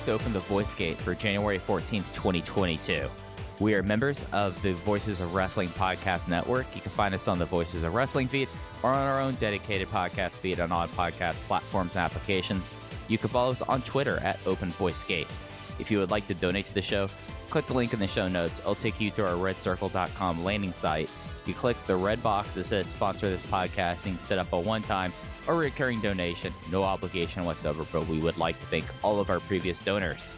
To Open the Voice Gate for January 14th, 2022. We are members of the Voices of Wrestling Podcast Network. You can find us on the Voices of Wrestling feed or on our own dedicated podcast feed on all podcast platforms and applications. You can follow us on Twitter at Open Voice Gate. If you would like to donate to the show, click the link in the show notes. It'll take you to our redcircle.com landing site. You click the red box that says sponsor this podcast and set up a one time or recurring donation. No obligation whatsoever, but we would like to thank all of our previous donors.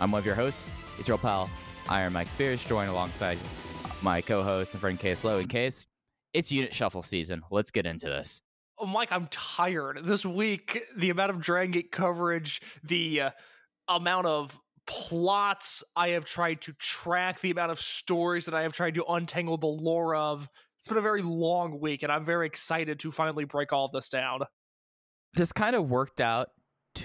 I'm one of your hosts, your pal, Iron Mike Spears, joined alongside my co host and friend Case Lowe. In case it's unit shuffle season, let's get into this. Oh, Mike, I'm tired. This week, the amount of Dragon Gate coverage, the uh, amount of plots I have tried to track, the amount of stories that I have tried to untangle the lore of. It's been a very long week, and I'm very excited to finally break all of this down. This kind of worked out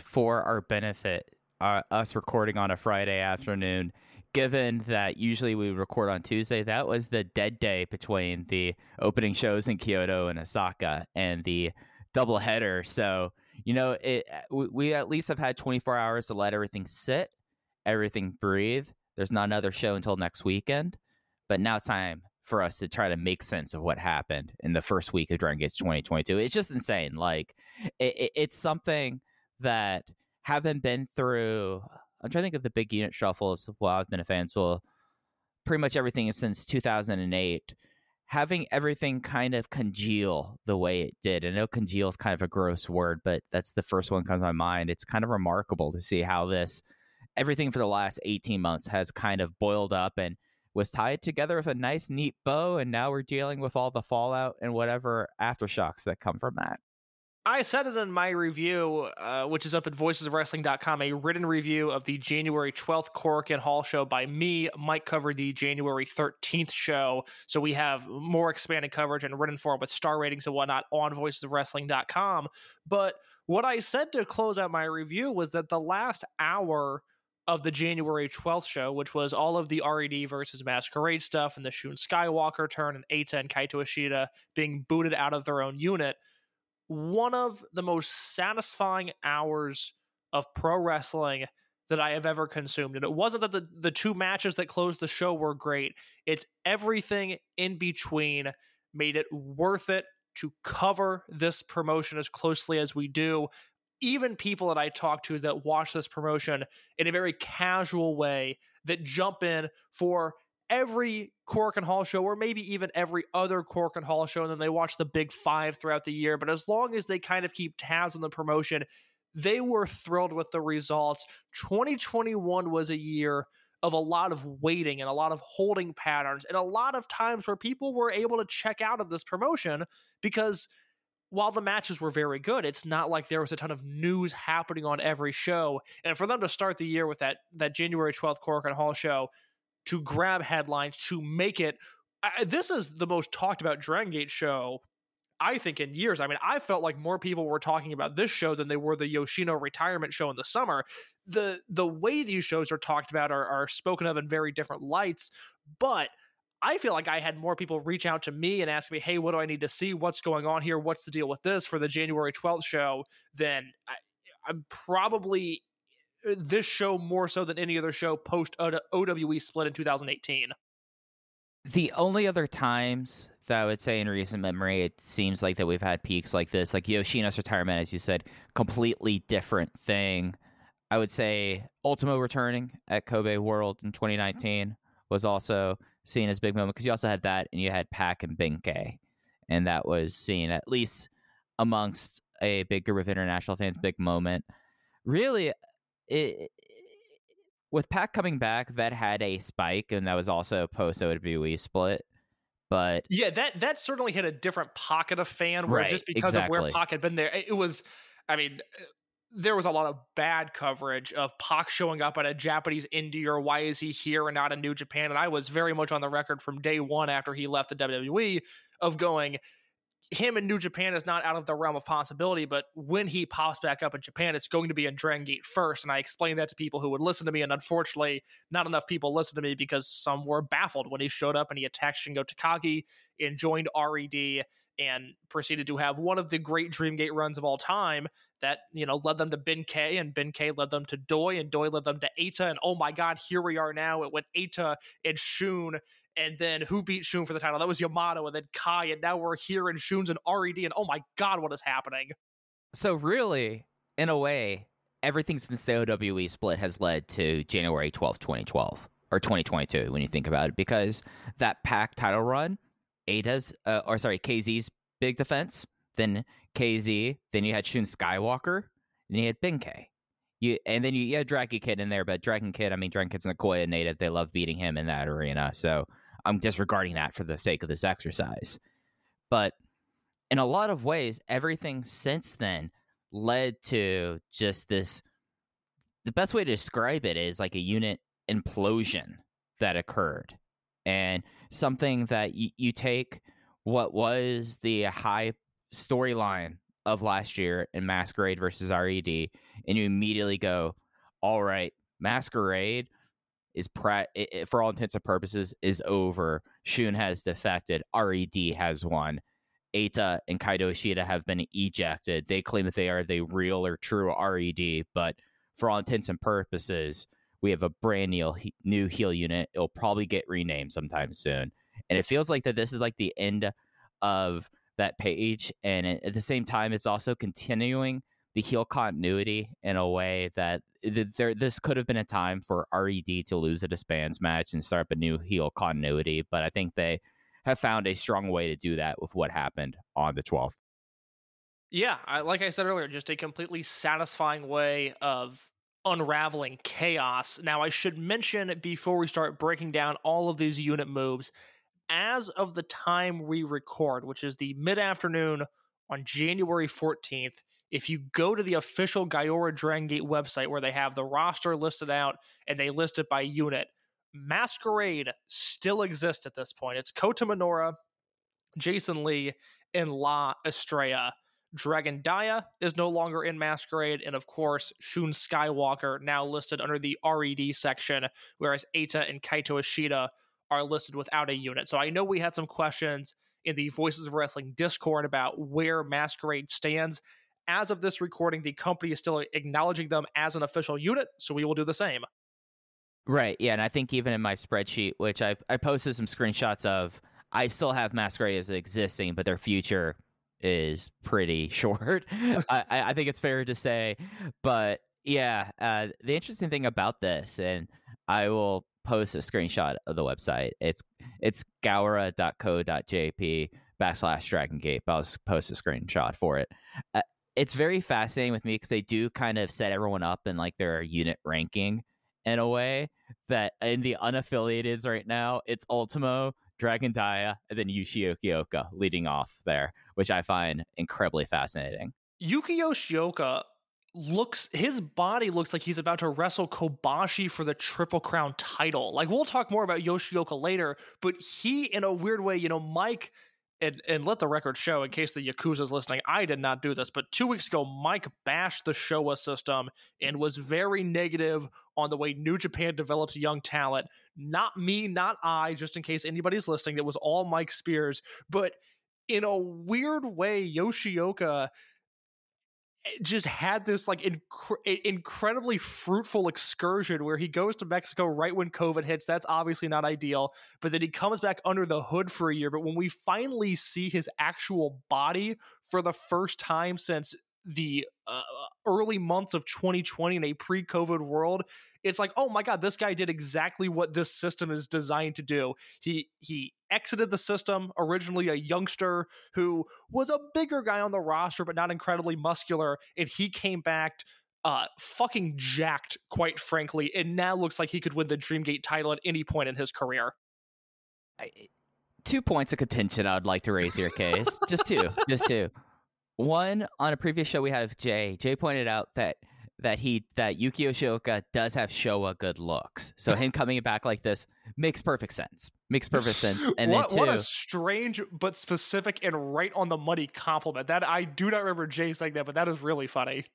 for our benefit, uh, us recording on a Friday afternoon. Given that usually we record on Tuesday, that was the dead day between the opening shows in Kyoto and Osaka and the double header. So, you know, it we, we at least have had 24 hours to let everything sit, everything breathe. There's not another show until next weekend, but now it's time for us to try to make sense of what happened in the first week of Dragon Gates 2022. It's just insane. Like, it, it, it's something that haven't been through. I'm trying to think of the big unit shuffles while I've been a fan. So, pretty much everything since 2008. Having everything kind of congeal the way it did. I know congeal is kind of a gross word, but that's the first one comes to my mind. It's kind of remarkable to see how this, everything for the last 18 months has kind of boiled up and was tied together with a nice, neat bow. And now we're dealing with all the fallout and whatever aftershocks that come from that. I said it in my review, uh, which is up at voicesofwrestling.com, a written review of the January 12th Korakuen Hall show by me. Mike covered the January 13th show. So we have more expanded coverage and written form with star ratings and whatnot on voicesofwrestling.com. But what I said to close out my review was that the last hour of the January 12th show, which was all of the RED versus Masquerade stuff and the Shun Skywalker turn and Eita and Kaito Ishida being booted out of their own unit, one of the most satisfying hours of pro wrestling that I have ever consumed. And it wasn't that the, the two matches that closed the show were great, it's everything in between made it worth it to cover this promotion as closely as we do. Even people that I talk to that watch this promotion in a very casual way, that jump in for every Korakuen Hall show, or maybe even every other Korakuen Hall show, and then they watch the big five throughout the year. But as long as they kind of keep tabs on the promotion, they were thrilled with the results. 2021 was a year of a lot of waiting and a lot of holding patterns, and a lot of times where people were able to check out of this promotion because while the matches were very good, it's not like there was a ton of news happening on every show. And for them to start the year with that that January 12th Korakuen Hall show to grab headlines, to make it I, this is the most talked about Dragon Gate show I think in years. I mean, I felt like more people were talking about this show than they were the Yoshino retirement show in the summer. The the way these shows are talked about are, are spoken of in very different lights, but I feel like I had more people reach out to me and ask me, "Hey, what do I need to see? What's going on here? What's the deal with this for the January 12th show?" Than I, I'm probably uh, this show more so than any other show post OWE split in 2018. The only other times that I would say in recent memory, it seems like that we've had peaks like this, like Yoshino's retirement, as you said, completely different thing. I would say Ultimo returning at Kobe World in 2019 was also seen as big moment because you also had that and you had Pac and Ben-K, and that was seen at least amongst a big group of international fans, big moment. Really, it, with Pac coming back, that had a spike, and that was also post OWE split. But yeah, that that certainly hit a different pocket of fan where Right, just because exactly. of where Pac had been there, it was. I mean, uh, there was a lot of bad coverage of Pac showing up at a Japanese indie or why is he here and not in New Japan? And I was very much on the record from day one after he left the WWE of going, him in New Japan is not out of the realm of possibility, but when he pops back up in Japan, it's going to be in Dragon Gate first. And I explained that to people who would listen to me, and unfortunately, not enough people listened to me because some were baffled when he showed up and he attacked Shingo Takagi and joined RED and proceeded to have one of the great Dream Gate runs of all time that, you know, led them to Ben K, and Ben K led them to Doi, and Doi led them to Eita. And oh my God, here we are now. It went Eita and Shun and then who beat Shun for the title? That was Yamato, and then Kai, and now we're here in Shun's and RED, and oh my god, what is happening? so really, in a way, everything since the OWE split has led to January 12th, 2012 or 2022 when you think about it, because that Pac title run, Ada's uh, or sorry, KZ's big defense, then KZ, then you had Shun Skywalker, then you had Ben-K. You and then you, you had Dragon Kid in there, but Dragon Kid, I mean, Dragon Kid's Nagoya native. They love beating him in that arena, so I'm disregarding that for the sake of this exercise. But in a lot of ways, everything since then led to just this. The best way to describe it is like a unit implosion that occurred, and something that y- you take what was the high storyline of last year in Masquerade versus RED, and you immediately go, "All right, Masquerade is for all intents and purposes is over. Shun has defected. RED has won. Eita and Kaito Ishida have been ejected. They claim that they are the real or true RED, but for all intents and purposes, we have a brand new new heel unit. It'll probably get renamed sometime soon, and it feels like that this is like the end of that page, and at the same time, it's also continuing the heel continuity in a way that eh, th- there this could have been a time for RED to lose a disbands match and start up a new heel continuity, but I think they have found a strong way to do that with what happened on the 12th. Yeah, I, like I said earlier, just a completely satisfying way of unraveling chaos. Now, I should mention before we start breaking down all of these unit moves, as of the time we record, which is the mid afternoon on January 14th, if you go to the official Gaora Dragon Gate website where they have the roster listed out and they list it by unit, Masquerade still exists at this point. It's Kota Minoura, Jason Lee, and La Estrella. Dragon Dia is no longer in Masquerade, and of course, Shun Skywalker now listed under the RED section, whereas Eita and Kaito Ishida are listed without a unit. So I know we had some questions in the Voices of Wrestling Discord about where Masquerade stands. As of this recording, the company is still acknowledging them as an official unit, so we will do the same. Right. Yeah, and I think even in my spreadsheet, which I I posted some screenshots of, I still have Masquerade as existing, but their future is pretty short. I, I think it's fair to say, but yeah, uh, the interesting thing about this, and I will post a screenshot of the website. It's it's gaora.co.jp backslash Dragon Gate. I'll post a screenshot for it. Uh, it's very fascinating with me because they do kind of set everyone up in like their unit ranking in a way that in the unaffiliateds right now, it's Ultimo, Dragon Dia, and then Yuki Yoshioka leading off there, which I find incredibly fascinating. Yuki Yoshioka looks his body looks like he's about to wrestle Kobashi for the Triple Crown title. Like we'll talk more about Yoshioka later, but he in a weird way, you know, Mike and, and let the record show in case the Yakuza's listening, I did not do this, but two weeks ago, Mike bashed the Showa system and was very negative on the way New Japan develops young talent. Not me, not I, just in case anybody's listening, that was all Mike Spears. But in a weird way, Yoshioka just had this like inc- incredibly fruitful excursion where he goes to Mexico right when COVID hits. That's obviously not ideal, but then he comes back under the hood for a year. But when we finally see his actual body for the first time since the uh, early months of 2020 in a pre-COVID world, it's like, oh my god, this guy did exactly what this system is designed to do. He he exited the system originally a youngster who was a bigger guy on the roster but not incredibly muscular, and he came back uh, fucking jacked, quite frankly, and now looks like he could win the Dreamgate title at any point in his career. I, two points of contention I would like to raise here, case. just two, just two. One on a previous show we had with Jay. Jay pointed out that that he that Yuki Yoshioka does have Showa good looks. So him coming back like this makes perfect sense. Makes perfect sense. And what, then two, what a strange but specific and right on the money compliment. That I do not remember Jay saying that, but that is really funny.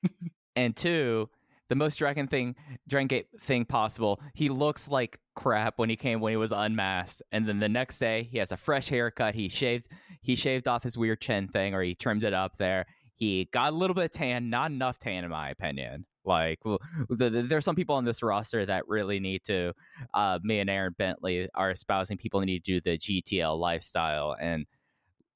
and two, the most Dragon thing, Dragon Gate thing possible. He looks like crap when he came when he was unmasked, and then the next day he has a fresh haircut. He shaved he shaved off his weird chin thing, or he trimmed it up there. He got a little bit of tan, not enough tan in my opinion. Like, the, the, there's some people on this roster that really need to. Uh, me and Aaron Bentley are espousing people need to do the GTL lifestyle, and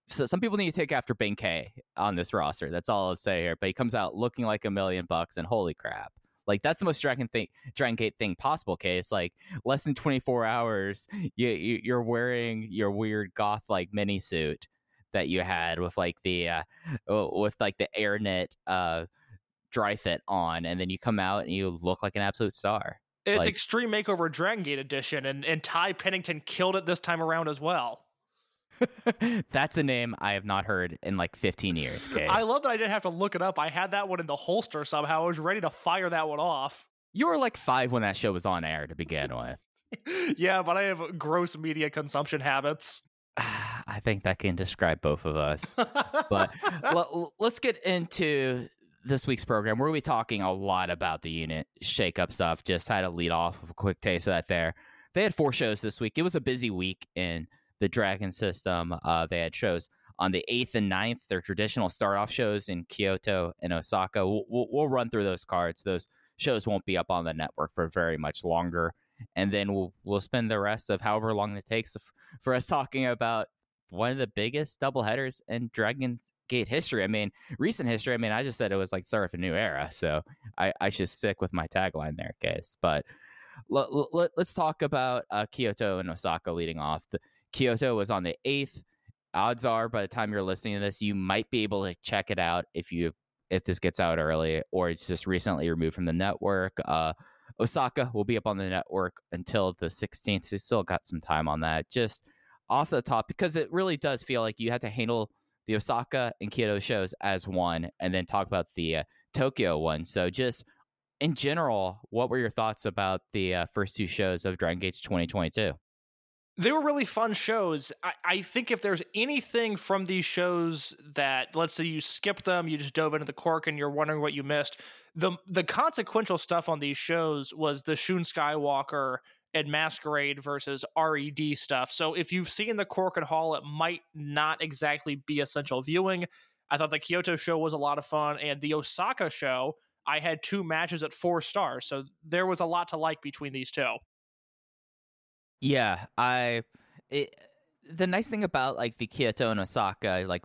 so some people need to take after K on this roster. That's all I'll say here. But he comes out looking like a million bucks, and holy crap! Like that's the most Dragon thing, Dragon Gate thing possible. Case like less than 24 hours, you, you you're wearing your weird goth like mini suit that you had with like the uh, with like the air AirNet uh dry fit on, and then you come out and you look like an absolute star. It's like, Extreme Makeover Dragon Gate edition, and and Ty Pennington killed it this time around as well. That's a name I have not heard in like 15 years. Case. I love that I didn't have to look it up. I had that one in the holster somehow. I was ready to fire that one off. You were like five when that show was on air to begin with. yeah, but I have gross media consumption habits. I think that can describe both of us. but l- let's get into this week's program. We're going to be talking a lot about the unit shakeup stuff. Just had a lead off of a quick taste of that there. They had four shows this week. It was a busy week in the Dragon system. Uh, they had shows on the 8th and 9th, their traditional start off shows in Kyoto and Osaka. We'll, we'll, we'll, run through those cards. Those shows won't be up on the network for very much longer. And then we'll, we'll spend the rest of however long it takes for us talking about one of the biggest double headers in Dragon Gate history. I mean, recent history. I mean, I just said it was like start of a new era. So I, I should stick with my tagline there, guys. But let, let, us talk about uh, Kyoto and Osaka leading off. The, Kyoto was on the 8th. Odds are by the time you're listening to this, you might be able to check it out if you if this gets out early or it's just recently removed from the network. Uh, Osaka will be up on the network until the 16th. So still got some time on that. Just off the top, because it really does feel like you have to handle the Osaka and Kyoto shows as one and then talk about the uh, Tokyo one. So just in general, what were your thoughts about the uh, first two shows of Dragon Gates 2022? They were really fun shows. I, I, think if there's anything from these shows that, let's say you skipped them, you just dove into the cork and you're wondering what you missed, the the consequential stuff on these shows was the Shun Skywalker and Masquerade versus RED stuff. So if you've seen the Korakuen Hall, it might not exactly be essential viewing. I thought the Kyoto show was a lot of fun, and the Osaka show, I had two matches at four stars. So there was a lot to like between these two. Yeah, I. It, the nice thing about like the Kyoto and Osaka, like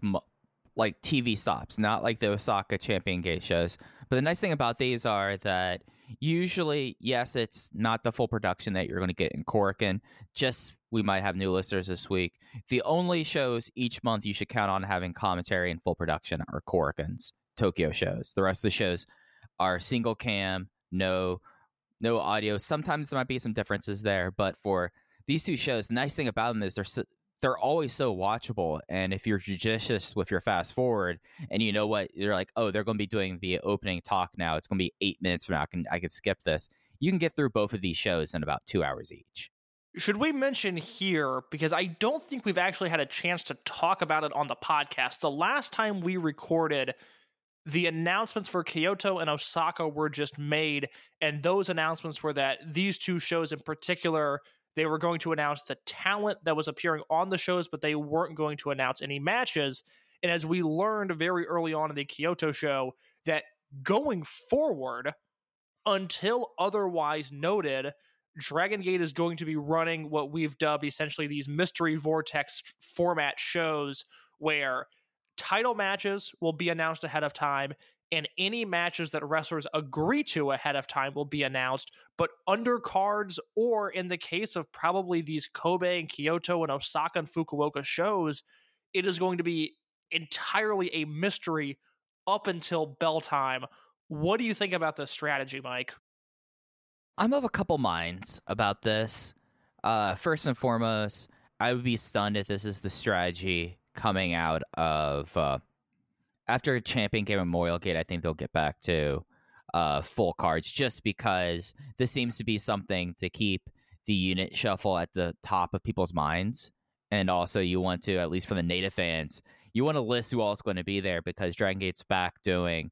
like TV stops, not like the Osaka Champion Gate shows. But the nice thing about these are that usually, yes, it's not the full production that you're going to get in Korakuen. Just we might have new listeners this week. The only shows each month you should count on having commentary and full production are Korakuen's Tokyo shows. The rest of the shows are single cam, no no audio. Sometimes there might be some differences there, but for these two shows, the nice thing about them is they're so, they're always so watchable. And if you're judicious with your fast forward, and you know what you're like, oh, they're going to be doing the opening talk now. It's going to be eight minutes from now. I can I can skip this. You can get through both of these shows in about two hours each. Should we mention here, because I don't think we've actually had a chance to talk about it on the podcast. The last time we recorded, the announcements for Kyoto and Osaka were just made, and those announcements were that these two shows in particular, they were going to announce the talent that was appearing on the shows, but they weren't going to announce any matches. And as we learned very early on in the Kyoto show, that going forward, until otherwise noted, Dragon Gate is going to be running what we've dubbed essentially these mystery vortex format shows where title matches will be announced ahead of time and any matches that wrestlers agree to ahead of time will be announced. But undercards or in the case of probably these Kobe and Kyoto and Osaka and Fukuoka shows it is going to be entirely a mystery up until bell time. What do you think about this strategy mike? I'm of a couple minds about this. Uh, first and foremost, I would be stunned if this is the strategy coming out of uh, after Champion Gate Memorial Gate. I think they'll get back to uh, full cards just because this seems to be something to keep the unit shuffle at the top of people's minds. And also, you want to, at least for the native fans, you want to list who all is going to be there because Dragon Gate's back doing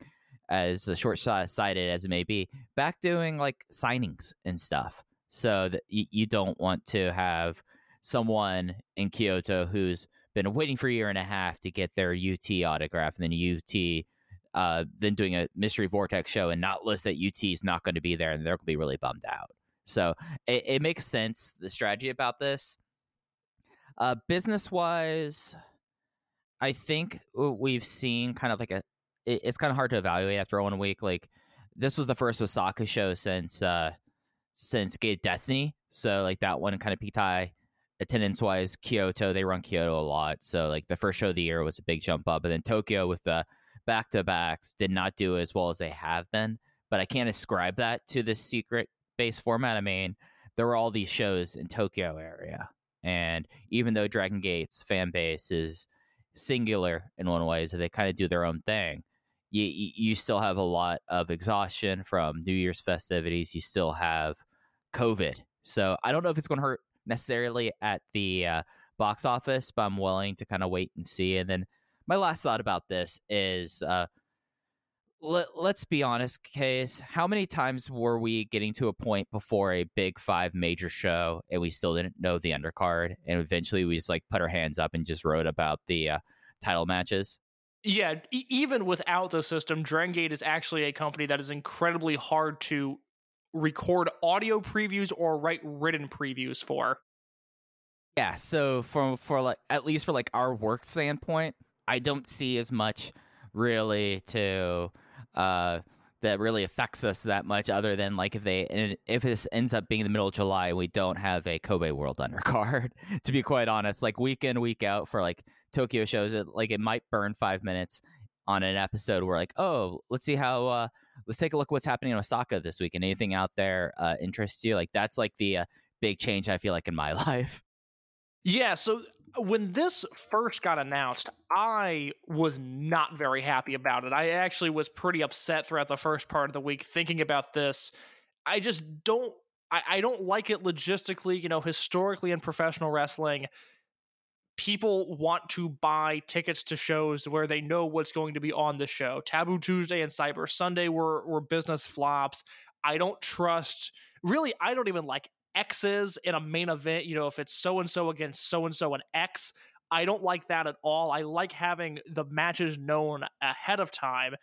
as short sighted as it may be, back doing like signings and stuff. So that you don't want to have someone in Kyoto who's been waiting for a year and a half to get their UT autograph, and then UT, uh, then doing a mystery vortex show and not list that UT is not going to be there, and they're going to be really bummed out. So it, it makes sense the strategy about this. Uh, business wise, I think we've seen kind of like a it, it's kind of hard to evaluate after one week. Like this was the first Osaka show since uh since Gate Destiny, so like that one kind of peaked high attendance wise. Kyoto they run Kyoto a lot, so like the first show of the year was a big jump up, and then Tokyo with the back to backs did not do as well as they have been. But I can't ascribe that to this secret base format. I mean, there were all these shows in Tokyo area, and even though Dragon Gate's fan base is singular in one way, so they kind of do their own thing you you still have a lot of exhaustion from New Year's festivities. You still have COVID, so I don't know if it's going to hurt necessarily at the uh, box office, but I'm willing to kind of wait and see. And then my last thought about this is. Uh, let, let's be honest, Case. How many times were we getting to a point before a big five major show and we still didn't know the undercard? And eventually we just like put our hands up and just wrote about the uh, title matches? Yeah, e- even without the system, Drangate is actually a company that is incredibly hard to record audio previews or write written previews for. Yeah, so from for like at least for like our work standpoint, I don't see as much really to uh that really affects us that much other than like if they if this ends up being in the middle of July we don't have a Kobe World undercard to be quite honest like week in week out for like Tokyo shows it like it might burn 5 minutes on an episode where like oh let's see how uh let's take a look what's happening in Osaka this week and anything out there uh interests you like that's like the uh, big change I feel like in my life yeah so when this first got announced, I was not very happy about it. I actually was pretty upset throughout the first part of the week thinking about this. I just don't I, I don't like it logistically, you know, historically in professional wrestling. People want to buy tickets to shows where they know what's going to be on the show. Taboo Tuesday and Cyber Sunday were were business flops. I don't trust really I don't even like X's in a main event, you know, if it's so and so against so and so and X, I don't like that at all. I like having the matches known ahead of time.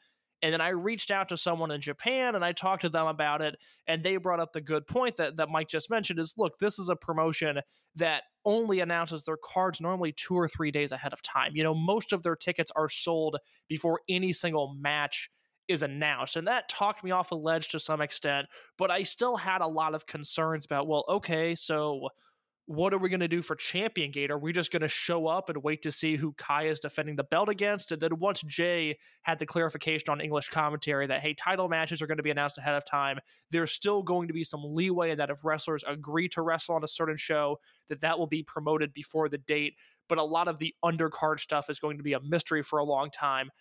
And then I reached out to someone in Japan and I talked to them about it. And they brought up the good point that, that Mike just mentioned is look, this is a promotion that only announces their cards normally two or three days ahead of time. You know, most of their tickets are sold before any single match is announced. And that talked me off a ledge to some extent, but I still had a lot of concerns about, well, okay, so what are we going to do for Champion Gate? Are we just going to show up and wait to see who Kai is defending the belt against? And then once Jay had the clarification on English commentary that, hey, title matches are going to be announced ahead of time, there's still going to be some leeway in that if wrestlers agree to wrestle on a certain show, that that will be promoted before the date. But a lot of the undercard stuff is going to be a mystery for a long time.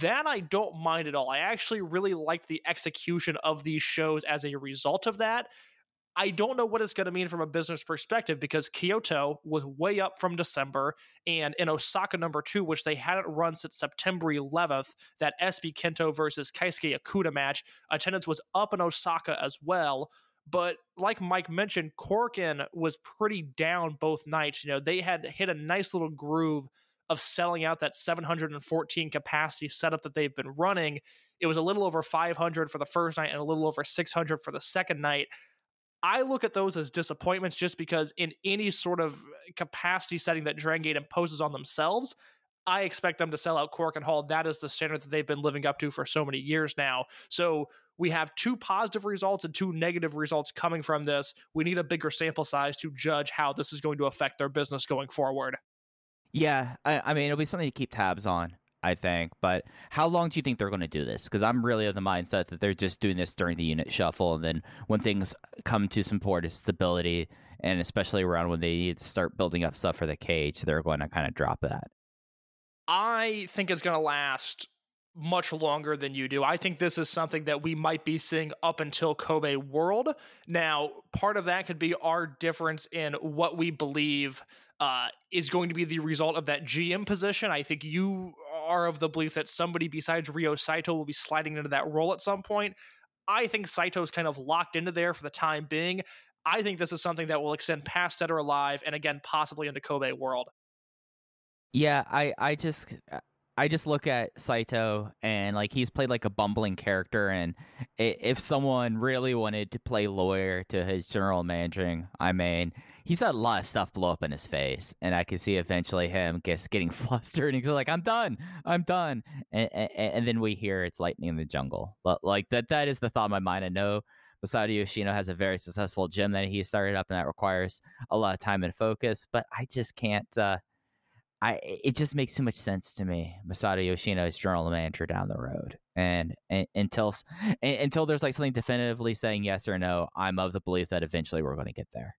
That I don't mind at all. I actually really liked the execution of these shows as a result of that I don't know what it's going to mean from a business perspective because Kyoto was way up from December, and in Osaka number two, which they hadn't run since September 11th, that SB Kento versus Keisuke Okuda match, attendance was up in Osaka as well. But like Mike mentioned, Korakuen was pretty down both nights. You know, they had hit a nice little groove of selling out that 714 capacity setup that they've been running. It was a little over 500 for the first night and a little over 600 for the second night. I look at those as disappointments just because in any sort of capacity setting that Dragon Gate imposes on themselves, I expect them to sell out Korakuen Hall. That is the standard that they've been living up to for so many years now. So we have two positive results and two negative results coming from this. We need a bigger sample size to judge how this is going to affect their business going forward. Yeah, I, I mean, it'll be something to keep tabs on. I think. But how long do you think they're going to do this? Because I'm really of the mindset that they're just doing this during the unit shuffle, and then when things come to some port of stability, and especially around when they need to start building up stuff for the cage, they're going to kind of drop that. I think it's going to last much longer than you do. I think this is something that we might be seeing up until Kobe World. Now, part of that could be our difference in what we believe uh, is going to be the result of that GM position. I think you are of the belief that somebody besides Ryo Saito will be sliding into that role at some point. I think Saito's kind of locked into there for the time being. I think this is something that will extend past Dead or Alive and again possibly into Kobe World. Yeah, I I just I just look at Saito and like he's played like a bumbling character, and if someone really wanted to play lawyer to his general managing, I mean, he's had a lot of stuff blow up in his face, and I can see eventually him just getting flustered and he's like, "I'm done, I'm done," and, and, and then we hear it's lightning in the jungle. But like that, that is the thought in my mind. I know Masato Yoshino has a very successful gym that he started up, and that requires a lot of time and focus. But I just can't. Uh, I it just makes too much sense to me. Masato Yoshino is general manager down the road, and, and until and, until there's like something definitively saying yes or no, I'm of the belief that eventually we're going to get there.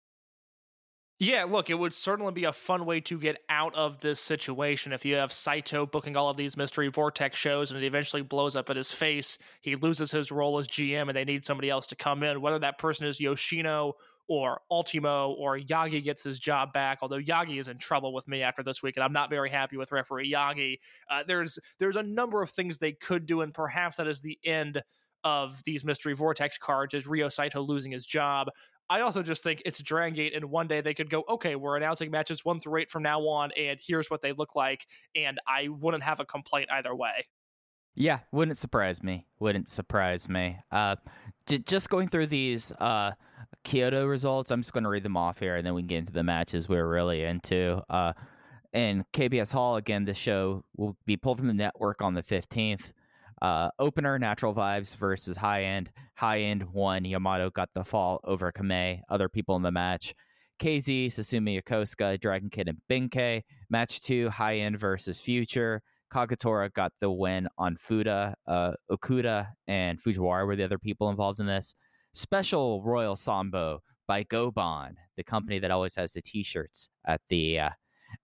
Yeah, look, it would certainly be a fun way to get out of this situation if you have Saito booking all of these mystery vortex shows and it eventually blows up at his face. He loses his role as GM and they need somebody else to come in, whether that person is Yoshino or Ultimo or Yagi gets his job back. Although Yagi is in trouble with me after this week, and I'm not very happy with referee Yagi. Uh, there's there's a number of things they could do, and perhaps that is the end of these mystery vortex cards is Ryo Saito losing his job. I also just think it's Dragon Gate, and one day they could go, okay, we're announcing matches one through eight from now on, and here's what they look like, and I wouldn't have a complaint either way. Yeah, wouldn't surprise me. Wouldn't surprise me. Uh, j- just going through these uh, Kyoto results, I'm just going to read them off here, and then we can get into the matches we're really into. Uh, and KBS Hall again. This show will be pulled from the network on the 15th. Uh, opener, Natural Vibes versus High End. High End won. Yamato got the fall over Kamei. Other people in the match. KZ, Susumu Yokosuka, Dragon Kid, and Ben-K. Match two, High End versus Future. Kagetora got the win on Fuda. Uh, Okuda and Fujiwara were the other people involved in this. Special Royal Sambo by Gobon, the company that always has the T-shirts at the uh,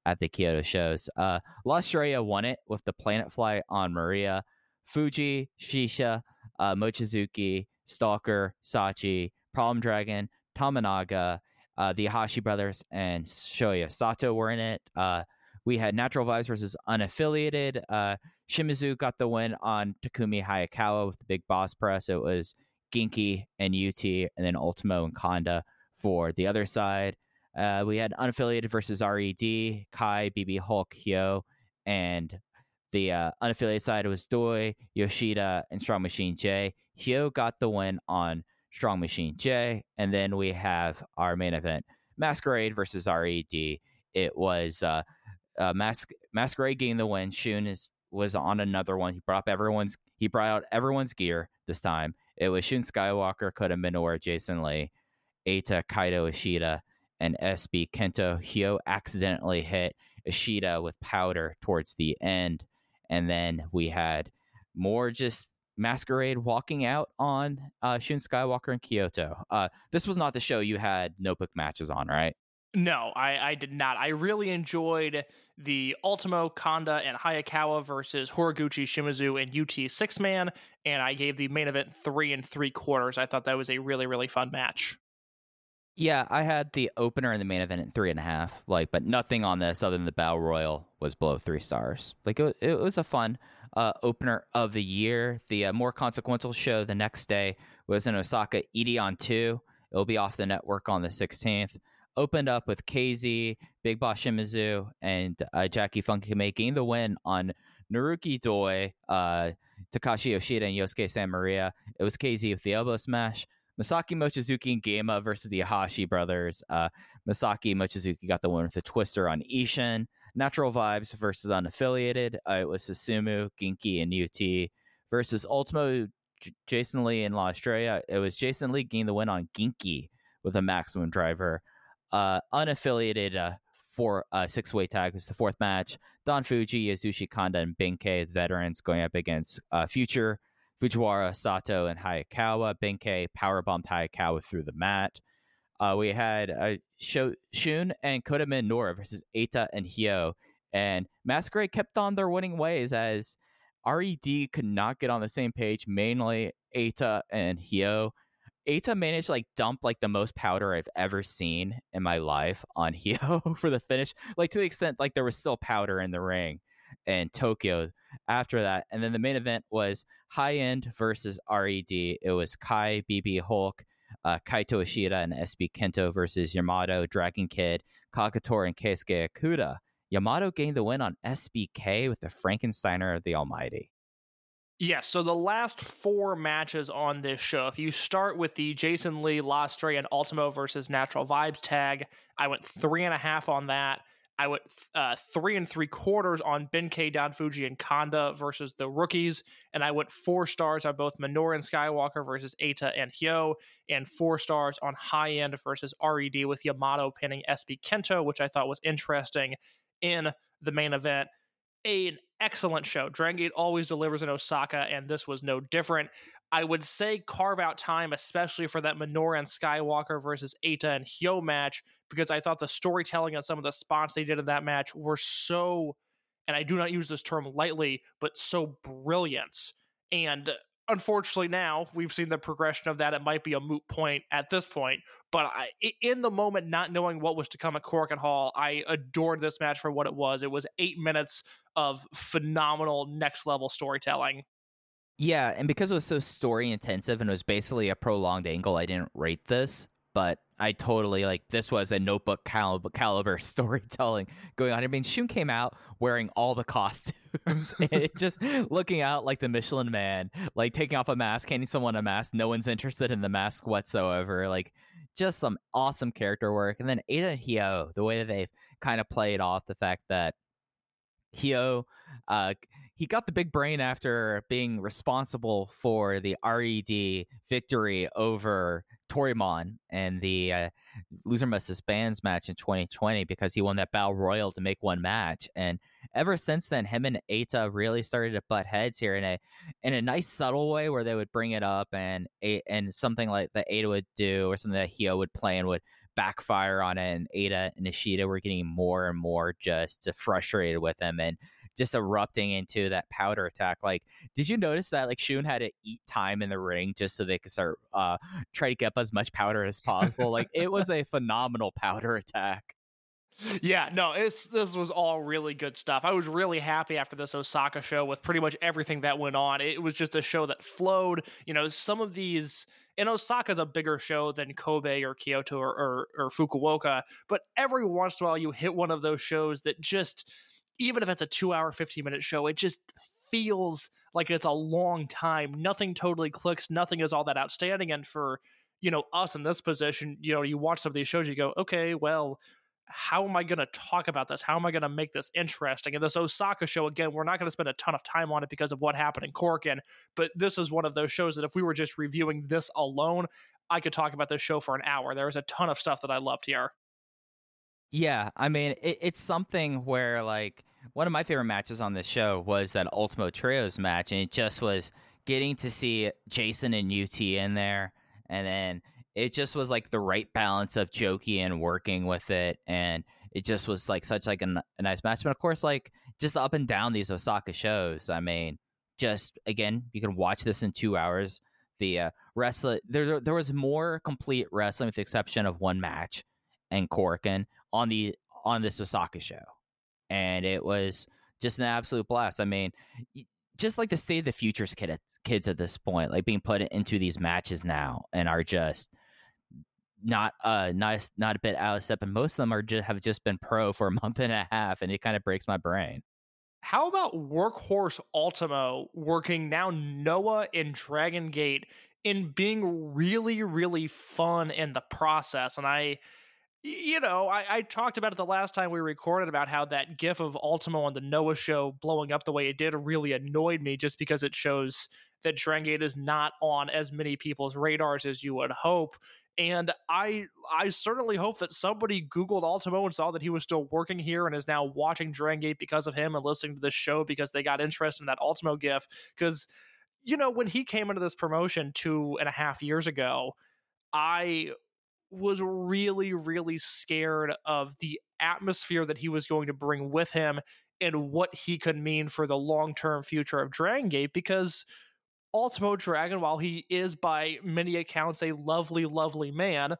at the Kyoto shows. Uh, La Estrella won it with the Planet Fly on Maria. Fuji, Shisha, uh, Mochizuki, Stalker, Sachi, Problem Dragon, Tamanaga, uh, the Hashi brothers, and Shoya Sato were in it. Uh, we had Natural Vibes versus Unaffiliated. Uh, Shimizu got the win on Takumi Hayakawa with the big boss press. It was Genki and UT, and then Ultimo and Kanda for the other side. Uh, we had Unaffiliated versus RED, Kai, BB Hulk, Hyo, and the uh, unaffiliated side was Doi, Yoshida, and Strong Machine J. Hyo got the win on Strong Machine J. And then we have our main event Masquerade versus RED. It was uh, uh, Mas- Masquerade getting the win. Shun is was on another one. He brought up everyone's he brought out everyone's gear this time. It was Shun Skywalker, Kota Minoura, Jason Lee, Eita, Kaito Ishida, and SB Kento. Hyo accidentally hit Ishida with powder towards the end. And then we had more just Masquerade walking out on uh, Shun Skywalker and Kyoto. Uh, this was not the show you had notebook matches on, right? No, I, I did not. I really enjoyed the Ultimo, Kanda, and Hayakawa versus Horiguchi, Shimizu, and UT six man, and I gave the main event three and three quarters. I thought that was a really, really fun match. Yeah, I had the opener and the main event at three and a half, like, but nothing on this other than the Battle Royal was below three stars. Like, it, it was a fun uh, opener of the year. The uh, more consequential show the next day was in Osaka, Edion 2. It'll be off the network on the 16th. Opened up with KZ, Big Boss Shimizu, and uh, Jacky Funky making the win on Naruki Doi, uh, Takashi Yoshida, and Yosuke San Maria. It was KZ with the elbow smash. Masaki Mochizuki and Gamma versus the Hashi brothers. Uh, Masaki Mochizuki got the win with a twister on Ishin. Natural Vibes versus Unaffiliated. Uh, it was Susumu, Genki, and UT versus Ultimo, J- Jason Lee in La Estrella. It was Jason Lee getting the win on Genki with a maximum driver. Uh, unaffiliated uh, for uh, six way tag was the fourth match. Don Fuji, Yasushi Kanda, and Ben-K, veterans, going up against uh, Future, Fujiwara, Sato, and Hayakawa. Ben-K powerbombed Hayakawa through the mat. Uh, we had uh, Shun and Kota Minoura versus Eita and Hyo. And Masquerade kept on their winning ways as RED could not get on the same page, mainly Eita and Hyo. Eita managed like dump like the most powder I've ever seen in my life on Hyo for the finish, like to the extent like there was still powder in the ring in Tokyo after that. And then the main event was High End versus RED. It was Kai, BB Hulk, uh, Kaito Ishida, and SB Kento versus Yamato, Dragon Kid, Kagetora, and Keisuke Okuda. Yamato gained the win on SBK with the Frankensteiner of the Almighty. Yes, so the last four matches on this show, if you start with the Jason Lee, La Estrella, and Ultimo versus Natural Vibes tag, I went three and a half on that. I went uh, three and three quarters on Ben-K, Don Fuji, and Kanda versus the rookies. And I went four stars on both Minoura and Skywalker versus Eita and Hyo, and four stars on High End versus RED with Yamato pinning SB Kento, which I thought was interesting in the main event. A, An excellent show. Dragon Gate always delivers in Osaka, and this was no different. I would say carve out time, especially for that Minoura and Skywalker versus Eita and Hyo match, because I thought the storytelling and some of the spots they did in that match were so, and I do not use this term lightly, but so brilliant. And unfortunately, now we've seen the progression of that. It might be a moot point at this point, but I, in the moment, not knowing what was to come at Korakuen Hall, I adored this match for what it was. It was eight minutes of phenomenal next level storytelling. Yeah, and because it was so story intensive and it was basically a prolonged angle, I didn't rate this, but I totally like this was a notebook caliber, caliber storytelling going on. I mean, Shun came out wearing all the costumes and just looking out like the Michelin man, like taking off a mask, handing someone a mask. No one's interested in the mask whatsoever. Like, just some awesome character work. And then and Hyo, the way that they've kind of played off the fact that Hyo, uh, he got the big brain after being responsible for the RED victory over Toryumon and the uh, Loser Must Disbands match in 2020 because he won that Battle Royal to make one match. And ever since then, him and Eita really started to butt heads here in a in a nice subtle way where they would bring it up and and something like that Eita would do or something that Hyo would play and would backfire on it. And Eita and Ishida were getting more and more just frustrated with him and just erupting into that powder attack. Like, did you notice that like Shun had to eat time in the ring just so they could start uh try to get up as much powder as possible? like, it was a phenomenal powder attack. Yeah, no, it's this was all really good stuff. I was really happy after this Osaka show with pretty much everything that went on. It was just a show that flowed. You know, some of these and Osaka's a bigger show than Kobe or Kyoto or, or, or Fukuoka, but every once in a while you hit one of those shows that just even if it's a two hour, 15 minute show, it just feels like it's a long time. Nothing totally clicks. Nothing is all that outstanding. And for, you know, us in this position, you know, you watch some of these shows, you go, okay, well, how am I going to talk about this? How am I going to make this interesting? And this Osaka show, again, we're not going to spend a ton of time on it because of what happened in Korakuen, but this is one of those shows that if we were just reviewing this alone, I could talk about this show for an hour. There is a ton of stuff that I loved here. Yeah, I mean, it, it's something where, like, one of my favorite matches on this show was that Ultimo Trios match, and it just was getting to see Jason and UT in there, and then it just was like the right balance of jokey and working with it and it just was like such like a, a nice match. But of course like just up and down these osaka shows i mean just again you can watch this in two hours the uh, wrestling there there was more complete wrestling with the exception of one match and Korakuen on the on this Osaka show, and it was just an absolute blast. I mean, just like the state of the futures kid, kids at this point, like being put into these matches now and are just not uh not not a bit out of step, and most of them are just have just been pro for a month and a half, and it kind of breaks my brain. How about Workhorse Ultimo working now Noah in Dragon Gate in being really really fun in the process, and I. You know, I, I talked about it the last time we recorded about how that gif of Ultimo on the Noah show blowing up the way it did really annoyed me just because it shows that Dragon Gate is not on as many people's radars as you would hope and I I certainly hope that somebody Googled Ultimo and saw that he was still working here and is now watching Dragon Gate because of him and listening to this show because they got interested in that Ultimo gif. Because, you know, when he came into this promotion two and a half years ago, I was really, really scared of the atmosphere that he was going to bring with him and what he could mean for the long term future of Dragon Gate because Ultimo Dragon, while he is by many accounts a lovely, lovely man,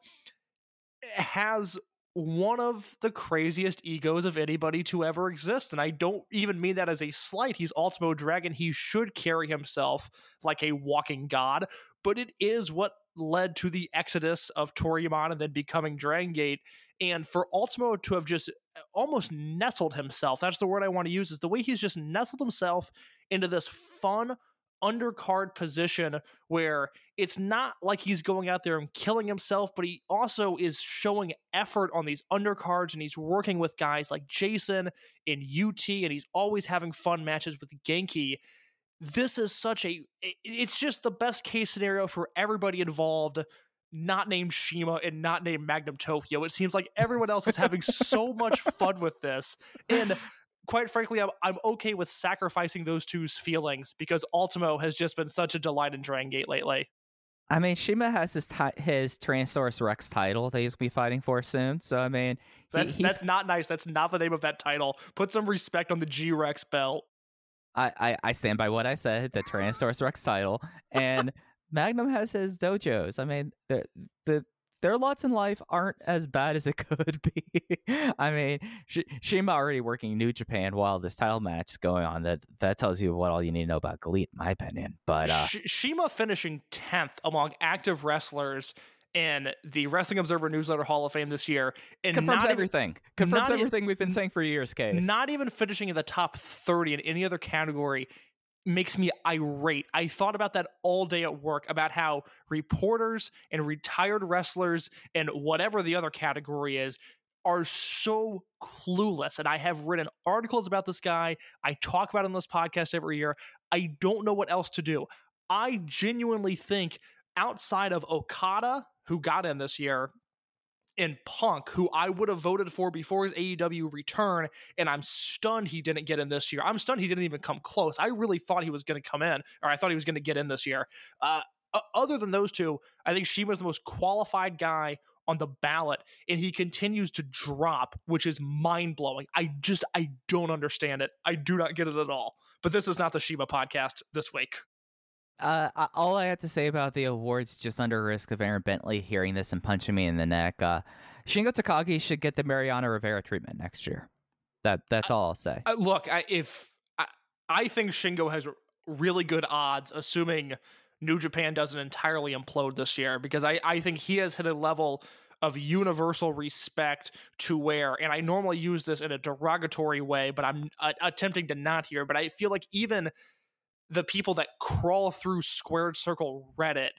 has one of the craziest egos of anybody to ever exist. And I don't even mean that as a slight. He's Ultimo Dragon. He should carry himself like a walking god, but it is what led to the exodus of Toryumon and then becoming Dragon Gate. And for Ultimo to have just uh, almost nestled himself, that's the word I want to use, is the way he's just nestled himself into this fun, undercard position where it's not like he's going out there and killing himself, but he also is showing effort on these undercards and he's working with guys like Jason in UT and he's always having fun matches with Genki. This is such a it's just the best case scenario for everybody involved not named CIMA and not named Magnum Tokyo. It seems like everyone else is having so much fun with this. And quite frankly, I'm, I'm okay with sacrificing those two's feelings because Ultimo has just been such a delight in Dragon Gate lately. I mean, CIMA has his ti- his Tyrannosaurus Rex title that he's gonna be fighting for soon. So I mean, that's that's not nice. That's not the name of that title. Put some respect on the G Rex belt. I, I, I stand by what I said. The Tyrannosaurus Rex title and Magnum has his dojos. I mean, the the their lots in life aren't as bad as it could be. I mean, Sh- CIMA already working New Japan while this title match is going on. That that tells you what all you need to know about GLEAT, in my opinion. But uh, Sh- CIMA finishing tenth among active wrestlers in the Wrestling Observer Newsletter Hall of Fame this year, and confirms everything. Even, confirms everything e- we've been saying for years. Case not even finishing in the top thirty in any other category makes me irate. I thought about that all day at work about how reporters and retired wrestlers and whatever the other category is are so clueless. And I have written articles about this guy. I talk about him on this podcast every year. I don't know what else to do. I genuinely think outside of Okada, who got in this year, and Punk, who I would have voted for before his AEW return, and I'm stunned he didn't get in this year. I'm stunned he didn't even come close. I really thought he was going to come in, or I thought he was going to get in this year. Uh, other than those two, I think CIMA's the most qualified guy on the ballot, and he continues to drop, which is mind blowing. I just I don't understand it. I do not get it at all. But this is not the CIMA podcast this week. Uh, all I have to say about the awards, just under risk of Aaron Bentley hearing this and punching me in the neck, uh, Shingo Takagi should get the Mariano Rivera treatment next year. That that's all I'll say. Uh, look, I, if I, I think Shingo has really good odds, assuming New Japan doesn't entirely implode this year, because I, I think he has hit a level of universal respect to where, and I normally use this in a derogatory way, but I'm uh, attempting to not here. But I feel like even the people that crawl through squared circle Reddit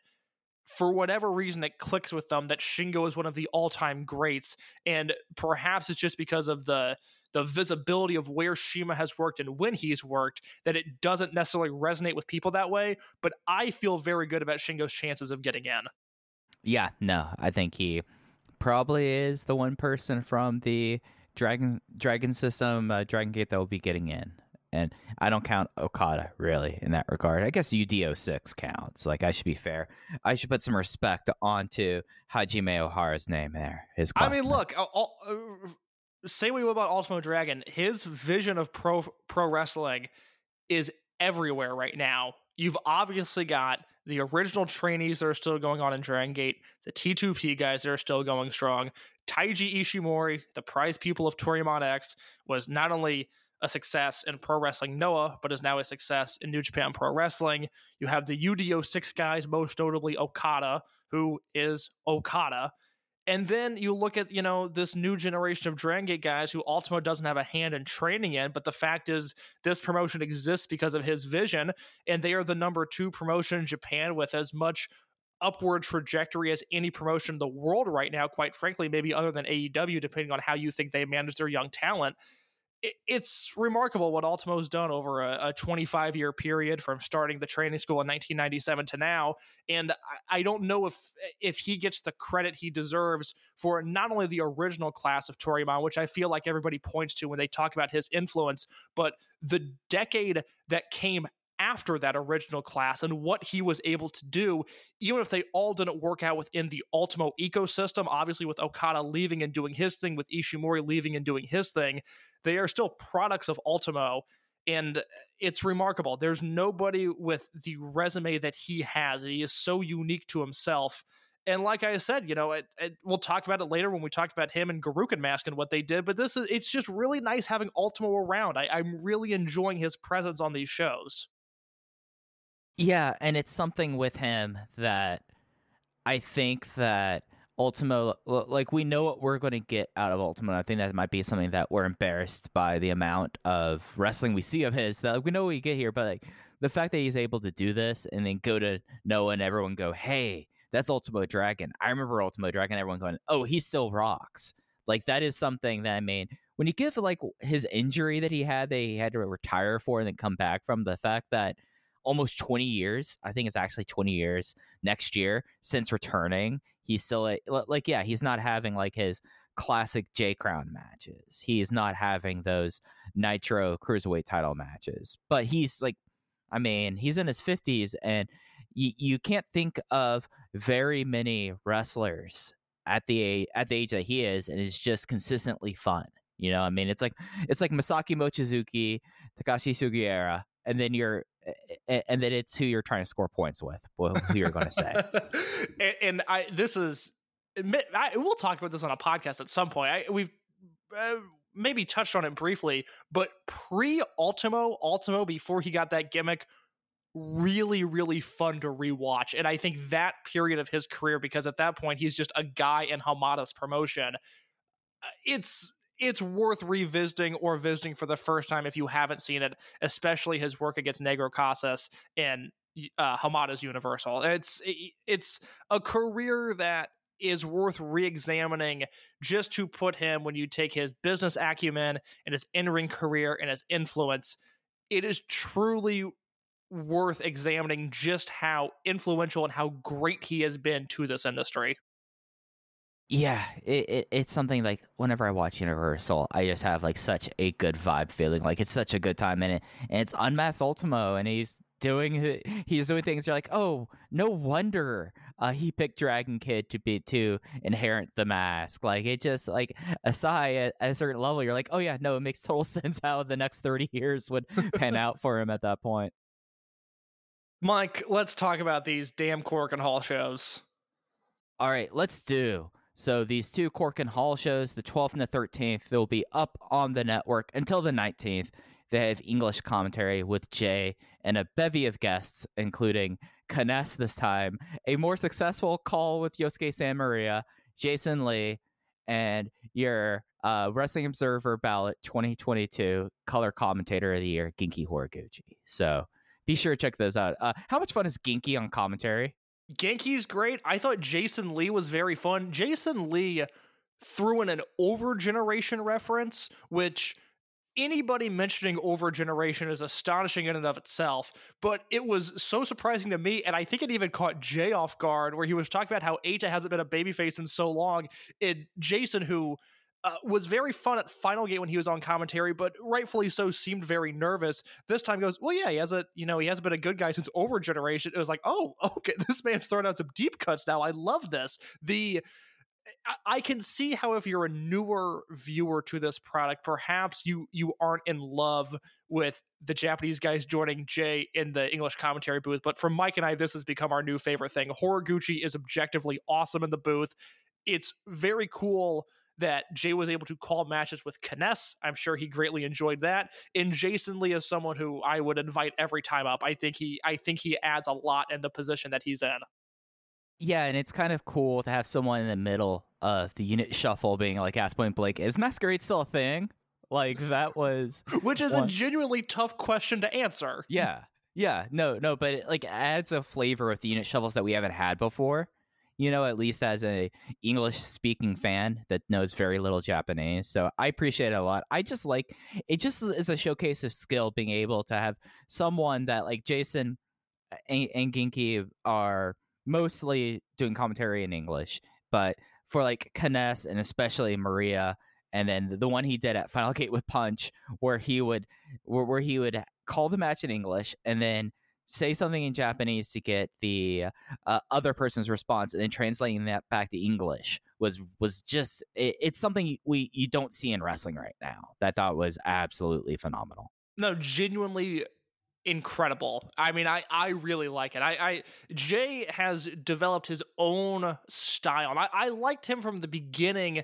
for whatever reason it clicks with them that Shingo is one of the all-time greats and perhaps it's just because of the the visibility of where CIMA has worked and when he's worked that it doesn't necessarily resonate with people that way but I feel very good about Shingo's chances of getting in. Yeah, no, I think he probably is the one person from the Dragon Dragon system uh, Dragon Gate that will be getting in and I don't count Okada really in that regard. I guess UDO six counts. Like I should be fair. I should put some respect onto Hajime Ohara's name there. His. I mean, look. I'll, uh, say what you will about Ultimo Dragon. His vision of pro pro wrestling is everywhere right now. You've obviously got the original trainees that are still going on in Dragon Gate, the T2P guys that are still going strong. Taiji Ishimori, the prize pupil of Toryumon X, was not only a success in Pro Wrestling Noah, but is now a success in New Japan Pro Wrestling. You have the UDO six guys, most notably Okada, who is Okada. And then you look at, you know, this new generation of Dragon Gate guys who Ultimo doesn't have a hand in training in, but the fact is this promotion exists because of his vision, and they are the number two promotion in Japan with as much upward trajectory as any promotion in the world right now, quite frankly, maybe other than AEW, depending on how you think they manage their young talent it's remarkable what Ultimo's done over a, a 25 year period from starting the training school in 1997 to now. And I, I, don't know if if he gets the credit he deserves for not only the original class of Toryumon, which I feel like everybody points to when they talk about his influence, but the decade that came after that original class and what he was able to do, even if they all didn't work out within the Ultimo ecosystem. Obviously, with Okada leaving and doing his thing, with Ishimori leaving and doing his thing, they are still products of Ultimo. And it's remarkable. There's nobody with the resume that he has. He is so unique to himself. And like I said, you know, it, it, we'll talk about it later when we talk about him and Gurukun Mask and what they did. But this is it's just really nice having Ultimo around. I, I'm really enjoying his presence on these shows. Yeah, and it's something with him that I think that Ultimo, like we know what we're going to get out of Ultimo. I think that might be something that we're embarrassed by the amount of wrestling we see of his. That like, we know what we get here, but like the fact that he's able to do this and then go to Noah and everyone go, "Hey, that's Ultimo Dragon." I remember Ultimo Dragon. Everyone going, "Oh, he still rocks." Like that is something that I mean, when you give like his injury that he had, that he had to retire for and then come back from, the fact that almost 20 years. I think it's actually 20 years next year since returning. He's still a, like, yeah, he's not having like his classic J Crown matches. He's not having those Nitro Cruiserweight title matches, but he's like, I mean, he's in his 50s and you, you can't think of very many wrestlers at the at the age that he is and it's just consistently fun. You know, I mean, it's like it's like Masaki Mochizuki, Takashi Sugiura, and then you're and then it's who you're trying to score points with, who you're going to say. and, and, I, this is, I, we'll talk about this on a podcast at some point. I, we've uh, maybe touched on it briefly, but pre Ultimo, Ultimo before he got that gimmick, really, really fun to rewatch. And I think that period of his career, because at that point he's just a guy in Hamada's promotion, uh, it's it's worth revisiting or visiting for the first time if you haven't seen it, especially his work against Negro Casas in uh, Hamada's Universal. It's it's a career that is worth re-examining just to put him when you take his business acumen and his in-ring career and his influence. It is truly worth examining just how influential and how great he has been to this industry. Yeah, it, it, it's something like whenever I watch Universal, I just have like such a good vibe feeling. Like it's such a good time in it, and it's Unmasked Ultimo, and he's doing he's doing things. You're like, oh, no wonder uh, he picked Dragon Kid to be to inherit the mask. Like it just like aside at, at a certain level, you're like, oh yeah, no, it makes total sense how the next thirty years would pan out for him at that point. Mike, let's talk about these damn Korakuen Hall shows. All right, let's do. So these two Korakuen Hall shows, the 12th and the 13th, they'll be up on the network until the 19th. They have English commentary with Jay and a bevy of guests, including Kness this time, a more successful call with Yosuke San Maria, Jason Lee, and your uh, Wrestling Observer Ballot 2022 color commentator of the year, Genki Horiguchi. So be sure to check those out. Uh, how much fun is Genki on commentary? Genki's great. I thought Jason Lee was very fun. Jason Lee threw in an over generation reference, which anybody mentioning over generation is astonishing in and of itself. But it was so surprising to me, and I think it even caught Jay off guard, where he was talking about how Aja hasn't been a babyface in so long. And Jason, who uh, was very fun at Final Gate when he was on commentary, but rightfully so seemed very nervous. This time goes, well, yeah, he has a, you know, he hasn't been a good guy since Over Generation. It was like, oh, okay, this man's throwing out some deep cuts now. I love this. The I can see how if you're a newer viewer to this product, perhaps you you aren't in love with the Japanese guys joining Jay in the English commentary booth. But for Mike and I, this has become our new favorite thing. Horiguchi is objectively awesome in the booth. It's very cool that Jay was able to call matches with Kness. I'm sure he greatly enjoyed that. And Jason Lee is someone who I would invite every time up. I think he I think he adds a lot in the position that he's in. Yeah, and it's kind of cool to have someone in the middle of the unit shuffle being like, ask point blank, is masquerade still a thing? Like that was Which is one. a genuinely tough question to answer. Yeah. Yeah. No, no, but it like adds a flavor of the unit shuffles that we haven't had before. You know, at least as a English speaking fan that knows very little Japanese. So I appreciate it a lot. I just like it just is a showcase of skill being able to have someone that like Jason uh, and, and Genki are mostly doing commentary in English, but for like Kness and especially Maria, and then the one he did at Final Gate with Punch, where he would where, where he would call the match in English and then say something in Japanese to get the uh, other person's response, and then translating that back to English was was just it, it's something we you don't see in wrestling right now. That I thought was absolutely phenomenal. No, genuinely incredible. I mean, I I really like it. I, I Jay has developed his own style. I, I liked him from the beginning,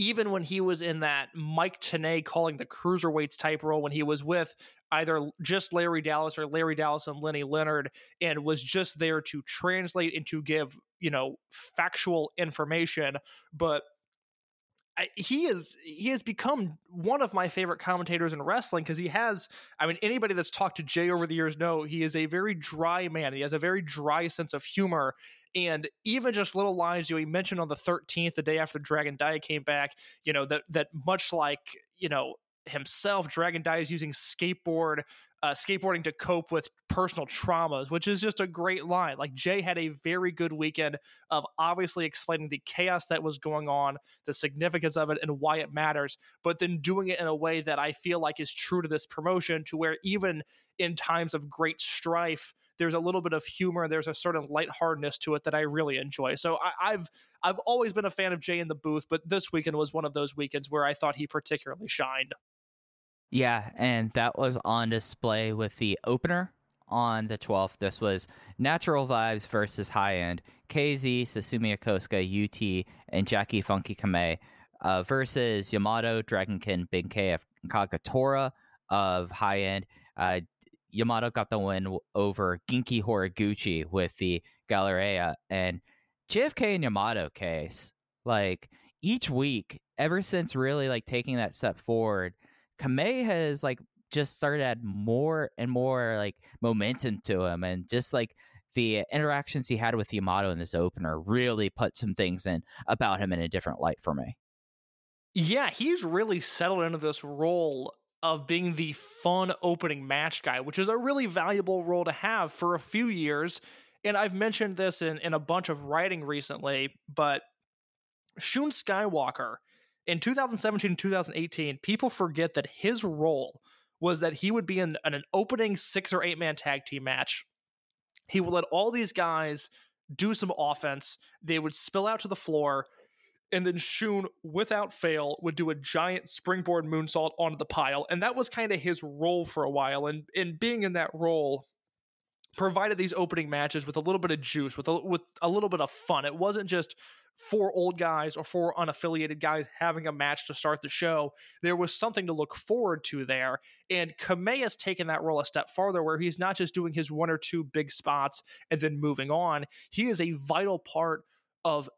even when he was in that Mike Tenay calling the cruiserweights type role when he was with either just Larry Dallas or Larry Dallas and Lenny Leonard, and was just there to translate and to give you know factual information, but he is he has become one of my favorite commentators in wrestling because he has I mean anybody that's talked to Jay over the years know he is a very dry man. He has a very dry sense of humor and even just little lines you know, he mentioned on the 13th the day after Dragon Dia came back, you know that that much like, you know, himself Dragon Dia is using skateboard uh, skateboarding to cope with personal traumas, which is just a great line. Like Jay had a very good weekend of obviously explaining the chaos that was going on, the significance of it, and why it matters, but then doing it in a way that I feel like is true to this promotion, to where even in times of great strife, there's a little bit of humor, there's a certain lightheartedness to it that I really enjoy. So I, I've I've always been a fan of Jay in the booth, but this weekend was one of those weekends where I thought he particularly shined. Yeah, and that was on display with the opener on the 12th. This was Natural Vibes versus High End. KZ, Susumu Yokosuka, UT, and Jacky Funky Kamei uh, versus Yamato, Dragon Kid, Big K, Kagetora of High End. Uh, Yamato got the win over Genki Horiguchi with the Galleria. And JFK and Yamato case, like each week, ever since really like taking that step forward – Kamei has like just started add more and more like momentum to him and just like the interactions he had with Yamato in this opener really put some things in about him in a different light for me. Yeah, he's really settled into this role of being the fun opening match guy, which is a really valuable role to have for a few years. And I've mentioned this in, in a bunch of writing recently, but Shun Skywalker in 2017 and 2018, people forget that his role was that he would be in, in an opening six or eight man tag team match. He would let all these guys do some offense. They would spill out to the floor, and then Shun, without fail, would do a giant springboard moonsault onto the pile. And that was kind of his role for a while. And in being in that role, provided these opening matches with a little bit of juice, with a, with a little bit of fun. It wasn't just four old guys or four unaffiliated guys having a match to start the show. There was something to look forward to there. And Kamei has taken that role a step farther where he's not just doing his one or two big spots and then moving on. He is a vital part of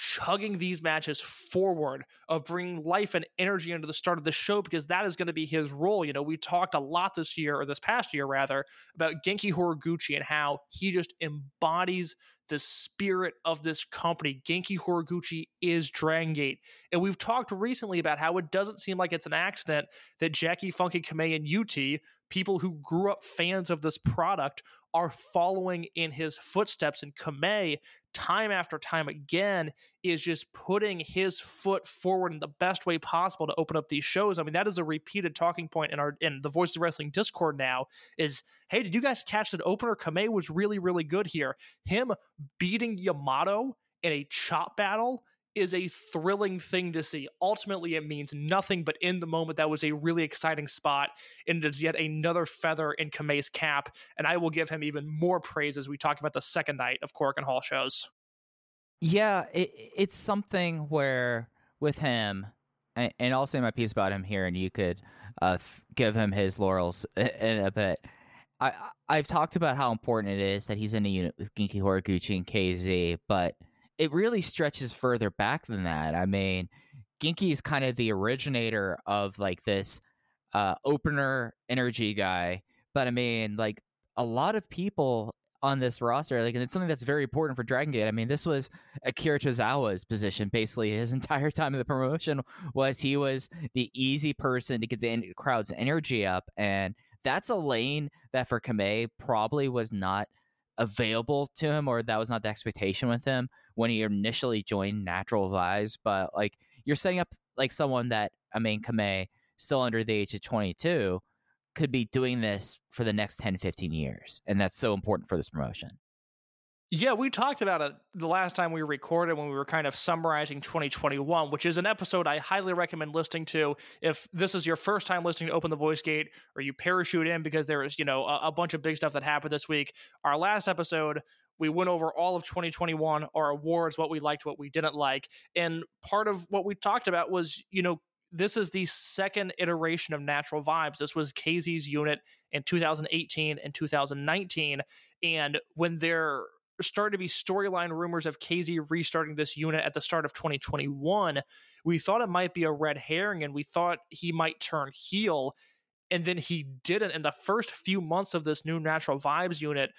chugging these matches forward, of bringing life and energy into the start of the show, because that is going to be his role. You know, we talked a lot this year, or this past year rather, about Genki Horiguchi and how he just embodies the spirit of this company. Genki Horiguchi is Dragon Gate. And we've talked recently about how it doesn't seem like it's an accident that Jacky Funky Kamei and UT, people who grew up fans of this product, are following in his footsteps. And Kamei, time after time again, is just putting his foot forward in the best way possible to open up these shows. I mean, that is a repeated talking point in our in the Voices of Wrestling Discord now. Is hey, did you guys catch that opener? Kamei was really, really good here. Him beating Yamato in a chop battle is a thrilling thing to see. Ultimately, it means nothing, but in the moment, that was a really exciting spot, and it's yet another feather in Kamei's cap. And I will give him even more praise as we talk about the second night of Korakuen Hall shows. Yeah, it, it's something where with him, and, and I'll say my piece about him here, and you could uh, f- give him his laurels in a bit. I I've talked about how important it is that he's in a unit with Genki Horiguchi and KZ, but it really stretches further back than that. I mean, Genki is kind of the originator of like this uh, opener energy guy, but I mean, like a lot of people on this roster, like, and it's something that's very important for Dragon Gate. I mean, this was Akira Tozawa's position basically his entire time in the promotion was he was the easy person to get the crowd's energy up, and that's a lane that for Kamei probably was not available to him or that was not the expectation with him when he initially joined Natural Vibes. But like you're setting up like someone that I mean Kamei still under the age of 22 could be doing this for the next 10 15 years and that's so important for this promotion. Yeah, we talked about it the last time we recorded when we were kind of summarizing 2021, which is an episode I highly recommend listening to if this is your first time listening to Open the Voice Gate or you parachute in because there is, you know, a, a bunch of big stuff that happened this week. Our last episode, we went over all of 2021, our awards, what we liked, what we didn't like. And part of what we talked about was, you know, this is the second iteration of Natural Vibes. This was KZ's unit in 2018 and 2019. And when they're started to be storyline rumors of KZ restarting this unit at the start of 2021. We thought it might be a red herring and we thought he might turn heel. And then he didn't. And the first few months of this new Natural Vibes unit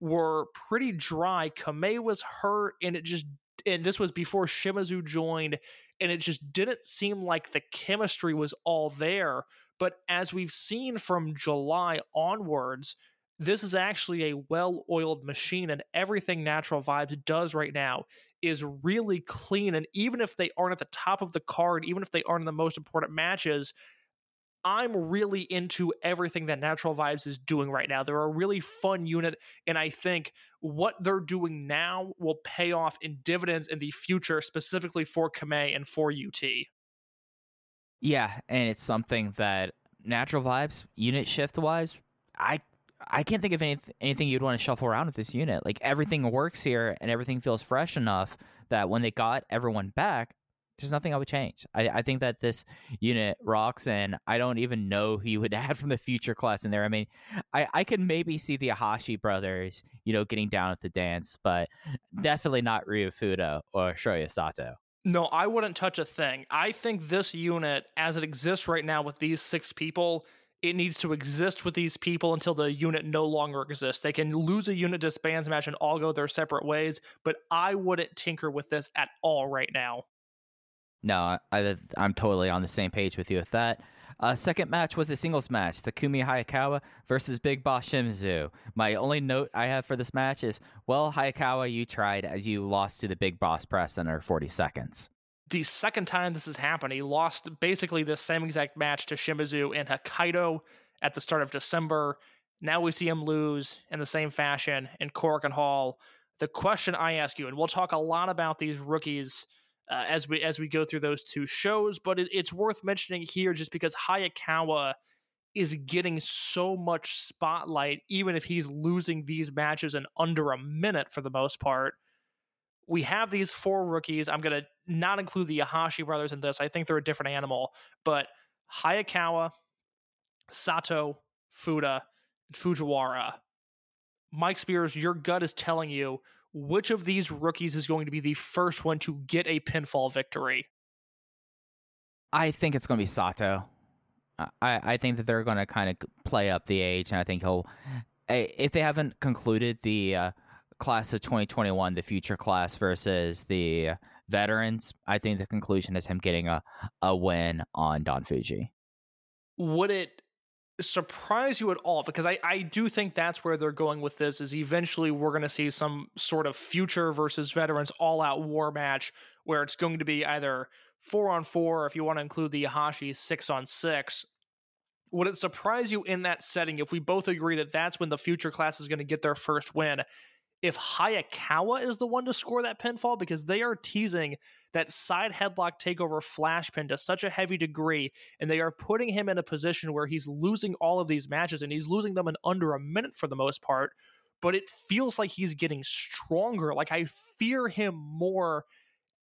were pretty dry. Kamei was hurt and it just, and this was before Shimizu joined, and it just didn't seem like the chemistry was all there. But as we've seen from July onwards, this is actually a well oiled machine, and everything Natural Vibes does right now is really clean. And even if they aren't at the top of the card, even if they aren't in the most important matches, I'm really into everything that Natural Vibes is doing right now. They're a really fun unit, and I think what they're doing now will pay off in dividends in the future, specifically for Kamei and for UT. Yeah, and it's something that Natural Vibes, unit shift wise, I I can't think of any, anything you'd want to shuffle around with this unit. Like everything works here and everything feels fresh enough that when they got everyone back, there's nothing I would change. I, I think that this unit rocks, and I don't even know who you would add from the future class in there. I mean, I, I could maybe see the Ahashi brothers, you know, getting down at the dance, but definitely not Ryu Fuda or Shoya Sato. No, I wouldn't touch a thing. I think this unit, as it exists right now with these six people, it needs to exist with these people until the unit no longer exists. They can lose a unit disbands match and all go their separate ways, but I wouldn't tinker with this at all right now. No, I, am totally on the same page with you with that. Uh, second match was a singles match, Takumi Hayakawa versus Big Boss Shimizu. My only note I have for this match is, well, Hayakawa, you tried as you lost to the Big Boss press under 40 seconds the second time this has happened, he lost basically the same exact match to Shimizu in Hokkaido at the start of December. Now we see him lose in the same fashion in Korakuen Hall. The question I ask you, and we'll talk a lot about these rookies uh, as we as we go through those two shows, but it, it's worth mentioning here just because Hayakawa is getting so much spotlight, even if he's losing these matches in under a minute for the most part we have these four rookies. I'm going to not include the Ahashi brothers in this. I think they're a different animal. But Hayakawa, Sato, Fuda, and Fujiwara. Mike Spears, your gut is telling you which of these rookies is going to be the first one to get a pinfall victory. I think it's going to be Sato. I, I think that they're going to kind of play up the age, and I think he'll. If they haven't concluded the uh, class of 2021, the future class versus the veterans, I think the conclusion is him getting a, a win on Don Fujii. Would it surprise you at all? Because I, I do think that's where they're going with this is eventually we're going to see some sort of future versus veterans all out war match where it's going to be either four on four, if you want to include the Hashi six on six. Would it surprise you in that setting if we both agree that that's when the future class is going to get their first win? If Hayakawa is the one to score that pinfall because they are teasing that side headlock takeover flash pin to such a heavy degree, and they are putting him in a position where he's losing all of these matches and he's losing them in under a minute for the most part. But it feels like he's getting stronger. Like I fear him more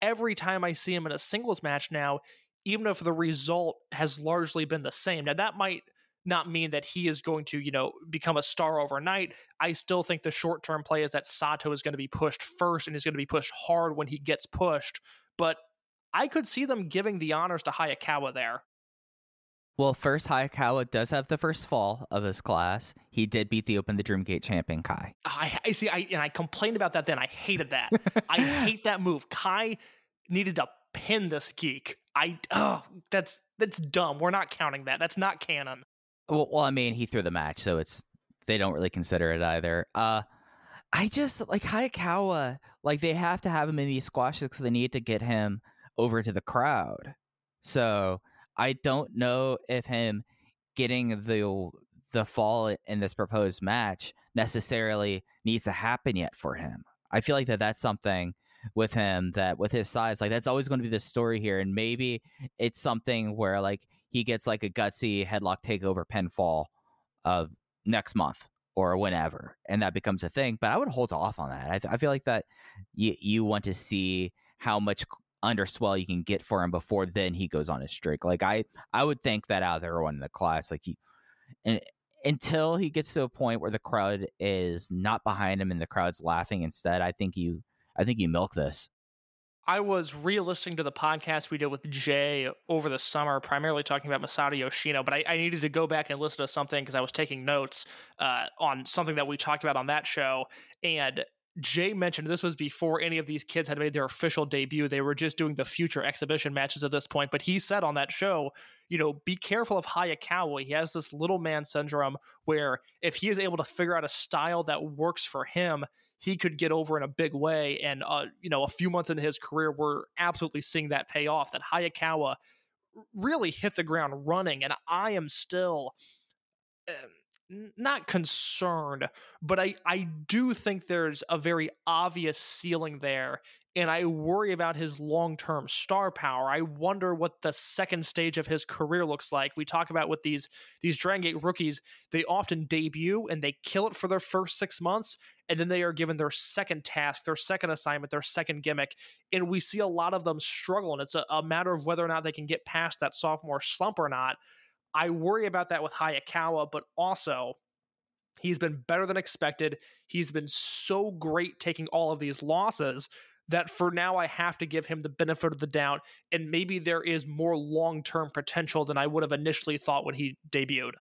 every time I see him in a singles match now, even if the result has largely been the same. Now that might not mean that he is going to, you know, become a star overnight. I still think the short term play is that Sato is going to be pushed first and is going to be pushed hard when he gets pushed. But I could see them giving the honors to Hayakawa there. Well, first, Hayakawa does have the first fall of his class. He did beat the Open the Dreamgate champion Kai. I, I see. I and I complained about that. Then I hated that. I hate that move. Kai needed to pin this geek. I oh, that's that's dumb. We're not counting that. That's not canon. Well, well, I mean, he threw the match, so it's they don't really consider it either. Uh, I just like Hayakawa. Like they have to have him in these squashes because they need to get him over to the crowd. So I don't know if him getting the the fall in this proposed match necessarily needs to happen yet for him. I feel like that that's something with him that with his size, like that's always going to be the story here, and maybe it's something where like he gets like a gutsy headlock takeover pinfall uh, next month or whenever, and that becomes a thing. But I would hold off on that. I, th- I feel like that you you want to see how much underswell you can get for him before then he goes on his streak. Like I I would think that out of everyone in the class, like he and until he gets to a point where the crowd is not behind him and the crowd's laughing instead, I think you I think you milk this. I was re-listening to the podcast we did with Jay over the summer, primarily talking about Masato Yoshino, but I, I needed to go back and listen to something because I was taking notes uh, on something that we talked about on that show. And Jay mentioned this was before any of these kids had made their official debut. They were just doing the future exhibition matches at this point. But he said on that show, you know, be careful of Hayakawa. He has this little man syndrome where if he is able to figure out a style that works for him, he could get over in a big way. And, uh, you know, a few months into his career, we're absolutely seeing that pay off, that Hayakawa really hit the ground running. And I am still. Uh, not concerned, but I, I do think there's a very obvious ceiling there. And I worry about his long term star power. I wonder what the second stage of his career looks like. We talk about with these these Dragon Gate rookies, they often debut and they kill it for their first six months, and then they are given their second task, their second assignment, their second gimmick. And we see a lot of them struggle, and it's a, a matter of whether or not they can get past that sophomore slump or not. I worry about that with Hayakawa, but also he's been better than expected. He's been so great taking all of these losses that for now I have to give him the benefit of the doubt. And maybe there is more long term potential than I would have initially thought when he debuted.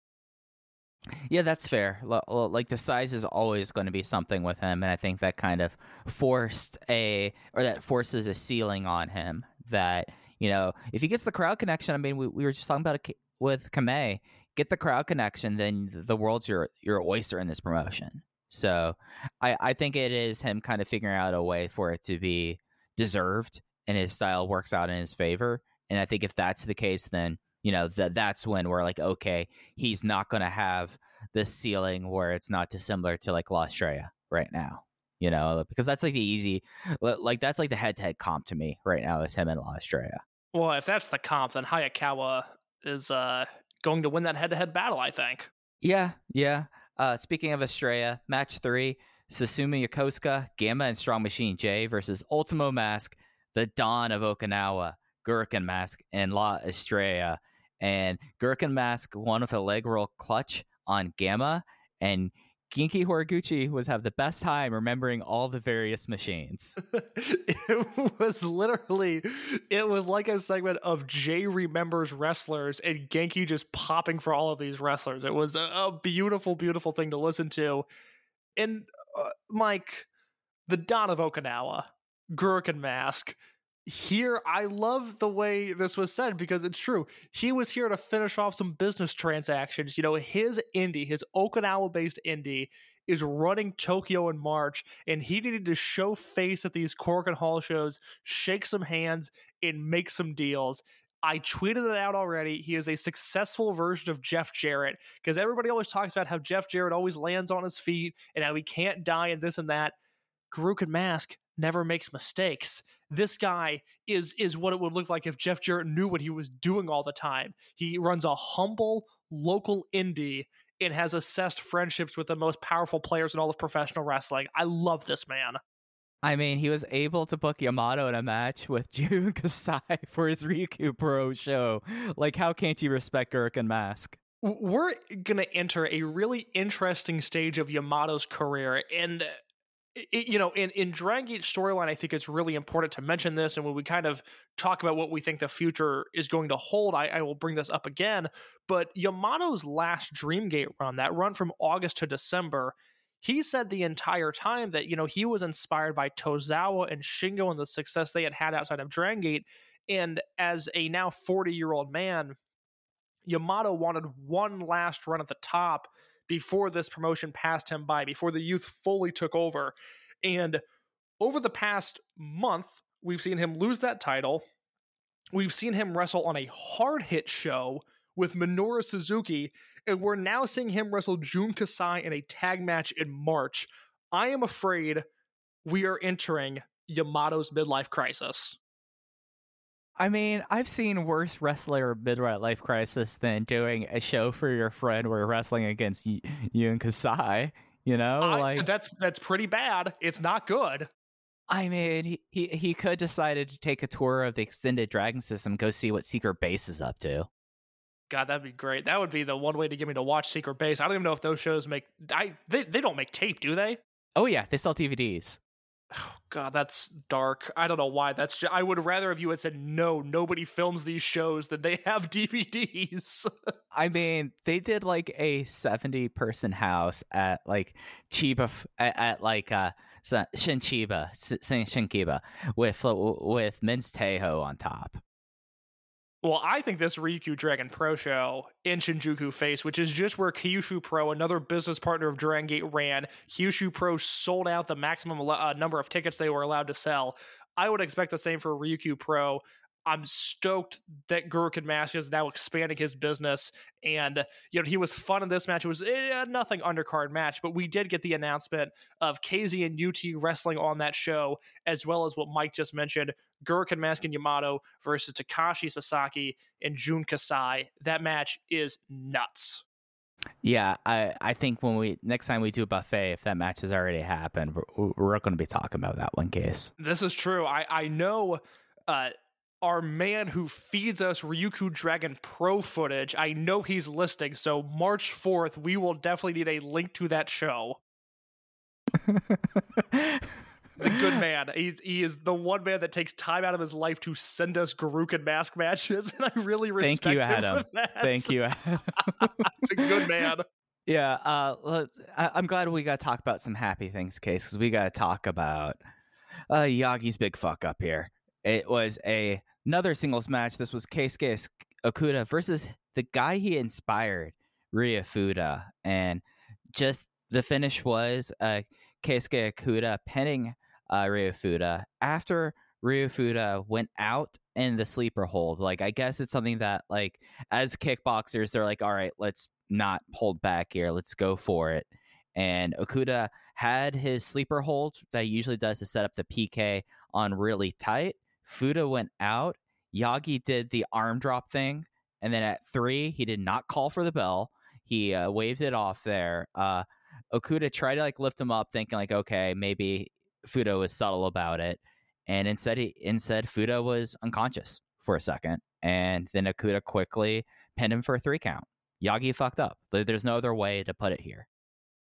Yeah, that's fair. Like the size is always going to be something with him, and I think that kind of forced a or that forces a ceiling on him. That you know, if he gets the crowd connection, I mean, we, we were just talking about with Kamei, get the crowd connection, then the world's your your oyster in this promotion. So I, I think it is him kind of figuring out a way for it to be deserved and his style works out in his favor. And I think if that's the case, then you know that that's when we're like, okay, he's not going to have this ceiling where it's not dissimilar to like La Estrella right now. You know, because that's like the easy, like that's like the head to head comp to me right now is him and La Estrella. Well, if that's the comp, then Hayakawa is uh, going to win that head to head battle, I think. Yeah, yeah. Uh, speaking of Estrella, match three Susumu Yokosuka, Gamma and Strong Machine J versus Ultimo Mask, the Dawn of Okinawa, Gurukun Mask, and La Estrella. And Gurukun Mask won with a leg roll clutch on Gamma, and Genki Horiguchi was have the best time remembering all the various machines. it was literally, it was like a segment of Jay remembers wrestlers and Genki just popping for all of these wrestlers. It was a, a beautiful, beautiful thing to listen to. And uh, Mike, the Don of Okinawa, Gurukun Mask. Here, I love the way this was said because it's true. He was here to finish off some business transactions. You know, his indie, his Okinawa based indie, is running Tokyo in March, and he needed to show face at these Korakuen Hall shows, shake some hands, and make some deals. I tweeted it out already. He is a successful version of Jeff Jarrett because everybody always talks about how Jeff Jarrett always lands on his feet and how he can't die and this and that. Gurukun Mask never makes mistakes. This guy is is what it would look like if Jeff Jarrett knew what he was doing all the time. He runs a humble local indie and has assessed friendships with the most powerful players in all of professional wrestling. I love this man. I mean, he was able to book Yamato in a match with Jun Kasai for his Ryukyu Pro show. Like, how can't you respect Gurukun Mask? We're going to enter a really interesting stage of Yamato's career. And, it, you know, in, in Dragon Gate storyline, I think it's really important to mention this. And when we kind of talk about what we think the future is going to hold, I, I will bring this up again. But Yamato's last Dreamgate run, that run from August to December, he said the entire time that you know he was inspired by Tozawa and Shingo and the success they had had outside of Dragon Gate. And as a now 40 year old man, Yamato wanted one last run at the top before this promotion passed him by, before the youth fully took over. And over the past month, we've seen him lose that title. We've seen him wrestle on a hard hit show with Minoru Suzuki, and we're now seeing him wrestle Jun Kasai in a tag match in March. I am afraid we are entering Yamato's midlife crisis. I mean, I've seen worse wrestler midlife crisis than doing a show for your friend where you're wrestling against y- you and Kasai. You know, I, like that's that's pretty bad. It's not good. I mean, he, he he could decided to take a tour of the extended Dragon System, go see what Secret Base is up to. God, that'd be great. That would be the one way to get me to watch Secret Base. I don't even know if those shows make. I they they don't make tape, do they? Oh yeah, they sell DVDs. Oh God, that's dark. I don't know why. That's. Just, I would rather if you had said no. Nobody films these shows than they have DVDs. I mean, they did like a seventy person house at like Chiba at, at like uh Shinchiba Shinkiba with with Men's Teioh on top. Well, I think this Ryukyu Dragon Pro show in Shinjuku Face, which is just where Kyushu Pro, another business partner of Dragon Gate, ran, Kyushu Pro sold out the maximum uh, number of tickets they were allowed to sell. I would expect the same for Ryukyu Pro. I'm stoked that Gurukun Mask is now expanding his business. And, you know, he was fun in this match. It was eh, nothing undercard match, but we did get the announcement of KZ and UT wrestling on that show, as well as what Mike just mentioned Gurukun Mask and Yamato versus Takashi Sasaki and Jun Kasai. That match is nuts. Yeah, I, I think when we next time we do a buffet, if that match has already happened, we're, we're going to be talking about that one case. This is true. I I know uh, our man who feeds us Ryukyu Dragon Pro footage. I know he's listing, so March 4th, we will definitely need a link to that show. He's a good man. He's he is the one man that takes time out of his life to send us Gurukun Mask matches, and I really respect Thank you, him Adam. for that. Thank you, Adam. He's a good man. Yeah, uh, I, am glad we got to talk about some happy things, case, because we got to talk about uh, Yagi's big fuck up here. It was a another singles match. This was Keisuke Okuda versus the guy he inspired, Ryu Fuda. And just the finish was uh, Keisuke Okuda pinning uh, Fuda after Ryu Fuda went out in the sleeper hold. Like, I guess it's something that, like, as kickboxers, they're like, all right, let's not hold back here. Let's go for it. And Okuda had his sleeper hold that he usually does to set up the PK on really tight. Fuda went out. Yagi did the arm drop thing. And then at three, he did not call for the bell. He uh, waved it off there. Uh, Okuda tried to like lift him up, thinking like, okay, maybe Fuda was subtle about it. And instead, he instead Fuda was unconscious for a second, and then Okuda quickly pinned him for a three count. Yagi fucked up. There's no other way to put it here.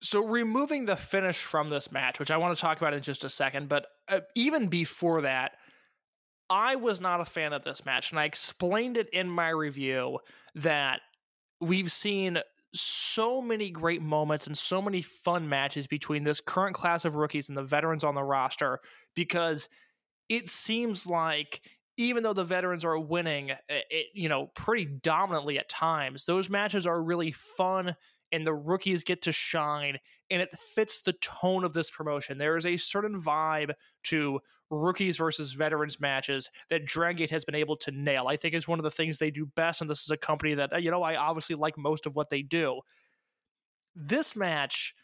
So, removing the finish from this match, which I want to talk about in just a second, but uh, even before that, I was not a fan of this match, and I explained it in my review that we've seen so many great moments and so many fun matches between this current class of rookies and the veterans on the roster because it seems like even though the veterans are winning, eh, it, you know, pretty dominantly at times, those matches are really fun and the rookies get to shine and it fits the tone of this promotion. There is a certain vibe to rookies versus veterans matches that Dragon Gate has been able to nail. I think is one of the things they do best and this is a company that uh, you know I obviously like most of what they do. This match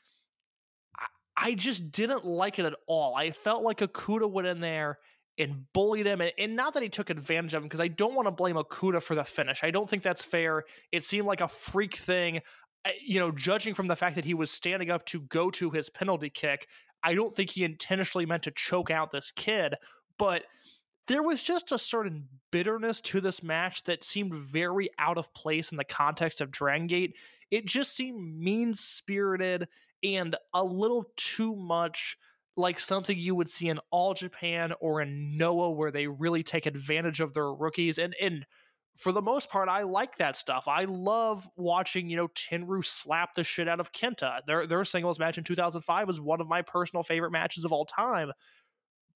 I just didn't like it at all. I felt like Okuda went in there and bullied him. And, and not that he took advantage of him, because I don't want to blame Okuda for the finish. I don't think that's fair. It seemed like a freak thing. Uh, you know, judging from the fact that he was standing up to go to his penalty kick, I don't think he intentionally meant to choke out this kid. But there was just a certain bitterness to this match that seemed very out of place in the context of Dragon Gate. It just seemed mean spirited and a little too much like something you would see in All Japan or in Noah, where they really take advantage of their rookies. And and for the most part, I like that stuff. I love watching, you know, Tenryu slap the shit out of Kenta. Their their singles match in 2005 was one of my personal favorite matches of all time.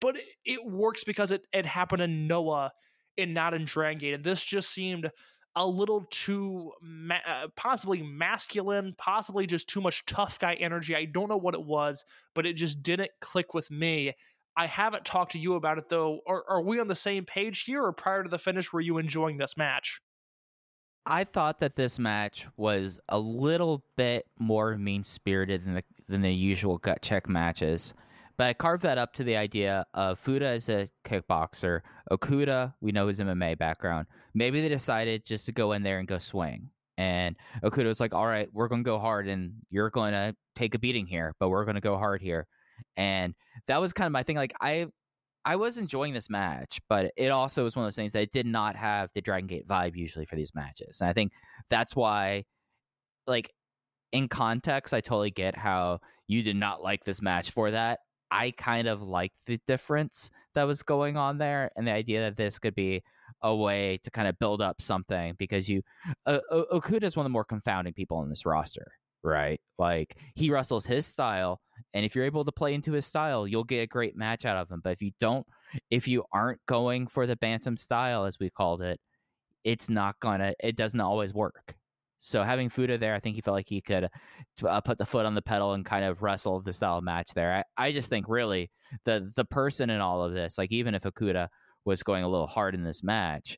But it, it works because it, it happened in Noah and not in Dragon Gate. And this just seemed a little too ma- uh, possibly masculine, possibly just too much tough guy energy. I don't know what it was, but it just didn't click with me. I haven't talked to you about it though. Are, are we on the same page here, or prior to the finish, were you enjoying this match? I thought that this match was a little bit more mean spirited than the than the usual gut check matches. But I carved that up to the idea of Fuda as a kickboxer, Okuda, we know his MMA background. Maybe they decided just to go in there and go swing. And Okuda was like, all right, we're going to go hard and you're going to take a beating here, but we're going to go hard here. And that was kind of my thing. Like, I. I was enjoying this match, but it also was one of those things that it did not have the Dragon Gate vibe usually for these matches. And I think that's why, like, in context, I totally get how you did not like this match for that. I kind of like the difference that was going on there and the idea that this could be a way to kind of build up something because you uh, Okuda is one of the more confounding people in this roster, right? Like he wrestles his style and if you're able to play into his style, you'll get a great match out of him. But if you don't if you aren't going for the bantam style as we called it, it's not gonna it doesn't always work. So having Fuda there, I think he felt like he could uh, put the foot on the pedal and kind of wrestle the style match there. I, I just think really the the person in all of this, like even if Okuda was going a little hard in this match,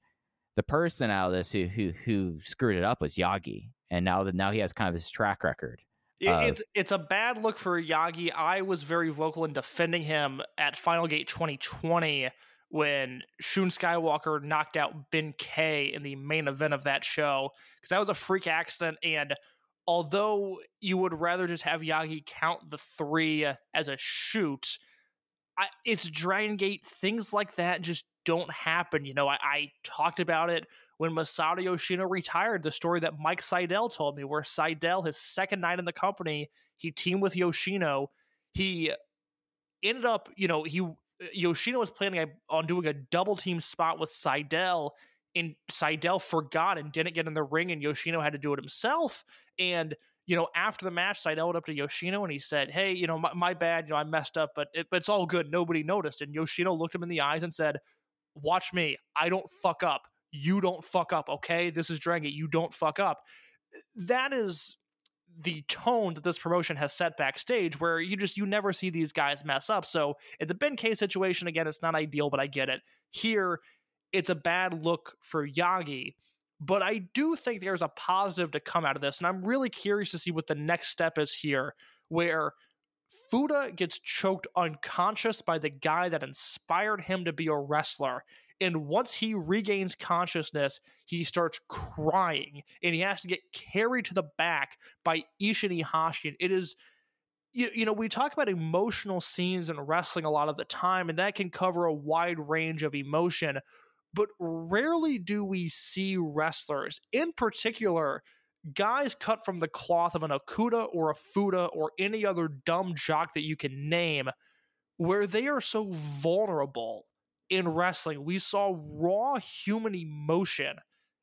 the person out of this who who who screwed it up was Yagi, and now that now he has kind of his track record. it's it's a bad look for Yagi. I was very vocal in defending him at Final Gate 2020 when Shun Skywalker knocked out Ben-K in the main event of that show because that was a freak accident. And although you would rather just have Yagi count the three as a shoot, I, it's Dragon Gate. Things like that just don't happen. You know, I, I talked about it when Masato Yoshino retired. The story that Mike Sydal told me, where Sydal, his second night in the company, he teamed with Yoshino. He ended up, you know, he uh, Yoshino was planning on doing a double team spot with Sydal, and Sydal forgot and didn't get in the ring, and Yoshino had to do it himself. And you know, after the match, Sydal went up to Yoshino and he said, "Hey, you know, my, my bad. You know, I messed up, but, it, but it's all good. Nobody noticed." And Yoshino looked him in the eyes and said, "Watch me. I don't fuck up. You don't fuck up. Okay, this is Dragon You don't fuck up." That is the tone that this promotion has set backstage where you just you never see these guys mess up so in the ben k situation again it's not ideal but i get it here it's a bad look for yagi but i do think there's a positive to come out of this and i'm really curious to see what the next step is here where fuda gets choked unconscious by the guy that inspired him to be a wrestler and once he regains consciousness, he starts crying and he has to get carried to the back by Ishin Iihashi. And it is, you, you know, we talk about emotional scenes in wrestling a lot of the time, and that can cover a wide range of emotion. But rarely do we see wrestlers, in particular, guys cut from the cloth of an Okuda or a Fuda or any other dumb jock that you can name, where they are so vulnerable in wrestling. We saw raw human emotion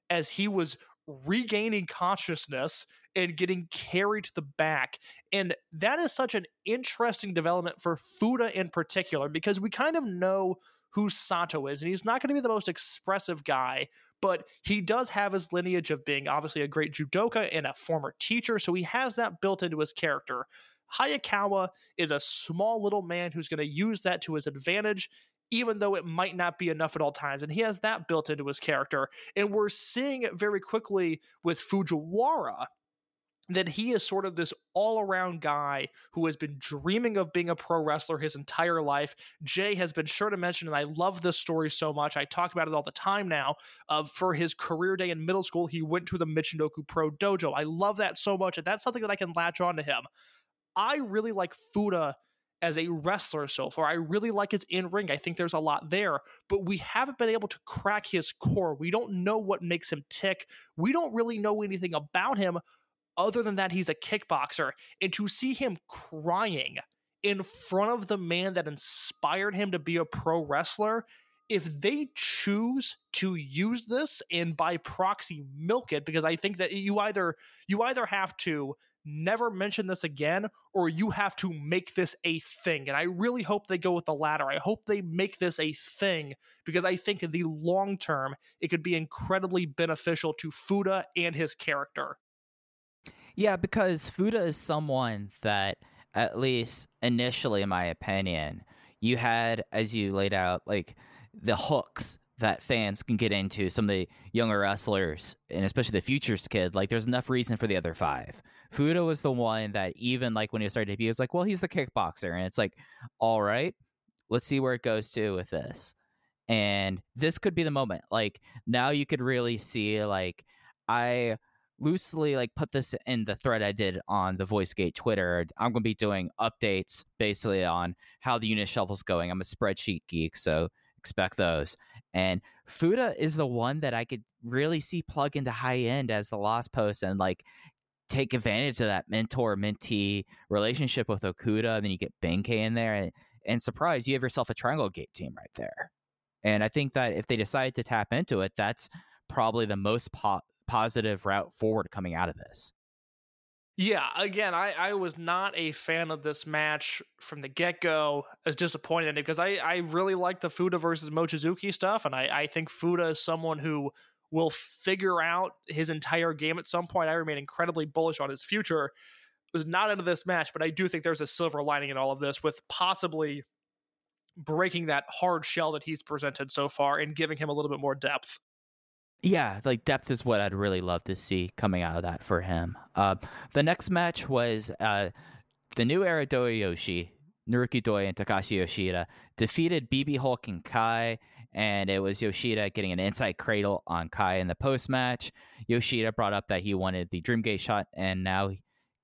as he was regaining consciousness and getting carried to the back. And that is such an interesting development for Fuda in particular because we kind of know who Sato is, and he's not going to be the most expressive guy, but he does have his lineage of being obviously a great judoka and a former teacher, so he has that built into his character. Hayakawa is a small little man who's going to use that to his advantage, even though it might not be enough at all times. And he has that built into his character. And we're seeing it very quickly with Fujiwara that he is sort of this all around guy who has been dreaming of being a pro wrestler his entire life. Jay has been sure to mention, and I love this story so much. I talk about it all the time now. Of for his career day in middle school, he went to the Michinoku Pro Dojo. I love that so much, and that's something that I can latch on to him. I really like Fuda as a wrestler so far. I really like his in ring. I think there's a lot there, but we haven't been able to crack his core. We don't know what makes him tick. We don't really know anything about him other than that he's a kickboxer. And to see him crying in front of the man that inspired him to be a pro wrestler, if they choose to use this and by proxy milk it because i think that you either you either have to never mention this again, or you have to make this a thing. And I really hope they go with the latter. I hope they make this a thing because I think in the long term, it could be incredibly beneficial to Fuda and his character. Yeah, because Fuda is someone that, at least initially, in my opinion, you had, as you laid out, like the hooks that fans can get into some of the younger wrestlers and especially the futures kid like there's enough reason for the other five Fuda was the one that even like when he started to be, he was like, well, he's the kickboxer. And it's like, all right, let's see where it goes to with this. And this could be the moment. Like now you could really see like I loosely like put this in the thread I did on the VoiceGate Twitter. I'm gonna be doing updates basically on how the unit shuffle's going. I'm a spreadsheet geek, so expect those. And Fuda is the one that I could really see plug into high end as the lost post and like take advantage of that mentor mentee relationship with Okuda, and then you get Ben-K in there, and, and surprise, you have yourself a Triangle Gate team right there. And I think that if they decide to tap into it, that's probably the most po- positive route forward coming out of this. Yeah, again, I, I was not a fan of this match from the get go. I was disappointed because I, I really like the Fuda versus Mochizuki stuff, and I, I think Fuda is someone who will figure out his entire game at some point. I remain incredibly bullish on his future. Was not into this match, but I do think there's a silver lining in all of this with possibly breaking that hard shell that he's presented so far and giving him a little bit more depth. Yeah, like depth is what I'd really love to see coming out of that for him. Uh, the next match was uh, the new era Doyoshi, Naruki Doi and Takashi Yoshida defeated BB Hulk and Kai and it was Yoshida getting an inside cradle on Kai in the post match. Yoshida brought up that he wanted the Dreamgate shot, and now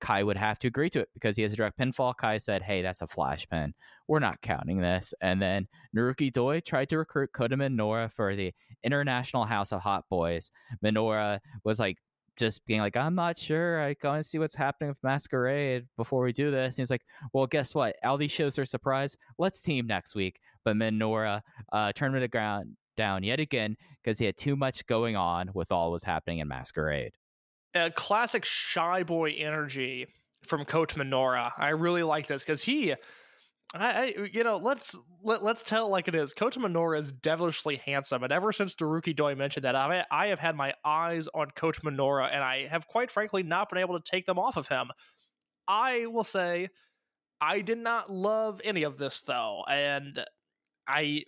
Kai would have to agree to it because he has a direct pinfall. Kai said, "Hey, that's a flash pin. We're not counting this." And then Naruki Doi tried to recruit Kota Minoura for the International House of Hot Boys. Minoura was like just being like, I'm not sure. I go and see what's happening with Masquerade before we do this. And he's like, Well, guess what? All these shows are surprise. Let's team next week. But Minoura uh, turned the ground down yet again because he had too much going on with all was happening in Masquerade. A classic shy boy energy from Kota Minoura. I really like this because he I, I, you know, let's let, let's tell it like it is. Kota Minoura is devilishly handsome, and ever since Naruki Doi mentioned that, I I have had my eyes on Kota Minoura, and I have quite frankly not been able to take them off of him. I will say, I did not love any of this though, and I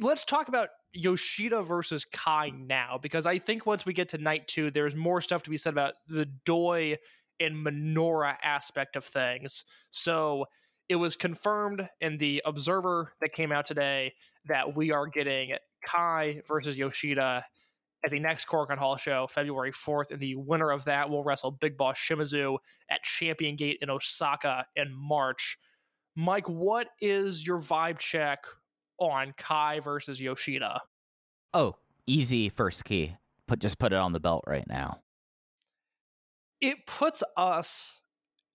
let's talk about Yoshida versus Kai now because I think once we get to night two, there's more stuff to be said about the Doi and Minoura aspect of things. So it was confirmed in the Observer that came out today that we are getting Kai versus Yoshida at the next Korakuen Hall show, February 4th. And the winner of that will wrestle Big Boss Shimizu at Champion Gate in Osaka in March. Mike, what is your vibe check on Kai versus Yoshida? Oh, easy first key. Put just put it on the belt right now. It puts us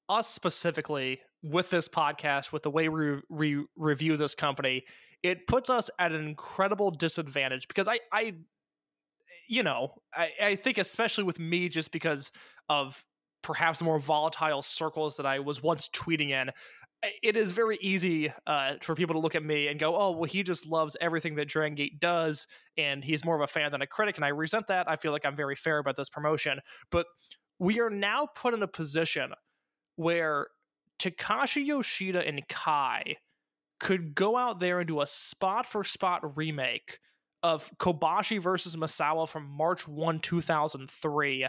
us specifically with this podcast, with the way we re- review this company, it puts us at an incredible disadvantage because I, I you know, I, I think especially with me, just because of perhaps more volatile circles that I was once tweeting in, it is very easy uh, for people to look at me and go, "Oh, well, he just loves everything that Dragon Gate does, and he's more of a fan than a critic." And I resent that. I feel like I'm very fair about this promotion, but we are now put in a position where Takashi Yoshida and Kai could go out there and do a spot for spot remake of Kobashi versus Misawa from March 1, 2003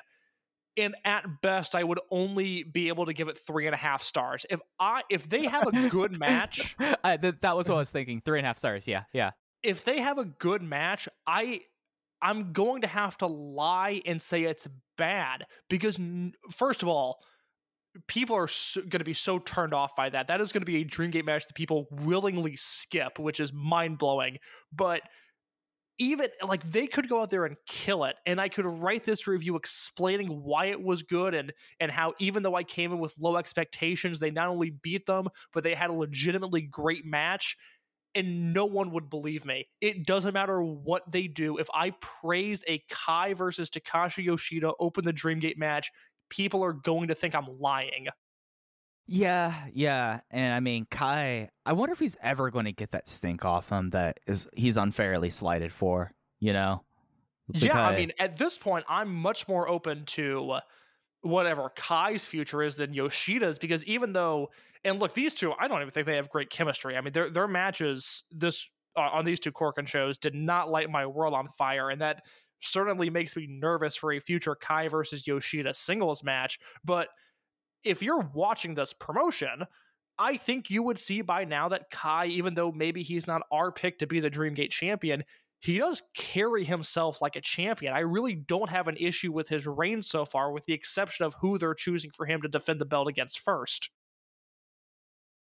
and at best i would only be able to give it three and a half stars. If i if they have a good match I, th- that was what i was thinking. Three and a half stars yeah yeah. If they have a good match i i'm going to have to lie and say it's bad because first of all people are so, going to be so turned off by that. That is going to be a dreamgate match that people willingly skip which is mind-blowing. But even like they could go out there and kill it and i could write this review explaining why it was good and and how even though i came in with low expectations they not only beat them but they had a legitimately great match and no one would believe me. It doesn't matter what they do. If i praise a kai versus takashi yoshida open the dreamgate match people are going to think i'm lying yeah, yeah, and I mean Kai. I wonder if he's ever going to get that stink off him that is he's unfairly slighted for. You know? Because... Yeah, I mean, at this point, I'm much more open to whatever Kai's future is than Yoshida's because even though, and look, these two, I don't even think they have great chemistry. I mean, their their matches this uh, on these two Korakuen shows did not light my world on fire, and that certainly makes me nervous for a future Kai versus Yoshida singles match, but if you're watching this promotion, I think you would see by now that Kai, even though maybe he's not our pick to be the Dreamgate champion, he does carry himself like a champion. I really don't have an issue with his reign so far, with the exception of who they're choosing for him to defend the belt against first.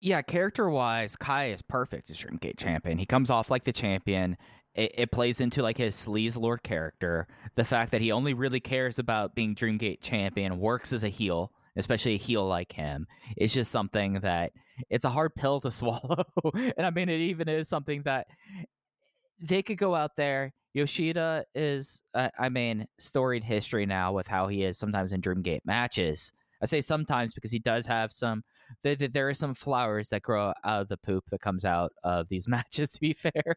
Yeah, character wise, Kai is perfect as Dreamgate champion. He comes off like the champion. It, it plays into like his sleaze lord character. The fact that he only really cares about being Dreamgate champion works as a heel especially a heel like him. It's just something that it's a hard pill to swallow. and I mean, it even is something that they could go out there. Yoshida is, uh, I mean, storied history now with how he is sometimes in Dreamgate matches. I say sometimes because he does have some. There, there are some flowers that grow out of the poop that comes out of these matches. To be fair,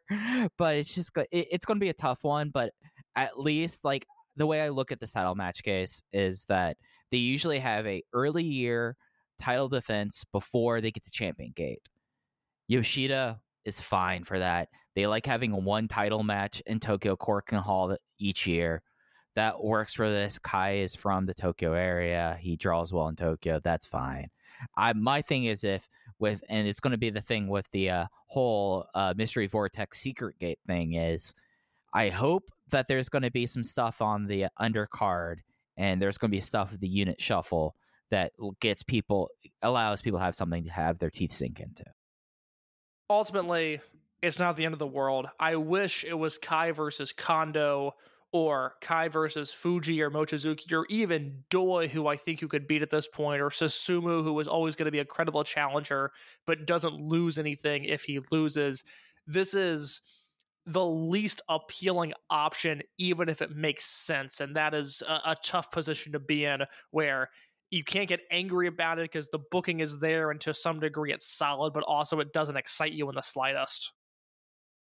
but it's just it, it's going to be a tough one. But at least like the way I look at the title match case is that they usually have a early year title defense before they get to champion gate. Yoshida is fine for that. They like having one title match in Tokyo Korakuen Hall each year. That works for this. Kai is from the Tokyo area. He draws well in Tokyo. That's fine. I my thing is if with and it's going to be the thing with the uh, whole uh, mystery vortex secret gate thing is I hope that there's going to be some stuff on the undercard and there's going to be stuff with the unit shuffle that gets people allows people to have something to have their teeth sink into. Ultimately, it's not the end of the world. I wish it was Kai versus Kondo or Kai versus Fujii or Mochizuki or even Doi, who I think you could beat at this point, or Susumu, who is always going to be a credible challenger but doesn't lose anything if he loses. This is the least appealing option, even if it makes sense. And that is a, a tough position to be in where you can't get angry about it because the booking is there and to some degree it's solid, but also it doesn't excite you in the slightest.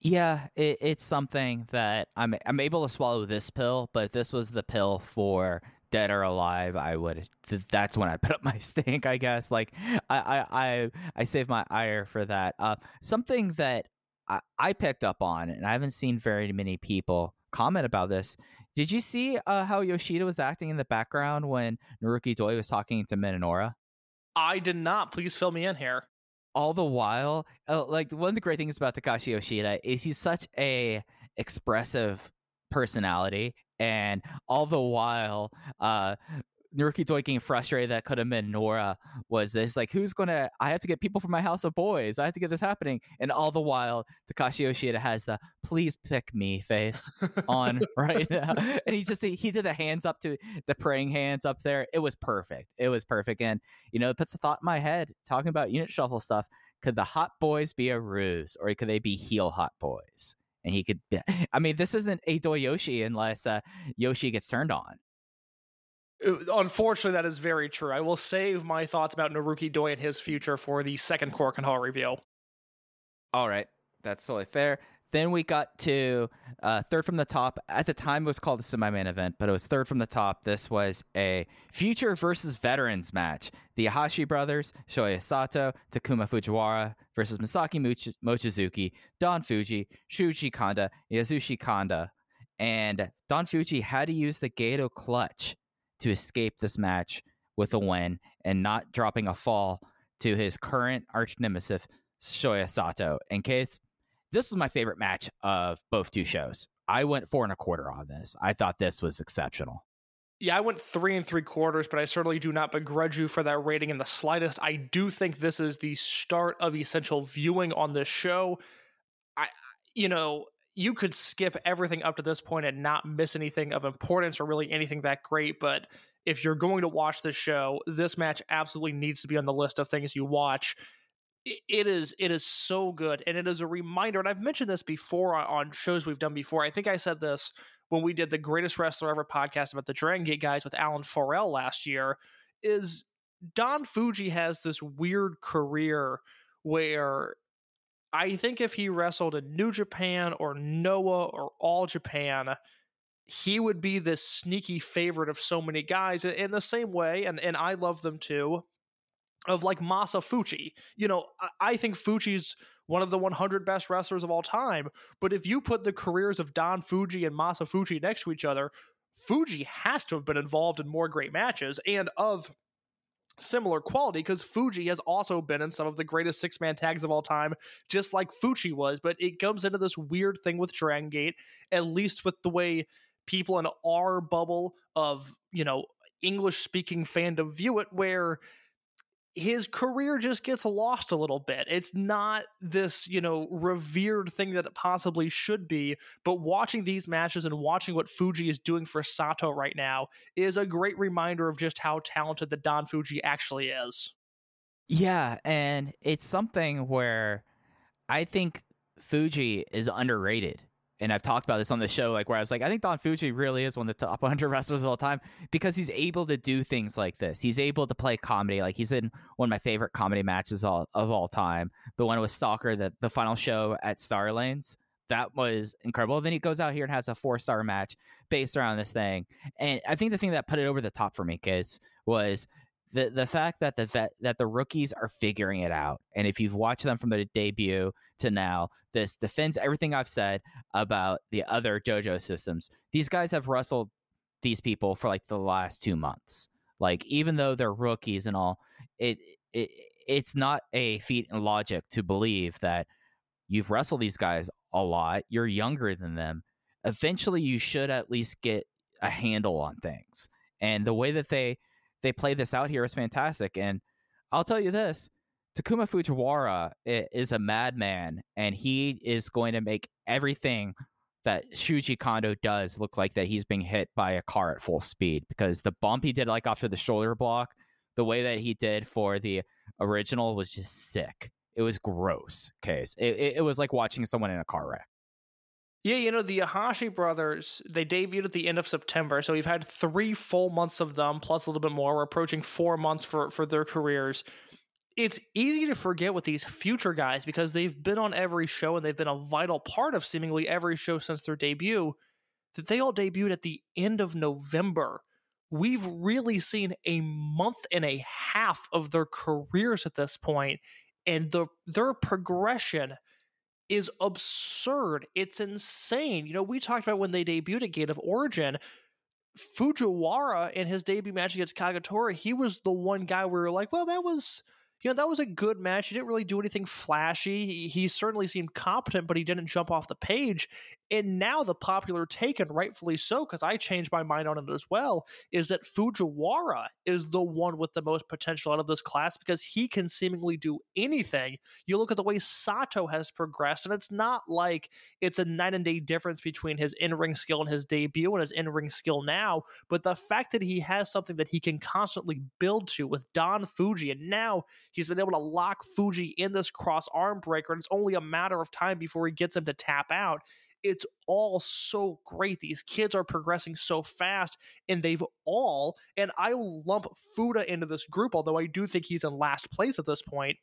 Yeah, it, it's something that I'm I'm able to swallow this pill, but if this was the pill for dead or alive, I would. That's when I put up my stink, I guess. Like I I I, I save my ire for that. Uh, something that I, I picked up on, and I haven't seen very many people comment about this. Did you see uh, how Yoshida was acting in the background when Naruki Doi was talking to Minoura? I did not. Please fill me in here. All the while, uh, like one of the great things about Takashi Yoshida is he's such a expressive personality, and all the while, uh, Naruki Doi getting frustrated that could have been Nora was this like who's gonna I have to get people from my house of boys. I have to get this happening. And all the while Takashi Yoshida has the please pick me face on right now. And he just he did the hands up to the praying hands up there. It was perfect. It was perfect. And you know it puts a thought in my head talking about unit shuffle stuff. Could the hot boys be a ruse or could they be heel hot boys? And he could be, I mean this isn't a Yoshi unless uh, Yoshi gets turned on Unfortunately, that is very true. I will save my thoughts about Naruki Doi and his future for the second Korakuen Hall review. All right, that's totally fair. Then we got to uh, third from the top. At the time, it was called the semi-main event, but it was third from the top. This was a future versus veterans match. The Iihashi brothers, Shoya Sato, Takuma Fujiwara versus Masaki Mochi- Mochizuki, Don Fujii, Shuji Kondo, Yasushi Kanda, and Don Fujii had to use the Gato clutch to escape this match with a win and not dropping a fall to his current arch nemesis Shoya Sato. In case this was my favorite match of both two shows. I went four and a quarter on this. I thought this was exceptional. Yeah, I went three and three quarters, but I certainly do not begrudge you for that rating in the slightest. I do think this is the start of essential viewing on this show. I, you know, you could skip everything up to this point and not miss anything of importance or really anything that great, but if you're going to watch this show, this match absolutely needs to be on the list of things you watch. It is it is so good and it is a reminder and i've mentioned this before on, shows we've done before. I think i said this when we did the greatest wrestler ever podcast about the dragon gate guys with alan forel last year is don fujii has this weird career where i think if he wrestled in new japan or noah or all japan he would be this sneaky favorite of so many guys in the same way and, and i love them too of like Masa Fuchi. You know, I, think Fuji's one of the 100 best wrestlers of all time. But if you put the careers of Don Fujii and Masa Fuchi next to each other, Fuji has to have been involved in more great matches and of similar quality because Fuji has also been in some of the greatest six man tags of all time, just like Fuji was. But it comes into this weird thing with Dragon Gate, at least with the way people in our bubble of, you know, English speaking fandom view it, where his career just gets lost a little bit. It's not this, you know, revered thing that it possibly should be, but watching these matches and watching what Fujii is doing for Sato right now is a great reminder of just how talented the Don Fujii actually is. Yeah, and it's something where I think Fujii is underrated and I've talked about this on the show, like where I was like, I think Don Fujii really is one of the top 100 wrestlers of all time because he's able to do things like this. He's able to play comedy. Like he's in one of my favorite comedy matches all, of all time, the one with Stalker, the, the final show at Star Lanes. That was incredible. Then he goes out here and has a four star match based around this thing. And I think the thing that put it over the top for me, kids, was the the fact that the vet, that the rookies are figuring it out, and if you've watched them from their debut to now, this defends everything I've said about the other dojo systems. These guys have wrestled these people for like the last two months. Like even though they're rookies and all, it it it's not a feat in logic to believe that you've wrestled these guys a lot. You're younger than them. Eventually, you should at least get a handle on things. And the way that they they play this out here is fantastic. And I'll tell you this Takuma Fujiwara is a madman, and he is going to make everything that Shuji Kondo does look like that he's being hit by a car at full speed because the bump he did like after the shoulder block, the way that he did for the original was just sick. It was gross. Case it, it, it was like watching someone in a car wreck. Yeah, you know, the Iihashi brothers, they debuted at the end of September. So we've had three full months of them, plus a little bit more. We're approaching four months for, for their careers. It's easy to forget with these future guys because they've been on every show and they've been a vital part of seemingly every show since their debut. That they all debuted at the end of November. We've really seen a month and a half of their careers at this point, and the their progression is absurd. It's insane. You know, we talked about when they debuted at Gate of Origin. Fujiwara in his debut match against Kagetora, he was the one guy where we were like, well, that was you know, that was a good match. He didn't really do anything flashy. He, he, certainly seemed competent, but he didn't jump off the page. And now the popular take, and rightfully so, because I changed my mind on it as well, is that Fujiwara is the one with the most potential out of this class because he can seemingly do anything. You look at the way Sato has progressed, and it's not like it's a night and day difference between his in ring skill and his debut and his in ring skill now, but the fact that he has something that he can constantly build to with Don Fujii, and now He's been able to lock Fujii in this cross arm breaker, and it's only a matter of time before he gets him to tap out. It's all so great. These kids are progressing so fast, and they've all, and I lump Fuda into this group, although I do think he's in last place at this point.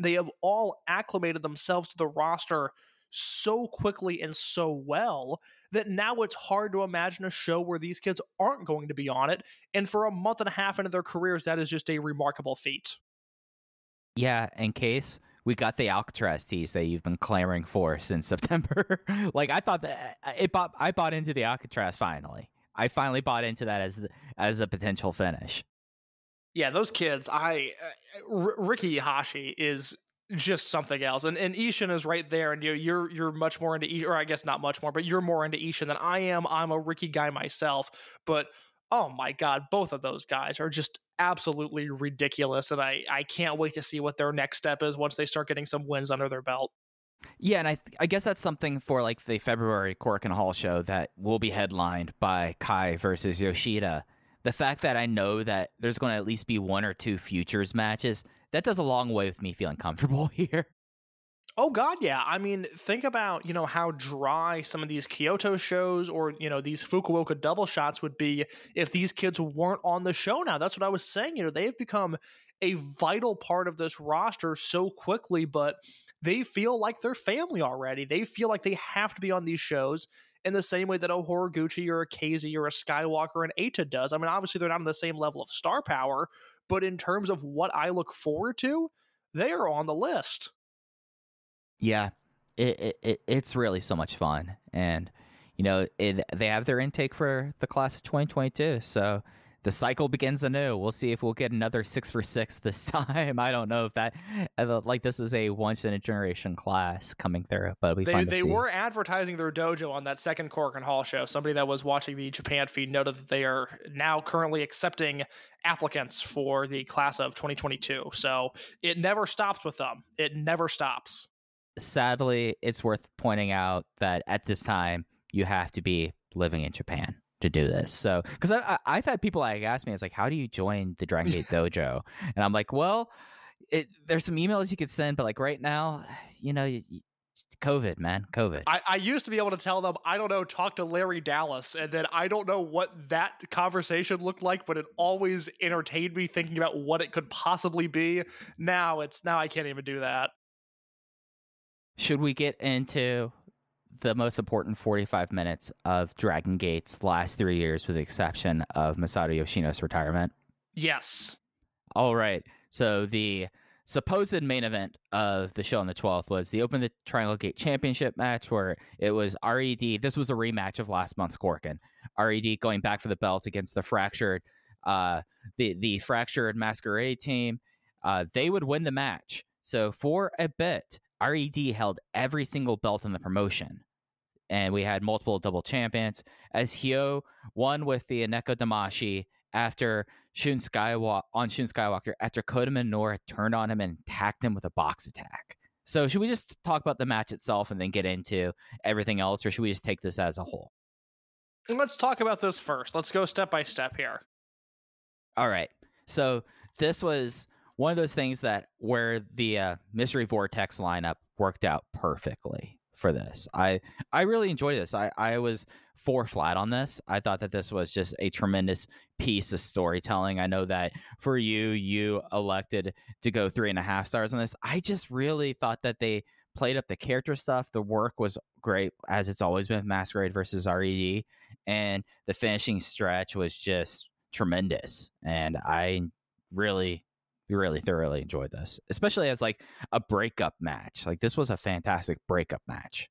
They have all acclimated themselves to the roster so quickly and so well that now it's hard to imagine a show where these kids aren't going to be on it. And for a month and a half into their careers, that is just a remarkable feat. Yeah, in case we got the Alcatraz tease that you've been clamoring for since September. like I thought that uh, it bought, I bought into the Alcatraz finally. I finally bought into that as the, as a potential finish. Yeah, those kids. I uh, Ricky Hashi is just something else. And and Ishin is right there, and you know, you're you're much more into or I guess not much more, but you're more into Ishin than I am. I'm a Ricky guy myself, but oh my god, both of those guys are just absolutely ridiculous, and I I can't wait to see what their next step is once they start getting some wins under their belt. Yeah, and I I guess that's something for like the February Korakuen Hall show that will be headlined by Kai versus Yoshida. The fact that I know that there's going to at least be one or two futures matches that does a long way with me feeling comfortable here. Oh God, yeah. I mean, think about you know how dry some of these Kyoto shows or you know these Fukuoka double shots would be if these kids weren't on the show. Now that's what I was saying. You know they've become a vital part of this roster so quickly, but they feel like they're family already. They feel like they have to be on these shows in the same way that a Horiguchi or a KZ or a Skywalker and Eita does. I mean, obviously they're not on the same level of star power, but in terms of what I look forward to, they are on the list. Yeah, it, it it's really so much fun, and you know it, they have their intake for the class of 2022. So the cycle begins anew. We'll see if we'll get another six for six this time. I don't know if that like this is a once in a generation class coming through, but we they they were advertising their dojo on that second Korakuen Hall show. Somebody that was watching the Japan feed noted that they are now currently accepting applicants for the class of 2022. So it never stops with them. It never stops. Sadly, it's worth pointing out that at this time you have to be living in Japan to do this. So, because I, I, have had people like ask me, it's like, how do you join the Dragon Gate Dojo? And I'm like, well, it, there's some emails you could send, but like right now, you know, you, you, COVID, man, COVID. I, I used to be able to tell them, I don't know, talk to Larry Dallas, and then I don't know what that conversation looked like, but it always entertained me thinking about what it could possibly be. Now it's now I can't even do that. Should we get into the most important 45 minutes of Dragon Gate's last three years, with the exception of Masato Yoshino's retirement? Yes. All right. So the supposed main event of the show on the 12th was the Open the Triangle Gate Championship match, where it was RED. This was a rematch of last month's Korakuen. RED going back for the belt against the fractured, uh, the the fractured Masquerade team. Uh, they would win the match. So for a bit, RED held every single belt in the promotion. And we had multiple double champions as Hyo won with the Aneko Damashi after Shun Skywalker on Shun Skywalker after Kota Minoura turned on him and attacked him with a box attack. So should we just talk about the match itself and then get into everything else, or should we just take this as a whole? Let's talk about this first. Let's go step by step here. All right. So this was one of those things that where the uh, mystery vortex lineup worked out perfectly for this. I I really enjoyed this. I I was four flat on this. I thought that this was just a tremendous piece of storytelling. I know that for you, you elected to go three and a half stars on this. I just really thought that they played up the character stuff. The work was great, as it's always been Masquerade versus RED, and the finishing stretch was just tremendous. And I really really thoroughly enjoyed this, especially as like a breakup match. Like this was a fantastic breakup match.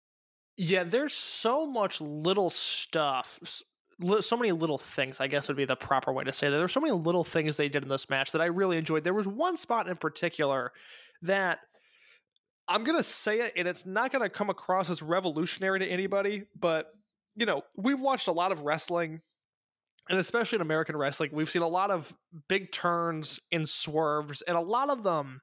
Yeah, there's so much little stuff, so many little things. I guess would be the proper way to say that. There's so many little things they did in this match that I really enjoyed. There was one spot in particular that I'm gonna say it, and it's not gonna come across as revolutionary to anybody, but you know, we've watched a lot of wrestling and especially in American wrestling, we've seen a lot of big turns and swerves, and a lot of them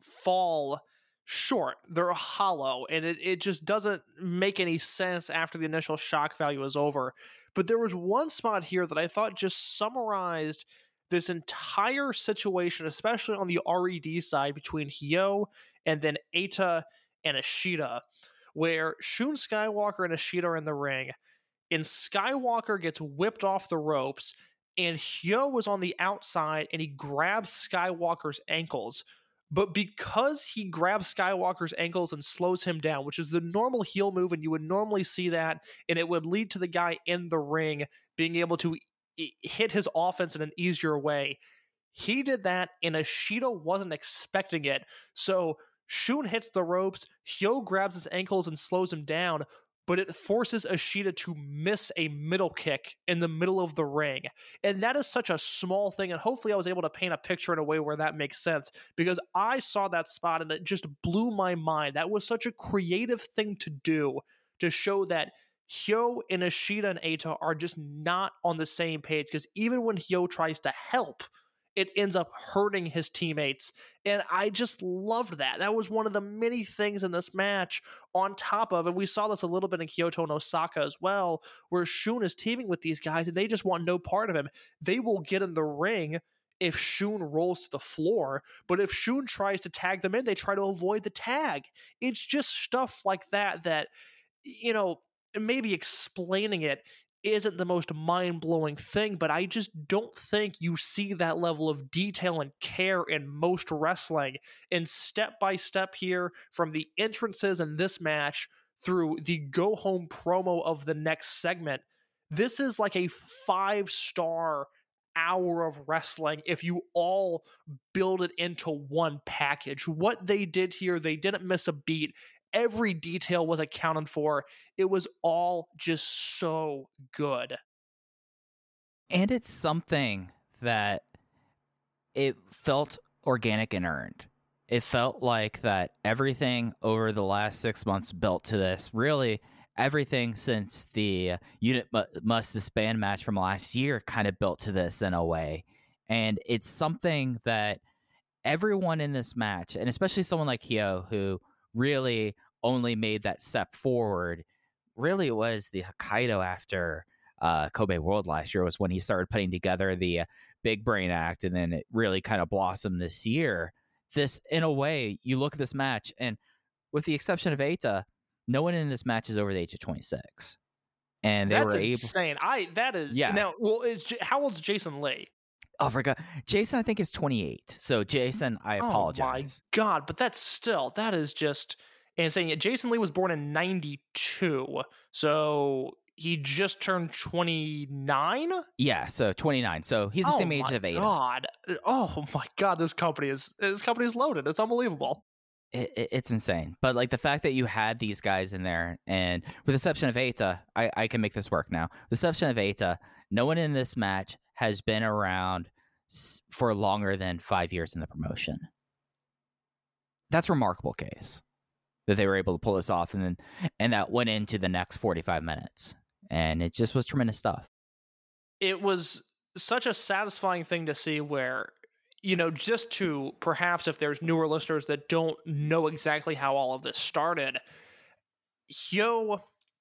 fall short. They're hollow, and it, it just doesn't make any sense after the initial shock value is over. But there was one spot here that I thought just summarized this entire situation, especially on the RED side between Hyo and then Eita and Ishida, where Shun Skywalker and Ishida are in the ring, and Skywalker gets whipped off the ropes, and Hyo was on the outside and he grabs Skywalker's ankles. But because he grabs Skywalker's ankles and slows him down, which is the normal heel move, and you would normally see that, and it would lead to the guy in the ring being able to hit his offense in an easier way. He did that, and Ishida wasn't expecting it. So Shun hits the ropes, Hyo grabs his ankles and slows him down, but it forces Ishida to miss a middle kick in the middle of the ring. And that is such a small thing. And hopefully, I was able to paint a picture in a way where that makes sense because I saw that spot and it just blew my mind. That was such a creative thing to do to show that Hyo and Ishida and Eita are just not on the same page because even when Hyo tries to help, it ends up hurting his teammates. And I just loved that. That was one of the many things in this match on top of, and we saw this a little bit in Kyoto and Osaka as well, where Shun is teaming with these guys and they just want no part of him. They will get in the ring if Shun rolls to the floor, but if Shun tries to tag them in, they try to avoid the tag. It's just stuff like that that, you know, maybe explaining it isn't the most mind blowing thing, but I just don't think you see that level of detail and care in most wrestling. And step by step here, from the entrances in this match through the go home promo of the next segment, this is like a five star hour of wrestling if you all build it into one package. What they did here, they didn't miss a beat every detail was accounted for. It was all just so good. And it's something that it felt organic and earned. It felt like that everything over the last six months built to this. Really, everything since the unit must disband match from last year kind of built to this in a way. And it's something that everyone in this match, and especially someone like Hyo, who really only made that step forward really was the Hokkaido after uh, Kobe World last year was when he started putting together the uh, Big Brain Act, and then it really kind of blossomed this year. This, in a way, you look at this match, and with the exception of Eita, no one in this match is over the age of 26, and they That's were able. insane. I that is Yeah. Now, well, is how old's Jason Lee? Oh, forgot. Jason, I think is 28. So Jason, I apologize. Oh my god! But that's still that is just insane. Yet Jason Lee was born in '92, so he just turned 29. Yeah, so 29. So he's the oh same age of Eita. God! Uh, oh my god! This company is this company is loaded. It's unbelievable. it, it- it's insane. But like the fact that you had these guys in there, and with the exception of Eita, I, I can make this work now. With the exception of Eita, no one in this match has been around for longer than five years in the promotion. That's a remarkable case that they were able to pull this off, and then and that went into the next forty five minutes, and it just was tremendous stuff. it was such a satisfying thing to see where you know just to perhaps if there's newer listeners that don't know exactly how all of this started Hyo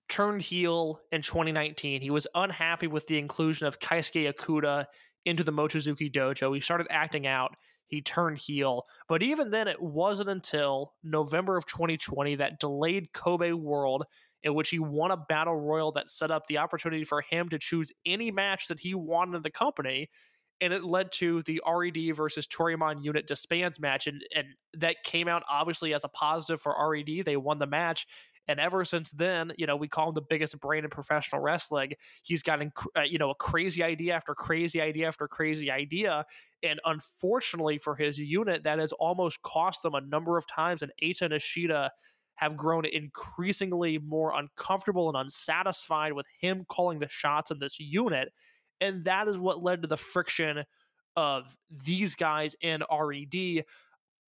turned heel in 2019 he was unhappy with the inclusion of Keisuke Okuda into the Mochizuki dojo. He started acting out he turned heel but even then it wasn't until November of 2020 that delayed Kobe World in which he won a battle royal that set up the opportunity for him to choose any match that he wanted in the company. And it led to the RED versus Toryumon unit disbands match. And, and that came out obviously as a positive for RED. They won the match. And ever since then, you know, we call him the biggest brain in professional wrestling. He's got, uh, you know, a crazy idea after crazy idea after crazy idea. And unfortunately for his unit, that has almost cost them a number of times. And Eita and Ishida have grown increasingly more uncomfortable and unsatisfied with him calling the shots in this unit. And that is what led to the friction of these guys in RED.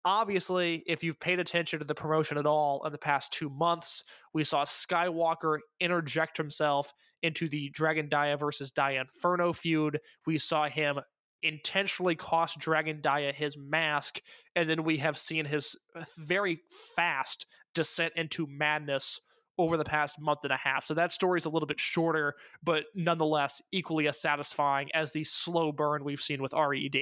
Obviously, if you've paid attention to the promotion at all in the past two months, we saw Skywalker interject himself into the Dragon Dia versus Dia Inferno feud. We saw him intentionally cost Dragon Dia his mask, and then we have seen his very fast descent into madness over the past month and a half. So that story is a little bit shorter, but nonetheless equally as satisfying as the slow burn we've seen with RED.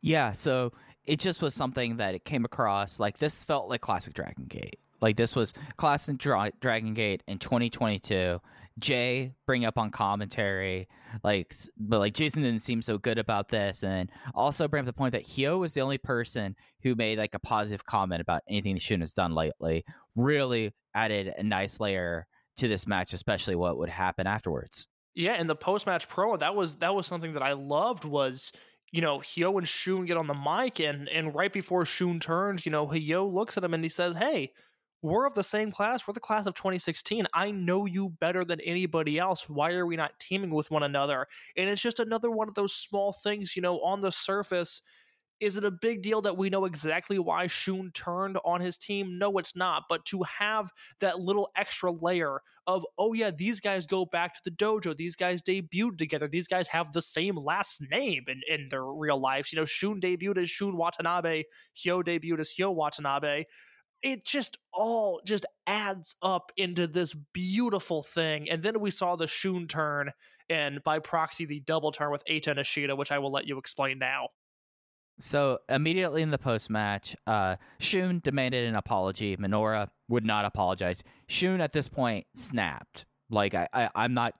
Yeah, so it just was something that it came across like this felt like classic Dragon Gate. Like this was classic Dra- Dragon Gate in 2022. Jay bring up on commentary, like, but like Jason didn't seem so good about this, and also bring up the point that Hyo was the only person who made like a positive comment about anything Shun has done lately. Really added a nice layer to this match, especially what would happen afterwards. Yeah, in the post match promo, that was that was something that I loved was you know, Hyo and Shun get on the mic, and and right before Shun turns, you know, Hyo looks at him and he says, "Hey, we're of the same class. We're the class of 2016. I know you better than anybody else. Why are we not teaming with one another?" And it's just another one of those small things, you know, on the surface. Is it a big deal that we know exactly why Shun turned on his team? No, it's not. But to have that little extra layer of, oh, yeah, these guys go back to the dojo. These guys debuted together. These guys have the same last name in, in their real lives. You know, Shun debuted as Shun Watanabe, Hyo debuted as Hyo Watanabe it just all just adds up into this beautiful thing. And then we saw the Shun turn and by proxy the double turn with Eita and Ishida, which I will let you explain now. So immediately in the post match, uh, Shun demanded an apology. Minoura would not apologize. Shun at this point snapped. Like I, I I'm not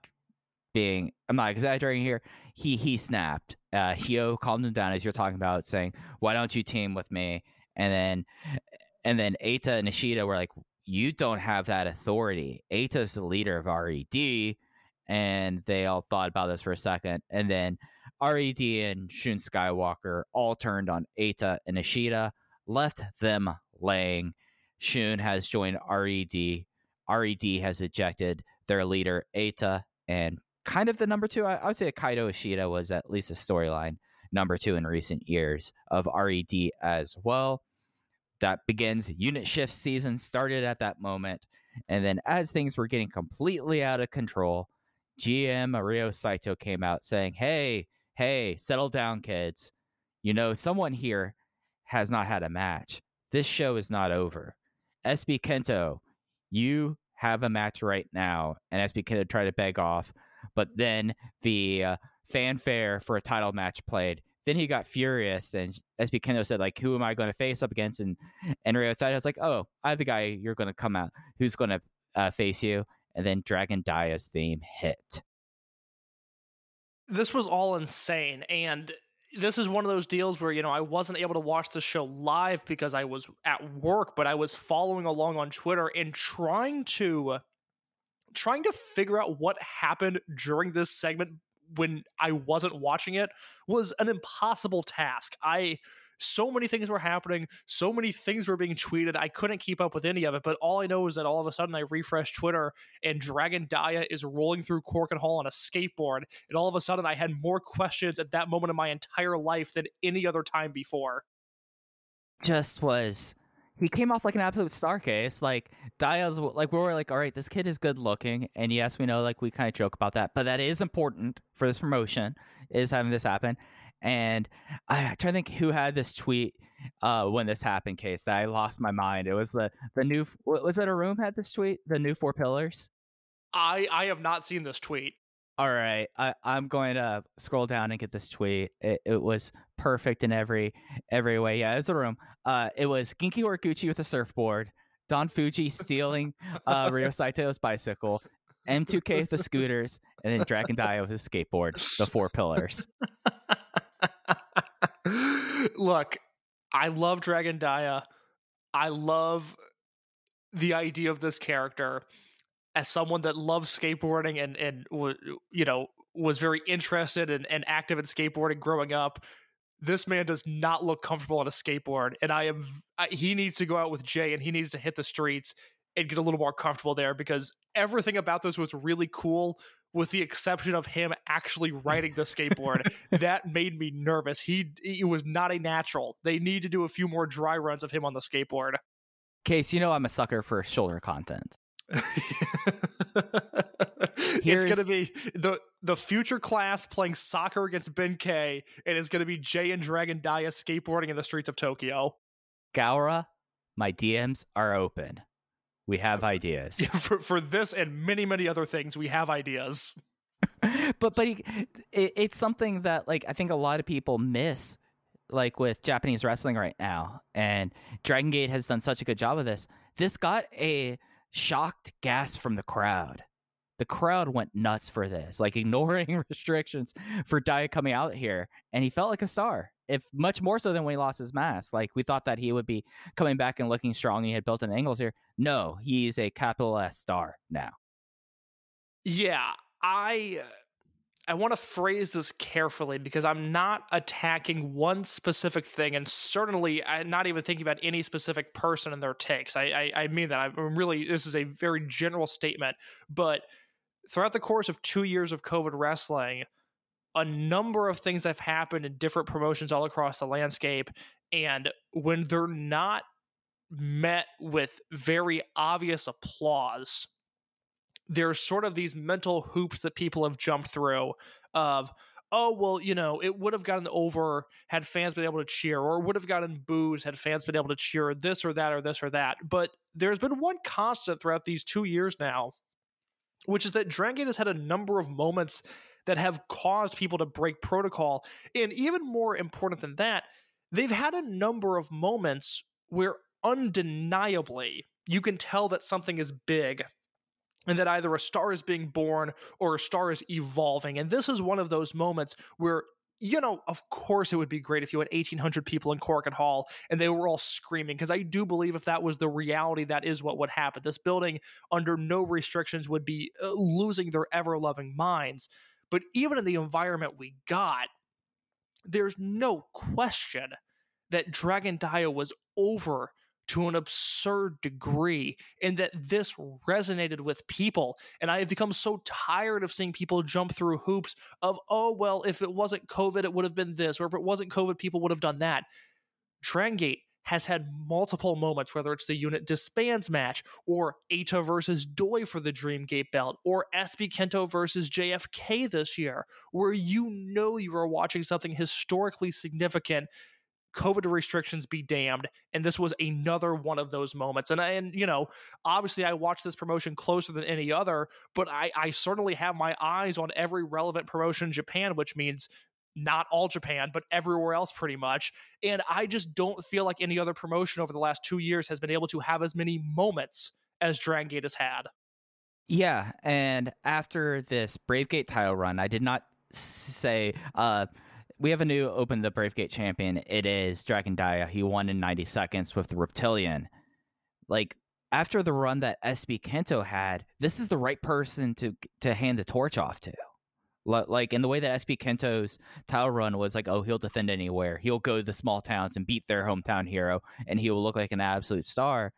being I'm not exaggerating here. He he snapped. Uh, Hyo calmed him down as you're talking about, saying, "Why don't you team with me?" And then and then Eita and Ishida were like, "You don't have that authority. Eita's the leader of RED." And they all thought about this for a second, and then Red and Shun Skywalker all turned on Eita and Ishida, left them laying. Shun has joined Red. Red has ejected their leader Eita, and kind of the number two. I, I would say Kaito Ishida was at least a storyline number two in recent years of Red as well. That begins unit shift season started at that moment, and then as things were getting completely out of control, GM Ryo Saito came out saying, "Hey, hey, settle down, kids. You know, someone here has not had a match. This show is not over. SB Kento, you have a match right now. And SB Kento tried to beg off, but then the uh, fanfare for a title match played. Then he got furious, and SB Kento said, "Like, who am I going to face up against?" And and Ryo Saito was like, "Oh, I have the guy you're going to come out. Who's going to uh, face you?" And then Dragon Dia's theme hit this was all insane and this is one of those deals where you know I wasn't able to watch the show live because I was at work, but I was following along on Twitter and trying to trying to figure out what happened during this segment when I wasn't watching it was an impossible task. I so many things were happening, so many things were being tweeted. I couldn't keep up with any of it, but all I know is that all of a sudden I refreshed Twitter and Dragon Dia is rolling through Korakuen Hall on a skateboard. And all of a sudden I had more questions at that moment in my entire life than any other time before. Just was he came off like an absolute star case. Like Dia's like we were like, all right, this kid is good looking, and yes, we know like we kind of joke about that, but that is important for this promotion is having this happen. And I try to think who had this tweet uh, when this happened. Case that I lost my mind. It was the the new was it a room had this tweet? The new four pillars. I I have not seen this tweet. All right, I, I'm going to scroll down and get this tweet. It, it was perfect in every every way. Yeah, it was a room. Uh, it was Genki Horiguchi with a surfboard, Don Fujii stealing uh, Ryo Saito's bicycle, M2K with the scooters, and then Dragon Dia with his skateboard. The four pillars. Look, I love Dragon Dia. I love the idea of this character as someone that loves skateboarding and and you know was very interested and, and active in skateboarding growing up. This man does not look comfortable on a skateboard, and I am. I, he needs to go out with Jay, and he needs to hit the streets and get a little more comfortable there because everything about this was really cool with the exception of him actually riding the skateboard. that made me nervous. He he was not a natural. They need to do a few more dry runs of him on the skateboard. Case, you know I'm a sucker for shoulder content. it's gonna be the the future class playing soccer against Ben-K, and it's gonna be Jay and Dragon Dia skateboarding in the streets of Tokyo. Gaora, my DMs are open. We have ideas. for for this and many many other things, we have ideas. but but he, it, it's something that like I think a lot of people miss like with Japanese wrestling right now and Dragon Gate has done such a good job of this. This got a shocked gasp from the crowd. The crowd went nuts for this, like ignoring restrictions for Dia coming out here and he felt like a star. If much more so than when he lost his mask. Like we thought that he would be coming back and looking strong and he had built in angles here. No, he's a capital S star now. Yeah, I uh, I want to phrase this carefully because I'm not attacking one specific thing, and certainly I'm not even thinking about any specific person and their takes. I, I, I mean that. I'm really this is a very general statement, but throughout the course of two years of COVID wrestling, a number of things have happened in different promotions all across the landscape, and when they're not met with very obvious applause there's sort of these mental hoops that people have jumped through of oh well you know it would have gotten over had fans been able to cheer or would have gotten booze had fans been able to cheer this or that or this or that. But there's been one constant throughout these two years now which is that Dragon has had a number of moments that have caused people to break protocol and even more important than that they've had a number of moments where undeniably you can tell that something is big and that either a star is being born or a star is evolving. And this is one of those moments where you know, of course, it would be great if you had 1,800 people in Korakuen Hall and they were all screaming. Because I do believe if that was the reality, that is what would happen. This building, under no restrictions, would be uh, losing their ever loving minds. But even in the environment we got, there's no question that Dragon Dia was over to an absurd degree and that this resonated with people. And i have become so tired of seeing people jump through hoops of oh well if it wasn't covid it would have been this or if it wasn't covid people would have done that. Dragon Gate has had multiple moments, whether it's the unit disbands match, or Eita versus Doi for the Dream Gate belt, or SB Kento versus JFK this year, where you know you are watching something historically significant COVID restrictions be damned. And this was another one of those moments. And, and you know, obviously I watched this promotion closer than any other, but I, I certainly have my eyes on every relevant promotion in Japan, which means not all Japan, but everywhere else pretty much. And I just don't feel like any other promotion over the last two years has been able to have as many moments as Dragon Gate has had. Yeah. And after this Brave Gate title run, I did not say, uh, we have a new Open the Brave Gate champion. It is Dragon Dia. He won in 90 seconds with the Reptilian. Like after the run that SB Kento had, this is the right person to to hand the torch off to. Like in the way that SB Kento's title run was like, oh, he'll defend anywhere. He'll go to the small towns and beat their hometown hero, and he will look like an absolute star.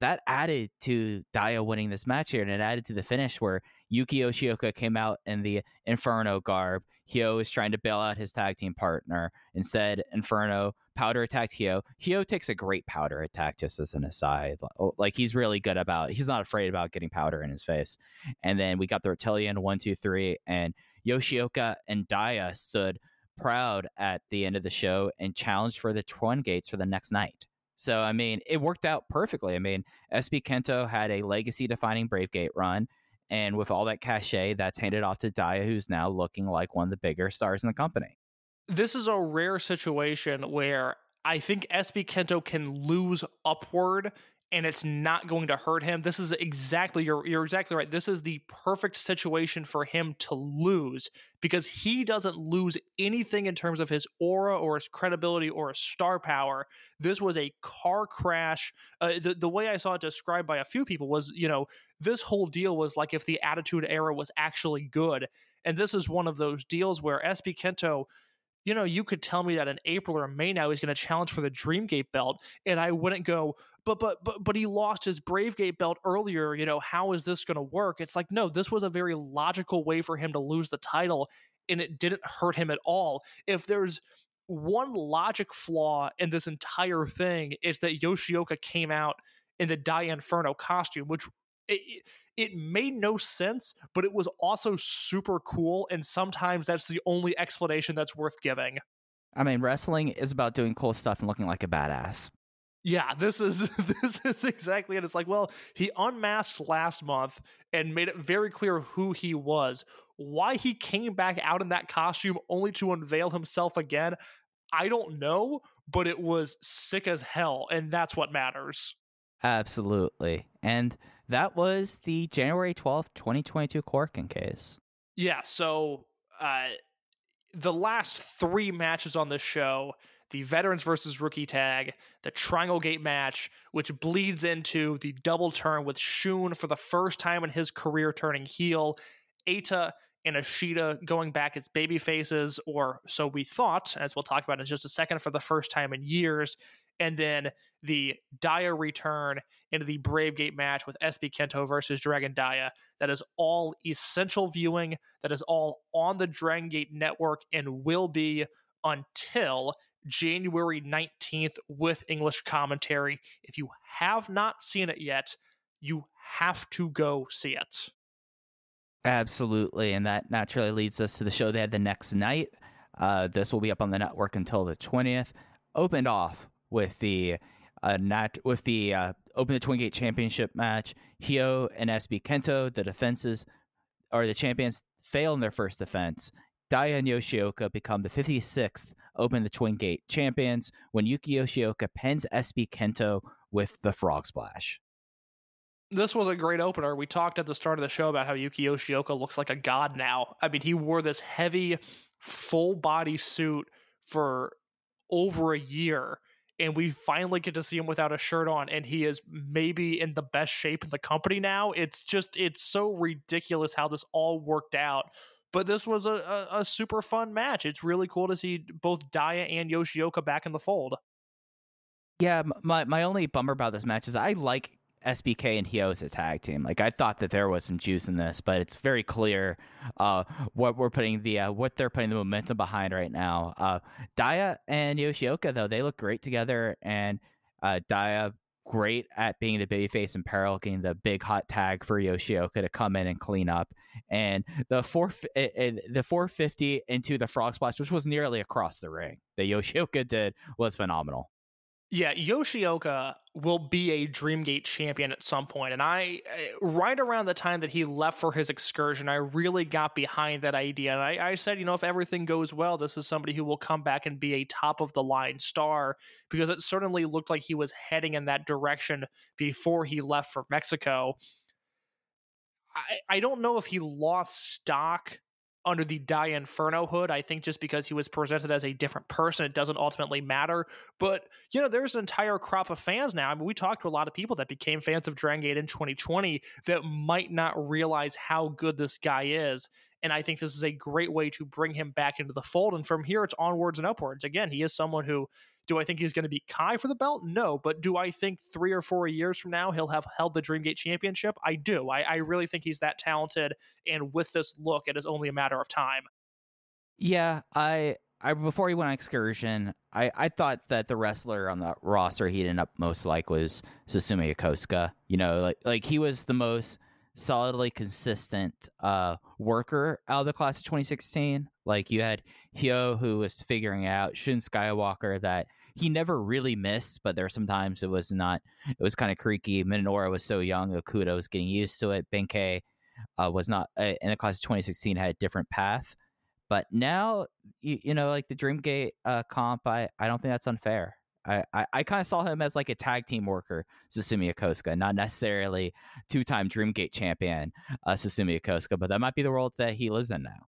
That added to Dia winning this match here, and it added to the finish where Yuki Yoshioka came out in the Inferno garb. Hyo is trying to bail out his tag team partner. Instead, Inferno powder attacked Hyo. Hyo takes a great powder attack, just as an aside. Oh, like he's really good about. He's not afraid about getting powder in his face. And then we got the Reptilian one, two, three, and Yoshioka and Dia stood proud at the end of the show and challenged for the Twin Gates for the next night. So I mean, it worked out perfectly. I mean, SB Kento had a legacy-defining Brave Gate run. And with all that cachet, that's handed off to Dia, who's now looking like one of the bigger stars in the company. This is a rare situation where I think SB Kento can lose upward and it's not going to hurt him. This is exactly you're you're exactly right. This is the perfect situation for him to lose because he doesn't lose anything in terms of his aura or his credibility or his star power. This was a car crash. Uh, the the way I saw it described by a few people was, you know, this whole deal was like if the Attitude Era was actually good, and this is one of those deals where SB Kento you know, you could tell me that in April or May now he's going to challenge for the Dreamgate belt, and I wouldn't go, but but but but he lost his Bravegate belt earlier. You know, how is this going to work? It's like no, this was a very logical way for him to lose the title, and it didn't hurt him at all. If there's one logic flaw in this entire thing, it's that Yoshioka came out in the Dia Inferno costume, which it, it made no sense, but it was also super cool. And sometimes that's the only explanation that's worth giving. I mean, wrestling is about doing cool stuff and looking like a badass. Yeah, this is this is exactly it. It's like, well, he unmasked last month and made it very clear who he was. Why he came back out in that costume only to unveil himself again, I don't know, but it was sick as hell, and that's what matters. Absolutely. And that was the January 12th, 2022 Korakuen case. Yeah, so uh the last three matches on this show the veterans versus rookie tag, the Triangle Gate match, which bleeds into the double turn with Shun for the first time in his career turning heel, Eita and Ishida going back as baby faces, or so we thought, as we'll talk about in just a second, for the first time in years. And then the Dia return into the Brave Gate match with SB Kento versus Dragon Dia. That is all essential viewing. That is all on the Dragon Gate network and will be until January 19th with English commentary. If you have not seen it yet, you have to go see it. Absolutely. And that naturally leads us to the show they had the next night. Uh, this will be up on the network until the 20th. Opened off with the uh, nat- with the uh, Open the Twin Gate Championship match. Hyo and SB Kento, the defenses or the champions, fail in their first defense. Dia and Yoshioka become the 56th Open the Twin Gate champions when Yuki Yoshioka pens SB Kento with the Frog Splash. This was a great opener. We talked at the start of the show about how Yuki Yoshioka looks like a god now. I mean, he wore this heavy, full body suit for over a year, and we finally get to see him without a shirt on, and he is maybe in the best shape in the company now. It's just, it's so ridiculous how this all worked out but this was a, a, a, super fun match. It's really cool to see both Dia and Yoshioka back in the fold. Yeah, my my only bummer about this match is I like SBK and Hyo as a tag team. Like I thought that there was some juice in this, but it's very clear uh, what we're putting the uh, what they're putting the momentum behind right now. Uh, Dia and Yoshioka though they look great together, and uh, Dia great at being the babyface and peril, getting the big hot tag for Yoshioka to come in and clean up. And the four the 450 into the frog splash, which was nearly across the ring, that Yoshioka did was phenomenal. Yeah, Yoshioka will be a Dreamgate champion at some point. And I, eh, right around the time that he left for his excursion, I really got behind that idea. And I, I, said, you know, if everything goes well, this is somebody who will come back and be a top of the line star because it certainly looked like he was heading in that direction before he left for Mexico. I, I don't know if he lost stock under the Dia Inferno hood. I think just because he was presented as a different person, it doesn't ultimately matter. But, you know, there's an entire crop of fans now. I mean, we talked to a lot of people that became fans of Dragon Gate in 2020 that might not realize how good this guy is. And I think this is a great way to bring him back into the fold. And from here, it's onwards and upwards. Again, he is someone who do I think he's going to be Kai for the belt? No. But do I think three or four years from now he'll have held the Dreamgate Championship? I do. I, I really think he's that talented. And with this look, it is only a matter of time. Yeah, I I before he went on excursion, I, I thought that the wrestler on the roster he'd end up most like was Susumu Yokosuka. You know, like like he was the most solidly consistent uh, worker out of the class of 2016. Like you had Hyo, who was figuring out Shun Skywalker that he never really missed, but there were sometimes it was not. It was kind of creaky. Minoura was so young. Okuda was getting used to it. Ben-K uh, was not uh, in the class of 2016 had a different path. But now, you, you know, like the Dreamgate uh, comp, I, I don't think that's unfair. I, I, I kind of saw him as like a tag team worker, Susumu Yokosuka, not necessarily two time Dreamgate champion, uh, Yokosuka, but that might be the world that he lives in now.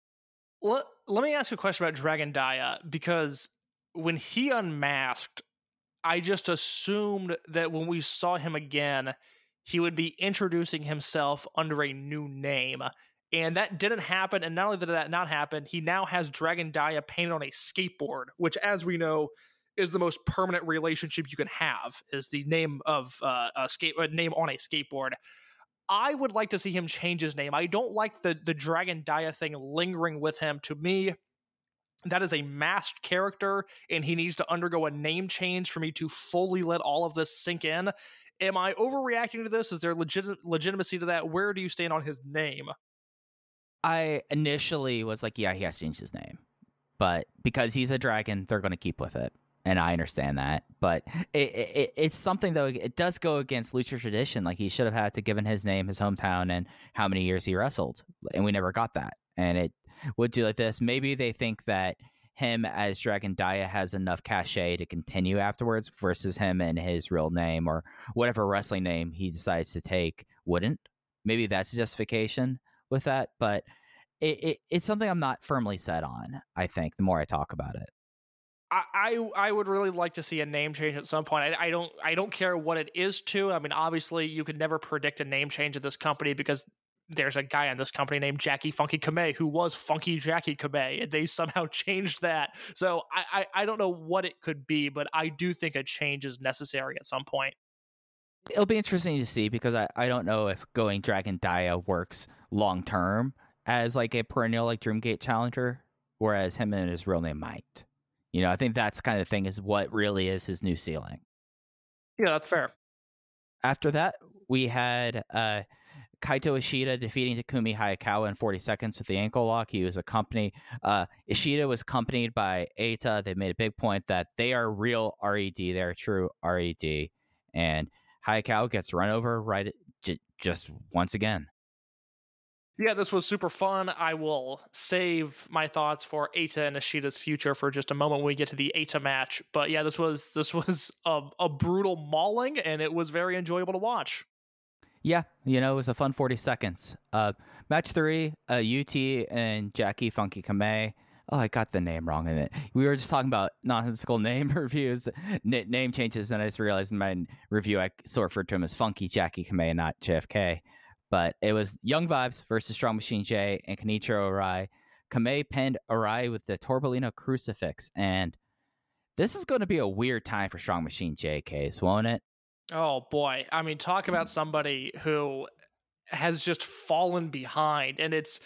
Let, let me ask you a question about Dragon Dia because when he unmasked, I just assumed that when we saw him again, he would be introducing himself under a new name. And that didn't happen. And not only did that not happen, he now has Dragon Dia painted on a skateboard, which, as we know, is the most permanent relationship you can have. Is the name of uh, a skate a name on a skateboard. I would like to see him change his name. I don't like the the Dragon Dia thing lingering with him. To me, that is a masked character, and he needs to undergo a name change for me to fully let all of this sink in. Am I overreacting to this? Is there legit- legitimacy to that? Where do you stand on his name? I initially was like, yeah, he has to change his name. But because he's a dragon, they're going to keep with it. And I understand that. But it, it, it's something though. It does go against lucha tradition. Like he should have had to given his name, his hometown, and how many years he wrestled, and we never got that. And it would do like this. Maybe they think that him as Dragon Dia has enough cachet to continue afterwards versus him and his real name or whatever wrestling name he decides to take wouldn't. Maybe that's a justification with that, but it, it, it's something I'm not firmly set on. I think the more I talk about it. I, I would really like to see a name change at some point. I, I don't I don't care what it is to. I mean, obviously, you could never predict a name change at this company because there's a guy in this company named Jacky Funky Kamei who was Funky Jacky Kamei, they somehow changed that. So I, I, I don't know what it could be, but I do think a change is necessary at some point. It'll be interesting to see because I, I don't know if going Dragon Dia works long term as like a perennial like Dreamgate challenger, whereas him and his real name might. You know, I think that's kind of thing is what really is his new ceiling. Yeah, that's fair. After that, we had uh Kaito Ishida defeating Takumi Hayakawa in 40 seconds with the ankle lock. He was accompanied. Uh, Ishida was accompanied by Eita. They made a big point that they are real RED. They're true RED. And Hayakawa gets run over right j- just once again. Yeah, this was super fun. I will save my thoughts for Eita and Ishida's future for just a moment when we get to the Eita match. But yeah, this was this was a, a brutal mauling, and it was very enjoyable to watch. Yeah, you know, it was a fun 40 seconds. Uh, match three, uh, UT and Jacky Funky Kamei. Oh, I got the name wrong in it. We were just talking about nonsensical name reviews, n- name changes, and I just realized in my review I sort of referred to him as Funky Jacky Kamei, not JFK. But it was Young Vibes versus Strong Machine J and Kenichiro Arai. Kamei pinned Arai with the Torbellino crucifix, and this is going to be a weird time for Strong Machine J case, won't it? Oh boy. I mean, talk about hmm. somebody who has just fallen behind and it's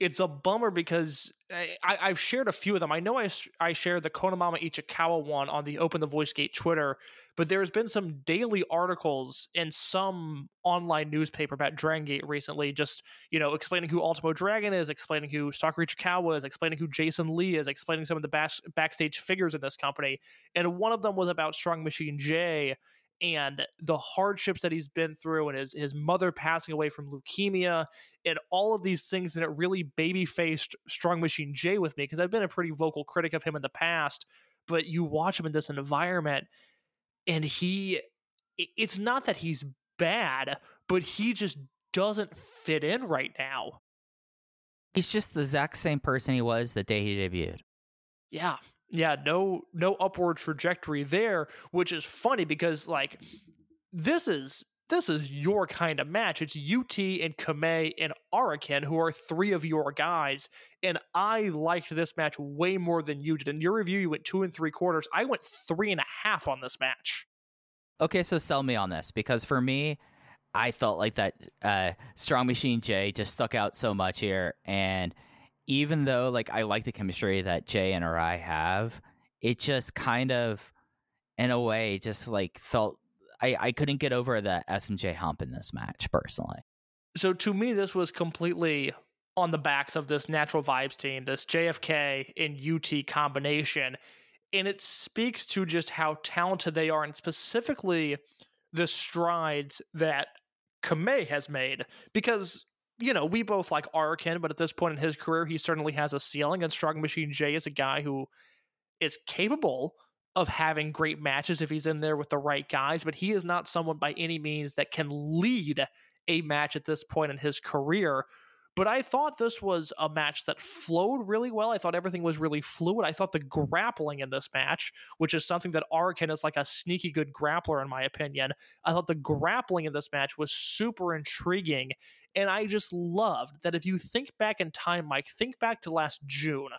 it's a bummer because I, I've shared a few of them. I know I, I shared the Konomama Ichikawa one on the Open the Voice Gate Twitter, but there's been some daily articles in some online newspaper about Dragon Gate recently, just, you know, explaining who Ultimo Dragon is, explaining who Sakura Ichikawa is, explaining who Jason Lee is, explaining some of the back, backstage figures in this company. And one of them was about Strong Machine J and the hardships that he's been through and his his mother passing away from leukemia and all of these things and it really baby faced strong machine j with me because i've been a pretty vocal critic of him in the past but you watch him in this environment and he it's not that he's bad but he just doesn't fit in right now. He's just the exact same person he was the day he debuted. Yeah yeah, no no upward trajectory there, which is funny because like this is this is your kind of match. It's UT and Kamei and Araken who are three of your guys, and I liked this match way more than you did. In your review, you went two and three quarters. I went three and a half on this match. Okay, so sell me on this because for me, I felt like that uh, Strong Machine J just stuck out so much here, and even though like I like the chemistry that Jay and Arai have, it just kind of, in a way, just like felt I I couldn't get over the SMJ hump in this match personally. So to me, this was completely on the backs of this natural vibes team, this JFK and UT combination, and it speaks to just how talented they are, and specifically the strides that Kamei has made because you know, we both like Araken, but at this point in his career, he certainly has a ceiling. And Strong Machine J is a guy who is capable of having great matches if he's in there with the right guys, but he is not someone by any means that can lead a match at this point in his career. But I thought this was a match that flowed really well. I thought everything was really fluid. I thought the grappling in this match, which is something that Araken is like a sneaky good grappler, in my opinion, I thought the grappling in this match was super intriguing and I just loved that if you think back in time, Mike, think back to last June.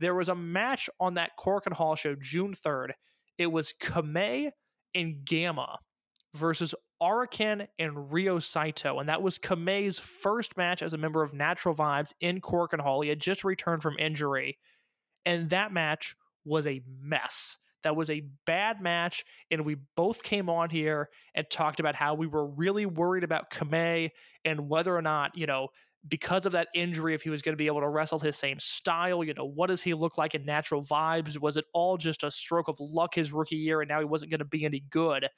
There was a match on that Korakuen Hall show, June 3rd. It was Kamei and Gamma versus Araken and Ryo Saito. And that was Kamei's first match as a member of Natural Vibes in Korakuen Hall. He had just returned from injury. And that match was a mess. That was a bad match, and we both came on here and talked about how we were really worried about Kamei and whether or not, you know, because of that injury, if he was going to be able to wrestle his same style, you know, what does he look like in natural vibes? Was it all just a stroke of luck his rookie year and now he wasn't going to be any good?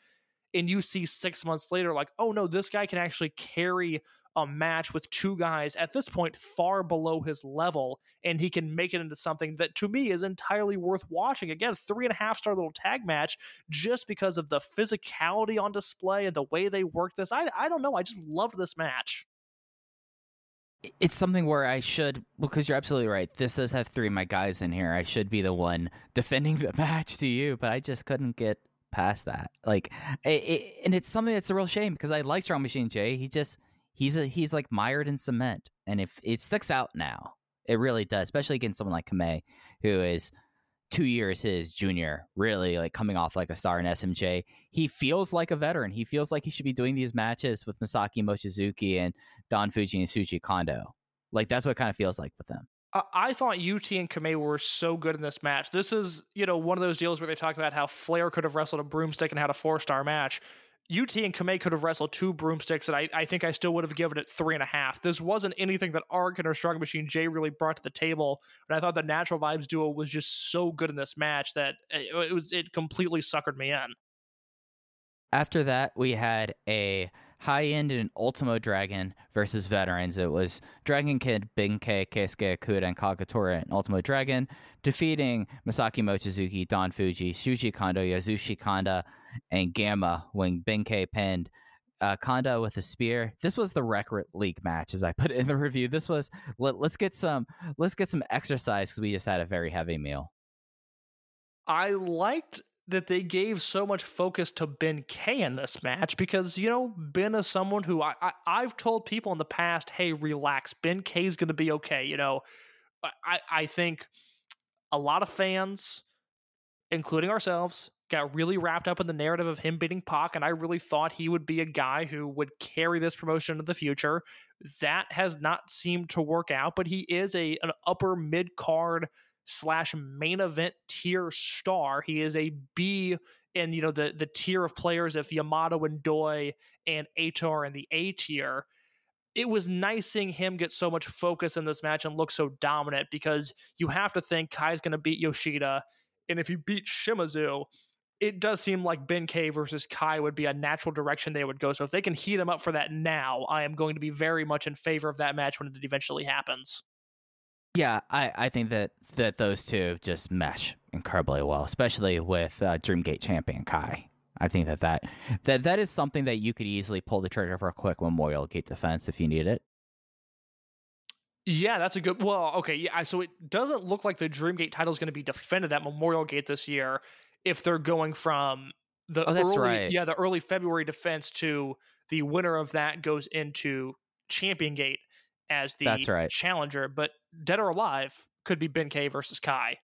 And you see six months later, like, oh no, this guy can actually carry a match with two guys at this point far below his level, and he can make it into something that to me is entirely worth watching. Again, three and a half star little tag match just because of the physicality on display and the way they work this. I, I don't know. I just loved this match it's something where I should, because you're absolutely right. This does have three of my guys in here. I should be the one defending the match to you, but I just couldn't get past that. Like, it, it, and it's something that's a real shame because I like Strong Machine J. He just he's a he's like mired in cement, and if it sticks out now, it really does, especially against someone like Kamei, who is two years his junior, really like coming off like a star in SMJ. He feels like a veteran. He feels like he should be doing these matches with Masaki Mochizuki and Don Fujii and Shuji Kondo. Like that's what it kind of feels like with them. I thought UT and Kamei were so good in this match. This is, you know, one of those deals where they talk about how Flair could have wrestled a broomstick and had a four star match. UT and Kamei could have wrestled two broomsticks, and I, I think I still would have given it three and a half. This wasn't anything that Araken or Strong Machine J really brought to the table, but I thought the Natural Vibes duo was just so good in this match that it, it was it completely suckered me in. After that, we had a high end in Ultimo Dragon versus veterans. It was Dragon Kid, Ben-K, Keisuke Okuda, and Kagetora and Ultimo Dragon, defeating Masaki Mochizuki, Don Fujii, Shuji Kondo, Yasushi Kanda, and Gamma when Ben-K pinned uh, Kanda with a spear. This was the record league match, as I put in the review. This was let, us get some let's get some exercise because we just had a very heavy meal. I liked that they gave so much focus to Ben-K in this match because you know Ben is someone who I, I have told people in the past, hey, relax, Ben-K is going to be okay. You know, I I think a lot of fans, including ourselves, got really wrapped up in the narrative of him beating Pac, and I really thought he would be a guy who would carry this promotion into the future. That has not seemed to work out, but he is a an upper mid card slash main event tier star. He is a B in you know the the tier of players if Yamato and Doi and Ator in the A tier. It was nice seeing him get so much focus in this match and look so dominant because you have to think Kai's going to beat Yoshida, and if he beats Shimizu, it does seem like Ben-K versus Kai would be a natural direction they would go. So if they can heat him up for that now, I am going to be very much in favor of that match when it eventually happens. Yeah, I, I think that, that those two just mesh incredibly well, especially with uh, Dreamgate champion Kai. I think that, that that that is something that you could easily pull the trigger for a quick Memorial Gate defense if you need it. Yeah, that's a good. Well, okay, yeah. So it doesn't look like the Dreamgate title is going to be defended at Memorial Gate this year if they're going from the oh, early, right. yeah, the early February defense to the winner of that goes into Champion Gate as the that's right. challenger. But Dead or Alive could be Ben-K versus Kai.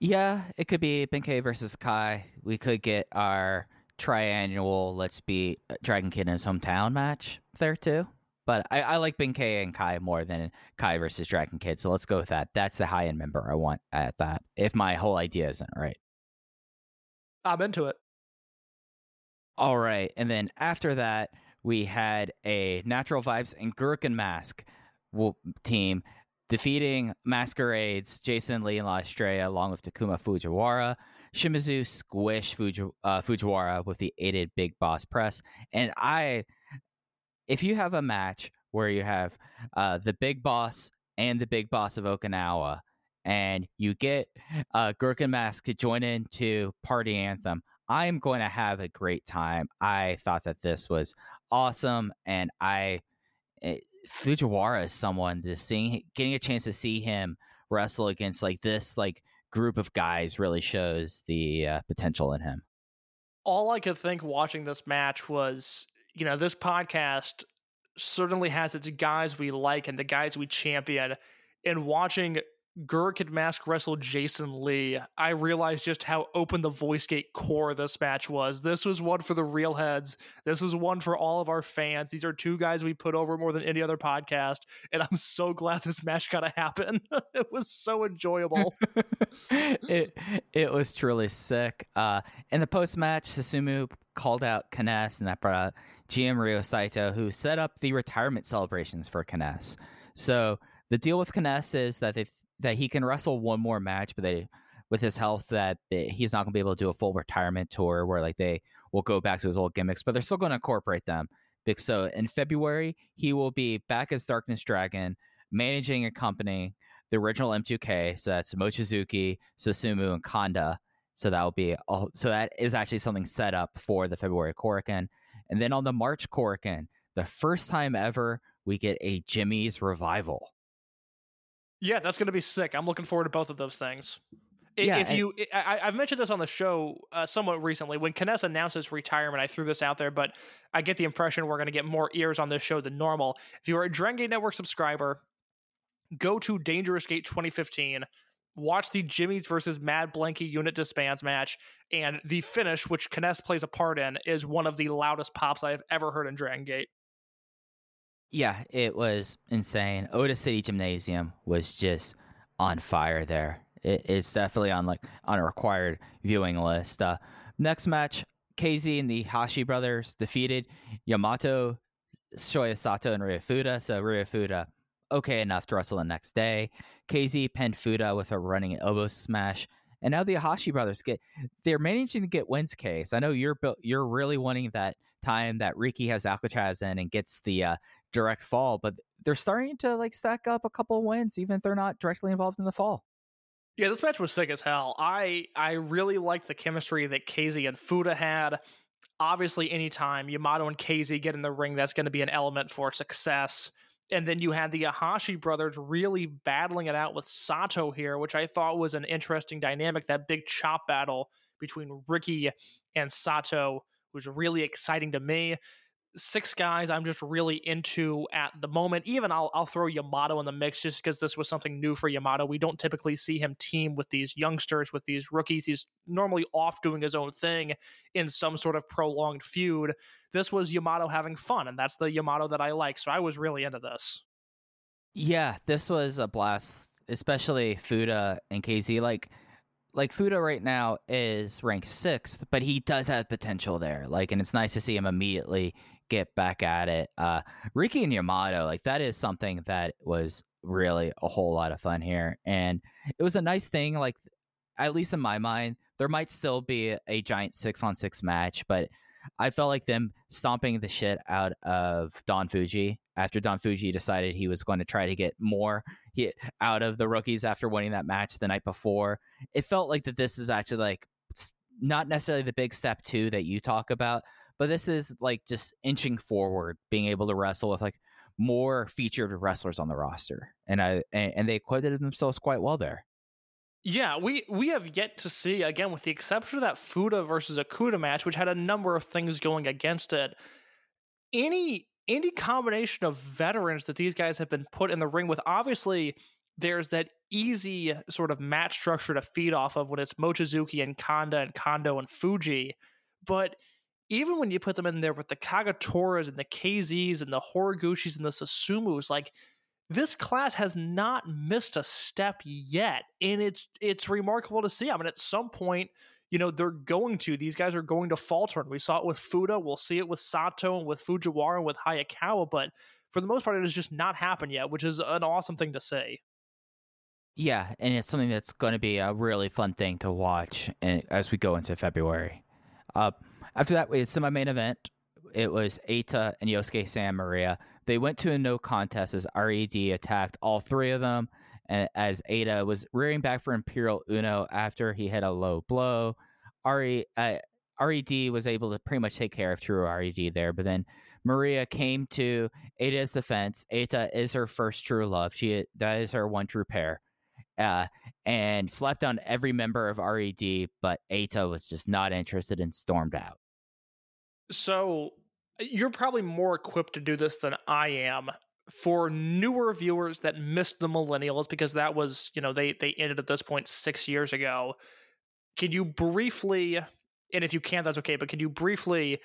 Yeah, it could be Ben-K versus Kai. We could get our triannual Let's be uh, Dragon Kid in his hometown match there too. But I, I like Ben-K and Kai more than Kai versus Dragon Kid. So let's go with that. That's the high end member I want at that. If my whole idea isn't right. I'm into it. All right. And then after that, we had a Natural Vibes and Gurukun Mask team defeating Masquerades, Jason Lee and La Estrella, along with Takuma Fujiwara. Shimizu squish Fuji, uh, Fujiwara with the aided Big Boss press. And I, if you have a match where you have uh, the Big Boss and the Big Boss of Okinawa and you get uh, Gurukun Mask to join in to Party Anthem, I am going to have a great time. I thought that this was awesome, and I it, Fujiwara is someone to seeing getting a chance to see him wrestle against like this like group of guys really shows the uh, potential in him. All I could think watching this match was, you know, this podcast certainly has its guys we like and the guys we champion, and watching Gurukun Mask wrestle Jason Lee, I realized just how open the voice gate core this match was. This was one for the real heads. This was one for all of our fans. These are two guys we put over more than any other podcast, and I'm so glad this match got to happen. it was so enjoyable. it it was truly sick. Uh, in the post match, Susumu called out K-ness, and that brought out GM Ryo Saito, who set up the retirement celebrations for K-ness. So the deal with K-ness is that they that he can wrestle one more match, but they with his health that he's not going to be able to do a full retirement tour where like they will go back to his old gimmicks, but they're still going to incorporate them. So in February, he will be back as Darkness Dragon, managing a company, the original M2K. So that's Mochizuki, Susumu, and Kanda. So that will be all. So that is actually something set up for the February Korakuen. And then on the March Korakuen, the first time ever, we get a Jimmyz revival. Yeah, that's going to be sick. I'm looking forward to both of those things. Yeah, if you, I, have mentioned this on the show uh, somewhat recently. When K-ness announced his retirement, I threw this out there, but I get the impression we're going to get more ears on this show than normal. If you are a Dragon Gate Network subscriber, go to Dangerous Gate 2015, watch the Jimmyz versus Mad Blankey unit disbands match, and the finish, which K-ness plays a part in, is one of the loudest pops I have ever heard in Dragon Gate. Yeah, it was insane. Ota City Gymnasium was just on fire there. It, it's definitely on like on a required viewing list. Uh, next match, KZ and the Hashi brothers defeated Yamato, Shoya Sato, and Ryu Fuda. So Ryu Fuda, okay enough to wrestle the next day. KZ pinned Fuda with a running elbow smash. And now the Hashi brothers get they're managing to get wins case. I know you're you're really wanting that time that Riki has Alcatraz in and gets the uh, direct fall, but they're starting to like stack up a couple of wins, even if they're not directly involved in the fall. Yeah, this match was sick as hell. I I really liked the chemistry that KZ and Fuda had. Obviously, anytime Yamato and KZ get in the ring, that's going to be an element for success. And then you had the Iihashi brothers really battling it out with Sato here, which I thought was an interesting dynamic. That big chop battle between Riki and Sato was really exciting to me six guys I'm just really into at the moment. Even I'll I'll throw Yamato in the mix just because this was something new for Yamato. We don't typically see him team with these youngsters, with these rookies. He's normally off doing his own thing in some sort of prolonged feud. This was Yamato having fun, and that's the Yamato that I like. So I was really into this. Yeah, this was a blast, especially Fuda and KZ. Like like Fuda right now is ranked sixth, but he does have potential there. Like, and it's nice to see him immediately get back at it. Uh, Riki and Yamato, like that is something that was really a whole lot of fun here, and it was a nice thing. Like, at least in my mind, there might still be a giant six on six match, but I felt like them stomping the shit out of Don Fujii after Don Fujii decided he was going to try to get more out of the rookies after winning that match the night before. It felt like that this is actually like not necessarily the big step two that you talk about, but this is like just inching forward, being able to wrestle with like more featured wrestlers on the roster, and I and they acquitted themselves quite well there. Yeah, we we have yet to see again, with the exception of that Fuda versus Okuda match, which had a number of things going against it. Any any combination of veterans that these guys have been put in the ring with, obviously, there's that easy sort of match structure to feed off of when it's Mochizuki and Kanda and Kondo and Fujii, but even when you put them in there with the Kagetoras and the KZs and the Horiguchis and the Susumus, like this class has not missed a step yet, and it's it's remarkable to see. I mean, at some point, you know, they're going to these guys are going to falter, and we saw it with Fuda. We'll see it with Sato and with Fujiwara and with Hayakawa, but for the most part, it has just not happened yet, which is an awesome thing to say. Yeah, and it's something that's going to be a really fun thing to watch as we go into February. Uh, after that, it's my main event. It was Eita and Yosuke Santa Maria. They went to a no contest as RED attacked all three of them. As Eita was rearing back for Imperial Uno after he hit a low blow, Re, uh, RED was able to pretty much take care of true RED there. But then Maria came to Eita's defense. Eita is her first true love. She that is her one true pair. Uh, and slapped down every member of RED, but Eita was just not interested and stormed out. So you're probably more equipped to do this than I am. For newer viewers that missed the millennials because that was you know they they ended at this point six years ago. Can you briefly and if you can't that's okay but can you briefly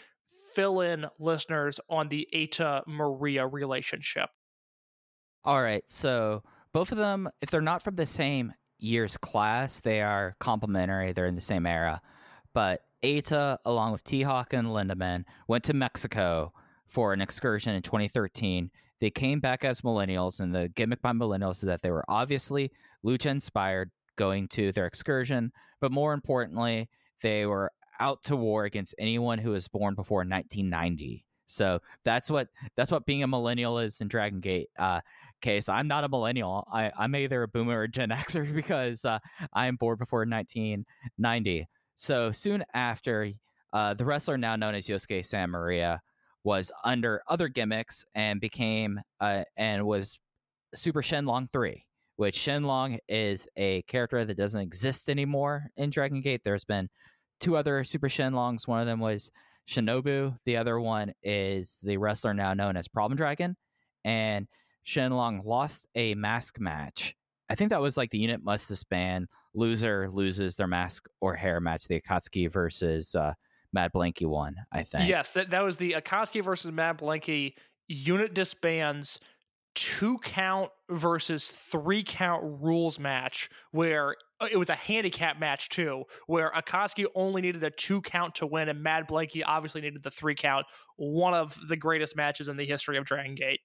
fill in listeners on the Eita Maria relationship? All right so both of them if they're not from the same year's class they are complementary they're in the same era. But Eita along with T-Hawk and Lindaman went to Mexico for an excursion in 2013 they came back as millennials, and the gimmick by millennials is that they were obviously lucha inspired going to their excursion, but more importantly, they were out to war against anyone who was born before 1990. So that's what that's what being a millennial is in Dragon Gate. Uh, case I'm not a millennial. I, I'm either a boomer or Gen Xer because uh, I am born before 1990. So soon after, uh, the wrestler now known as Yosuke Santa Maria was under other gimmicks and became uh, and was Super Shenlong 3, which Shenlong is a character that doesn't exist anymore in Dragon Gate. There's been two other Super Shenlongs. One of them was Shinobu. The other one is the wrestler now known as Problem Dragon. And Shenlong lost a mask match. I think that was like the unit must disband. Loser loses their mask or hair match, the Akatsuki versus uh, Mad Blankey one, I think. Yes, that, that was the Akatsuki versus Mad Blankey unit disbands two count versus three count rules match where uh, it was a handicap match too, where Akatsuki only needed a two count to win, and Mad Blanky obviously needed the three count. One of the greatest matches in the history of Dragon Gate.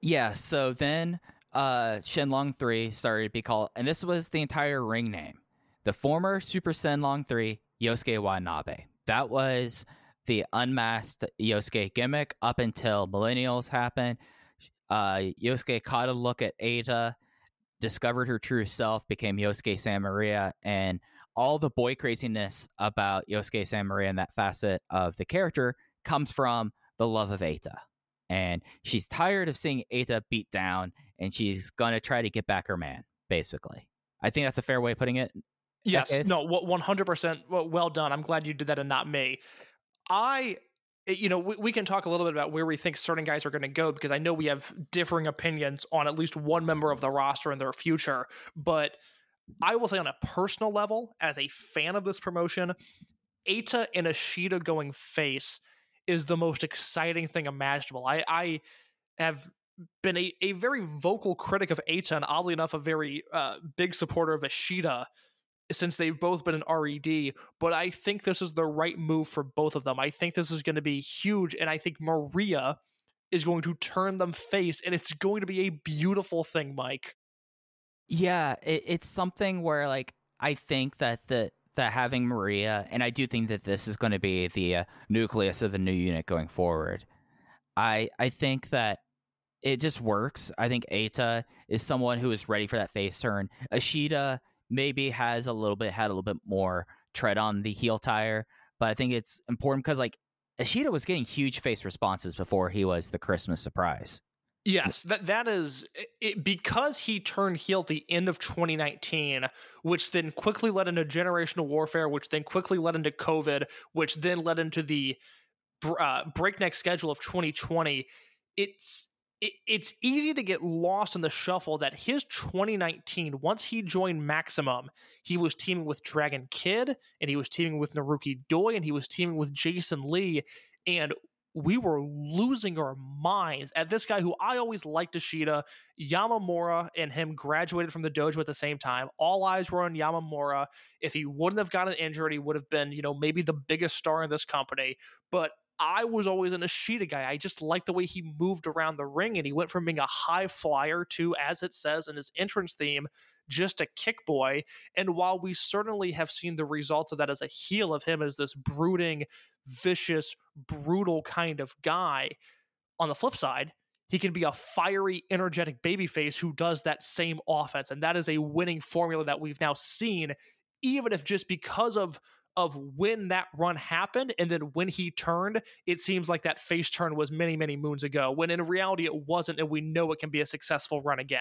Yeah. So then, uh, Shenlong three started to be called, and this was the entire ring name, the former Super Shenlong three Yosuke Watanabe. That was the unmasked Yosuke gimmick up until Millennials happened. Uh, Yosuke caught a look at Eita, discovered her true self, became Yosuke Santa Maria, and all the boy craziness about Yosuke Santa Maria and that facet of the character comes from the love of Eita. And she's tired of seeing Eita beat down, and she's gonna try to get back her man. Basically, I think that's a fair way of putting it. Yes, no, one hundred percent. Well done. I'm glad you did that and not me. I, eh, you know, we, we can talk a little bit about where we think certain guys are going to go because I know we have differing opinions on at least one member of the roster and their future. But I will say, on a personal level, as a fan of this promotion, Eita and Ishida going face is the most exciting thing imaginable. I, I have been a, a very vocal critic of Eita and oddly enough, a very uh, big supporter of Ishida since they've both been an RED, but I think this is the right move for both of them. I think this is going to be huge, and I think Maria is going to turn them face, and it's going to be a beautiful thing, Mike. Yeah, it, it's something where like I think that the that having Maria, and I do think that this is going to be the uh, nucleus of a new unit going forward. I I think that it just works. I think Eita is someone who is ready for that face turn. Ishida maybe has a little bit had a little bit more tread on the heel tire, but I think it's important because like Ishida was getting huge face responses before he was the Christmas surprise. Yes, that that is it, because he turned heel at the end of 2019, which then quickly led into generational warfare, which then quickly led into COVID, which then led into the uh, breakneck schedule of 2020. It's it, it's easy to get lost in the shuffle that his 2019, once he joined Maximum, he was teaming with Dragon Kid and he was teaming with Naruki Doi and he was teaming with Jason Lee. And we were losing our minds at this guy who I always liked Ishida. Yamamura and him graduated from the dojo at the same time. All eyes were on Yamamura. If he wouldn't have gotten injured, he would have been, you know, maybe the biggest star in this company. But I was always an Ishida guy. I just liked the way he moved around the ring, and he went from being a high flyer to, as it says in his entrance theme, just a kick boy. And while we certainly have seen the results of that as a heel of him as this brooding, vicious, brutal kind of guy, on the flip side, he can be a fiery, energetic babyface who does that same offense. And that is a winning formula that we've now seen, even if just because of of when that run happened and then when he turned, it seems like that face turn was many, many moons ago, when in reality it wasn't, and we know it can be a successful run again.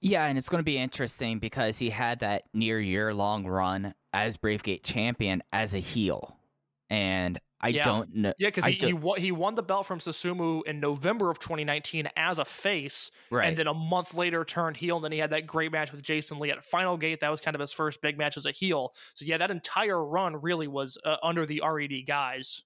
Yeah, and it's going to be interesting because he had that near year long run as Bravegate champion as a heel. And I Yeah. don't know. Yeah, because he, he, won, he won the belt from Susumu in November of 2019 as a face, right. and then a month later turned heel, and then he had that great match with Jason Lee at Final Gate. That was kind of his first big match as a heel. So yeah, that entire run really was uh, under the RED guys.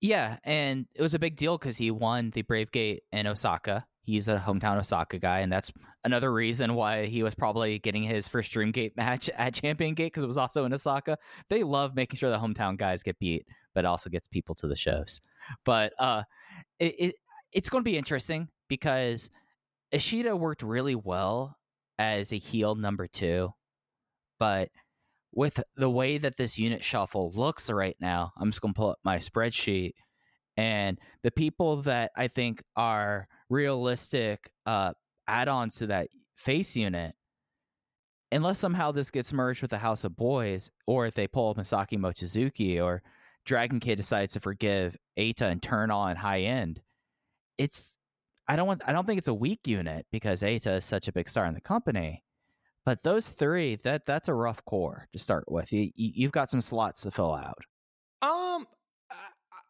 Yeah, and it was a big deal because he won the Brave Gate in Osaka. He's a hometown Osaka guy, and that's another reason why he was probably getting his first Dream Gate match at Champion Gate because it was also in Osaka. They love making sure the hometown guys get beat, but also gets people to the shows. But uh, it, it it's going to be interesting because Ishida worked really well as a heel number two, but with the way that this unit shuffle looks right now, I'm just going to pull up my spreadsheet. And the people that I think are realistic uh, add ons to that face unit, unless somehow this gets merged with the House of Boys, or if they pull Masaki Mochizuki, or Dragon Kid decides to forgive Eita and turn on high end, it's. I don't want. I don't think it's a weak unit because Eita is such a big star in the company. But those three, that that's a rough core to start with. You, you you've got some slots to fill out. Um, I-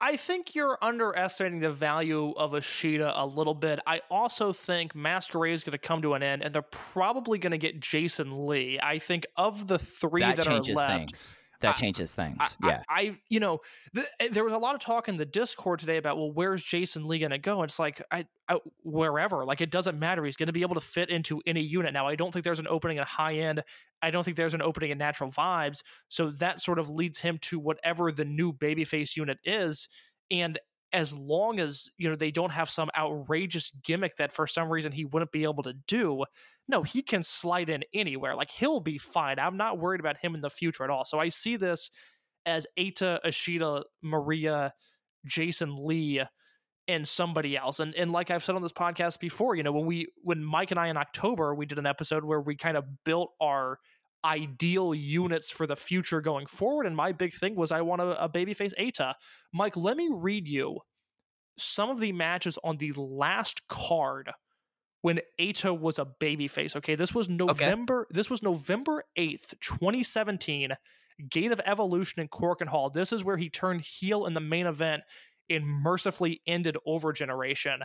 I think you're underestimating the value of Ishida a little bit. I also think Masquerade is going to come to an end, and they're probably going to get Jason Lee. I think of the three that that, are left, things. That I- changes things. I, yeah. I, you know, the, eh, there was a lot of talk in the Discord today about, well, where's Jason Lee going to go? It's like, I, I, wherever. Like, it doesn't matter. He's going to be able to fit into any unit. Now, I don't think there's an opening in high end. I don't think there's an opening in natural vibes. So that sort of leads him to whatever the new babyface unit is. And as long as, you know, they don't have some outrageous gimmick that for some reason he wouldn't be able to do, no, he can slide in anywhere. Like he'll be fine. I'm not worried about him in the future at all. So I see this as Eita, Ishida, Maria, Jason Lee, and somebody else. And and like I've said on this podcast before, you know, when we when Mike and I in October we did an episode where we kind of built our ideal units for the future going forward. And my big thing was I want a, a babyface Eita. Mike, let me read you some of the matches on the last card when Eita was a babyface. Okay, this was November. This was November eighth, twenty seventeen. Gate of Evolution in Korakuen Hall. This is where he turned heel in the main event and mercifully ended Over Generation.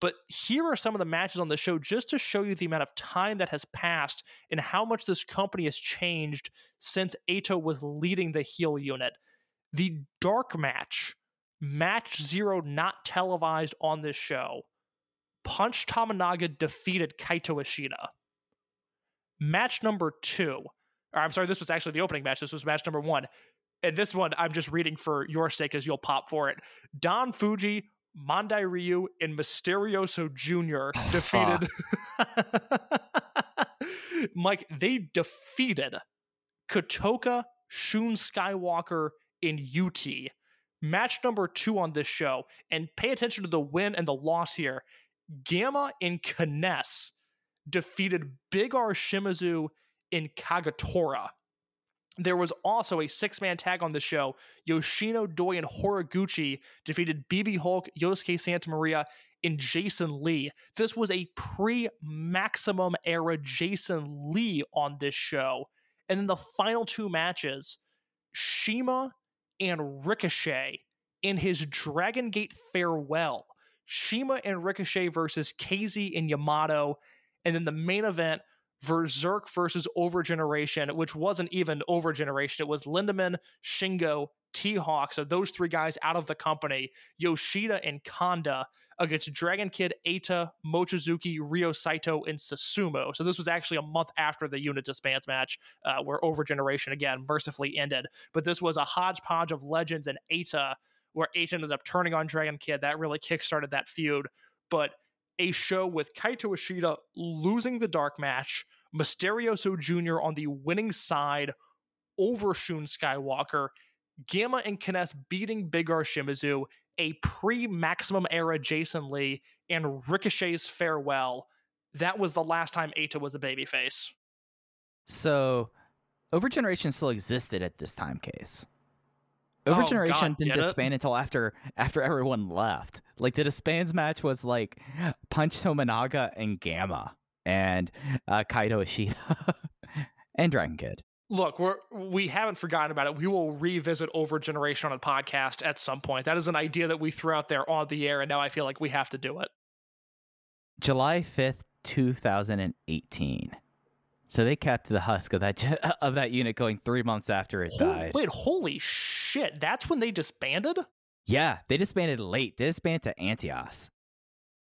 But here are some of the matches on the show just to show you the amount of time that has passed and how much this company has changed since Eita was leading the heel unit. The dark match, match zero, not televised on this show. Punch Tominaga defeated Kaito Ishida. Match number two, or I'm sorry, this was actually the opening match. This was match number one. And this one, I'm just reading for your sake as you'll pop for it. Don Fujii, Mondai Ryu, and Mysterioso Jr. Oh, defeated. Mike, they defeated Kotoka, Shun Skywalker, and UT. Match number two on this show. And pay attention to the win and the loss here. Gamma and Kness defeated Big R Shimizu in Kagetora. There was also a six man tag on the show. Yoshino Doi and Horiguchi defeated BB Hulk, Yosuke Santa Maria, and Jason Lee. This was a pre maximum era Jason Lee on this show. And then the final two matches Shima and Ricochet in his Dragon Gate farewell. Shima and Ricochet versus KZ and Yamato. And then the main event, Berserk versus Overgeneration, which wasn't even Overgeneration. It was Lindaman, Shingo, T Hawk. So those three guys out of the company, Yoshida and Kanda against Dragon Kid, Eita, Mochizuki, Ryo Saito, and Susumu. So this was actually a month after the unit disbands match, uh, where Overgeneration again mercifully ended. But this was a hodgepodge of legends and Eita, where Eita ended up turning on Dragon Kid. That really kickstarted that feud. But a show with Kaito Ishida losing the dark match, Mysterioso Jr. on the winning side over Shun Skywalker, Gamma and Kness beating Big R Shimizu, a pre maximum era Jason Lee, and Ricochet's farewell. That was the last time Eita was a babyface. So, Overgeneration still existed at this time case. Oh, Overgeneration God, didn't did it? disband until after after everyone left. Like the disbands match was like Punch Tominaga and Gamma and uh, Kaito Ishida and Dragon Kid. look, we're we haven't forgotten about it. We will revisit over generation on a podcast at some point. That is an idea that we threw out there on the air, and now I feel like we have to do it. July 5th, 2018. So they kept the husk of that of that unit going 3 months after it died. wait, holy shit! That's when they disbanded. Yeah, they disbanded late. They disbanded to Antios.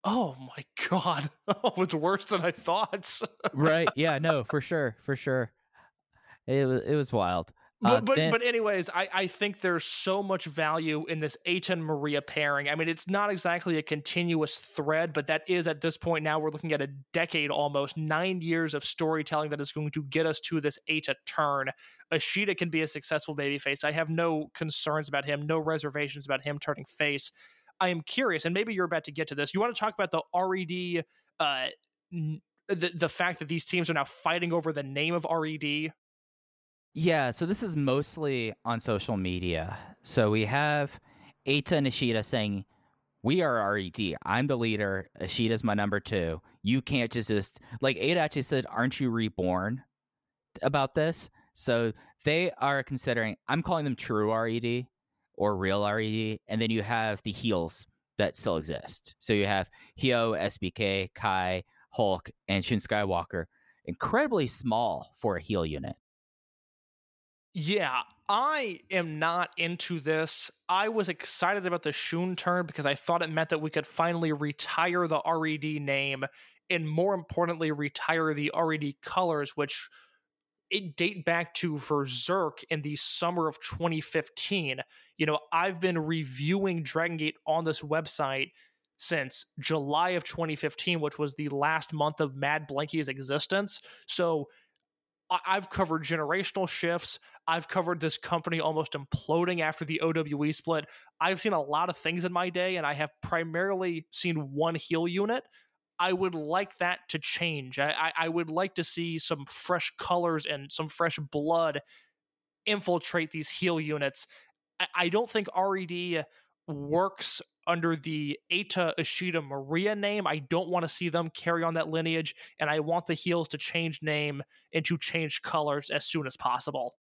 Oh my god! Oh, it's worse than I thought. right. Yeah, no, for sure. For sure. It was it was wild. But, Uh, but, then- but anyways, I, I think there's so much value in this Eita and Maria pairing. I mean, it's not exactly a continuous thread, but that is at this point now we're looking at a decade almost, nine years of storytelling that is going to get us to this Eita turn. Ishida can be a successful babyface. I have no concerns about him, no reservations about him turning face. I am curious, and maybe you're about to get to this. You want to talk about the RED, uh, n- the the fact that these teams are now fighting over the name of RED. Yeah, so this is mostly on social media. So we have Eita and Ishida saying, We are RED. I'm the leader. Ishida's my number two. You can't just, just like Eita actually said, Aren't you reborn about this? So they are considering, I'm calling them true RED or real RED. And then you have the heels that still exist. So you have Hyo, SBK, Kai, Hulk, and Shun Skywalker. Incredibly small for a heel unit. Yeah, I am not into this. I was excited about the Shun turn because I thought it meant that we could finally retire the RED name and more importantly retire the RED colors which it date back to Berserk in the summer of 2015. You know, I've been reviewing Dragon Gate on this website since July of 2015, which was the last month of Mad Blankey's existence. So I've covered generational shifts. I've covered this company almost imploding after the OWE split. I've seen a lot of things in my day, and I have primarily seen one heel unit. I would like that to change. I, I, would like to see some fresh colors and some fresh blood infiltrate these heel units. I, I don't think RED works under the Eita Ishida Maria name. I don't want to see them carry on that lineage, and I want the heels to change name and to change colors as soon as possible.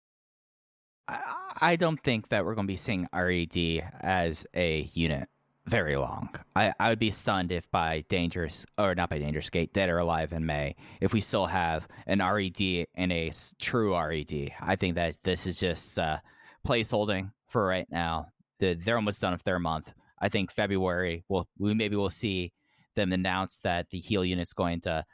I, I don't think that we're going to be seeing RED as a unit very long. I, I would be stunned if by Dangerous, or not by Dangerous Gate, Dead or Alive in May, if we still have an RED and a true RED. I think that this is just uh, placeholding for right now. The, they're almost done with their month. I think February, we'll, we maybe we'll see them announce that the heel unit's going to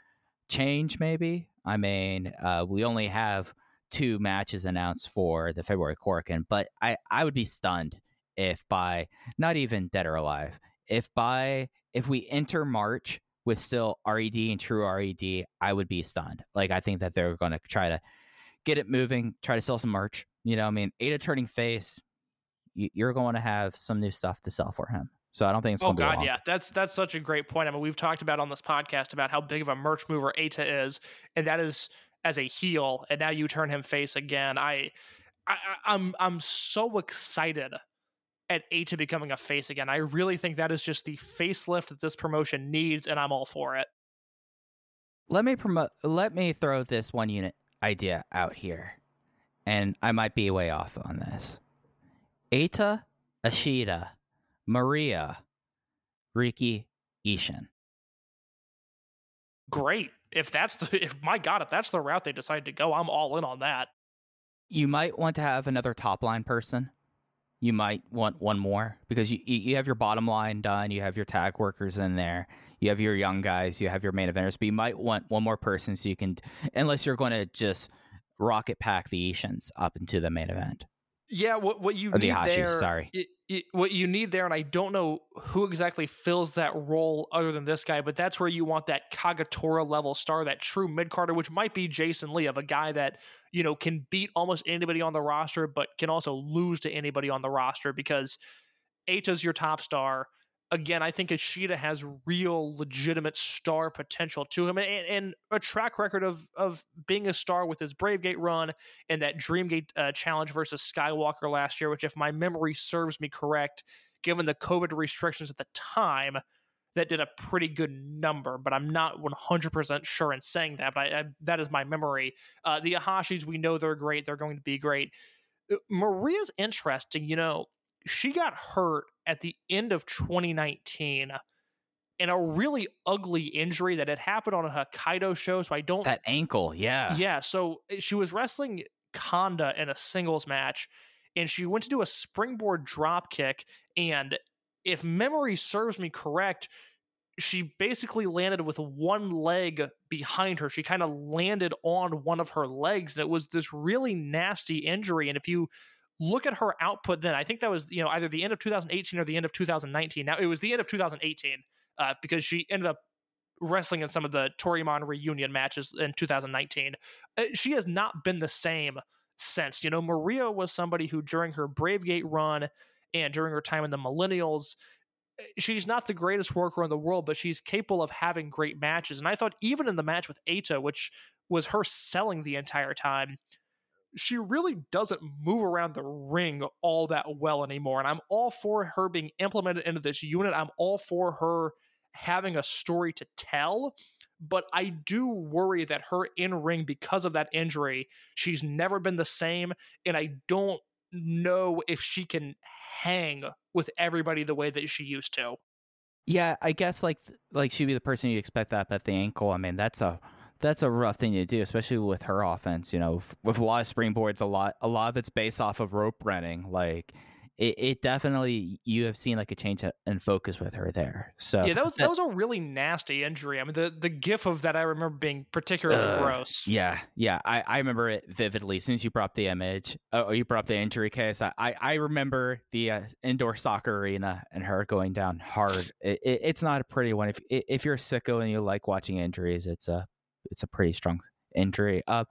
change, maybe. I mean, uh, we only have two matches announced for the February Korakuen, but I, I would be stunned if by not even dead or alive, if by if we enter March with still RED and true RED, I would be stunned. Like I think that they're going to try to get it moving, try to sell some merch. You know, I mean, Eita turning face, you're going to have some new stuff to sell for him. So I don't think it's Oh going to be god, yeah, that's that's such a great point. I mean, we've talked about on this podcast about how big of a merch mover Eita is, and that is as a heel, and now you turn him face again. I, I I'm I'm so excited at Eita becoming a face again. I really think that is just the facelift that this promotion needs, and I'm all for it. let me promote let me throw this one unit idea out here and i might be way off on this Eita, Ishida maria riki ishin Great. If that's the if my god, if that's the route they decide to go, I'm all in on that. you might want to have another top line person you might want one more because you you you have your bottom line done you have your tag workers in there you have your young guys you have your main eventers but you might want one more person so you can unless you're going to just rocket pack the Ishins up into the main event Yeah, what what you Or need there, sorry. it- it- what you need there, and I don't know who exactly fills that role other than this guy, but that's where you want that Kagetora level star, that true mid carder, which might be Jason Lee, of a guy that you know can beat almost anybody on the roster, but can also lose to anybody on the roster because Eita's your top star. Again, I think Ishida has real, legitimate star potential to him, and, and a track record of of being a star with his Brave Gate run and that Dreamgate uh, challenge versus Skywalker last year, which, if my memory serves me correct, given the COVID restrictions at the time, that did a pretty good number, but I'm not 100% sure in saying that. But I, I, that is my memory. Uh, the Iihashis, we know they're great. They're going to be great. Uh, Maria's interesting. You know, she got hurt at the end of 2019 in a really ugly injury that had happened on a Hokkaido show. So I don't. That ankle, yeah. Yeah. So uh, she was wrestling Kanda in a singles match and she went to do a springboard drop kick and if memory serves me correct, she basically landed with one leg behind her. She kind of landed on one of her legs, and it was this really nasty injury. And if you look at her output, then I think that was you know either the end of 2018 or the end of 2019. Now it was the end of 2018 uh, because she ended up wrestling in some of the Toryumon reunion matches in 2019. Uh, she has not been the same since. You know, Maria was somebody who during her Bravegate run and during her time in the millennials eh, she's not the greatest worker in the world but she's capable of having great matches and i thought even in the match with Eita which was her selling the entire time she really doesn't move around the ring all that well anymore and i'm all for her being implemented into this unit i'm all for her having a story to tell but I do worry that her in ring, because of that injury, she's never been the same. And I don't know if she can hang with everybody the way that she used to. Yeah, I guess like like she'd be the person you expect that at the ankle. I mean, that's a that's a rough thing to do, especially with her offense. You know, with a lot of springboards, a lot a lot of it's based off of rope running. Like it, it definitely you have seen like a change in focus with her there. So yeah, that was that was a really nasty injury. I mean, the the gif of that I remember being particularly uh, gross. Yeah, yeah, I, I remember it vividly. As soon as you brought up the image, oh, you brought up the injury case. I I, remember the uh, indoor soccer arena and her going down hard. It, it, it's not a pretty one. If if you're a sicko and you like watching injuries, it's a it's a pretty strong injury. Uh,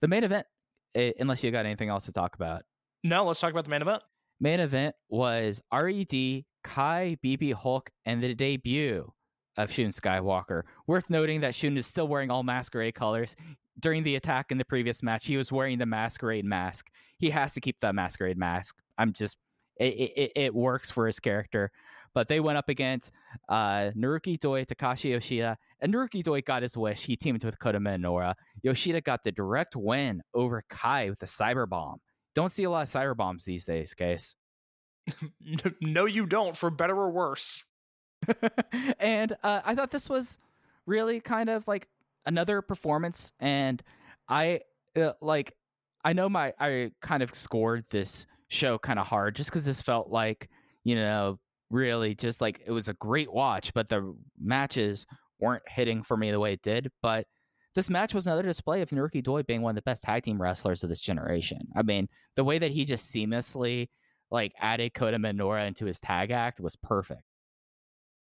the main event, unless you got anything else to talk about. No, let's talk about the main event. Main event was RED, Kai, BB Hulk, and the debut of Shun Skywalker. Worth noting that Shun is still wearing all masquerade colors. During the attack in the previous match, he was wearing the masquerade mask. He has to keep the masquerade mask. I'm just, it, it, it works for his character. But they went up against uh, Naruki Doi, Takashi Yoshida, and Naruki Doi got his wish. He teamed with Kota Minoura. Yoshida got the direct win over Kai with the cyber bomb. Don't see a lot of cyber bombs these days, Case. no, you don't, for better or worse. and uh, I thought this was really kind of like another performance, and I uh, like I know my I kind of scored this show kind of hard just because this felt like you know really just like it was a great watch, but the matches weren't hitting for me the way it did. But this match was another display of Naruki Doi being one of the best tag team wrestlers of this generation. I mean, the way that he just seamlessly like added Kota Minoura into his tag act was perfect.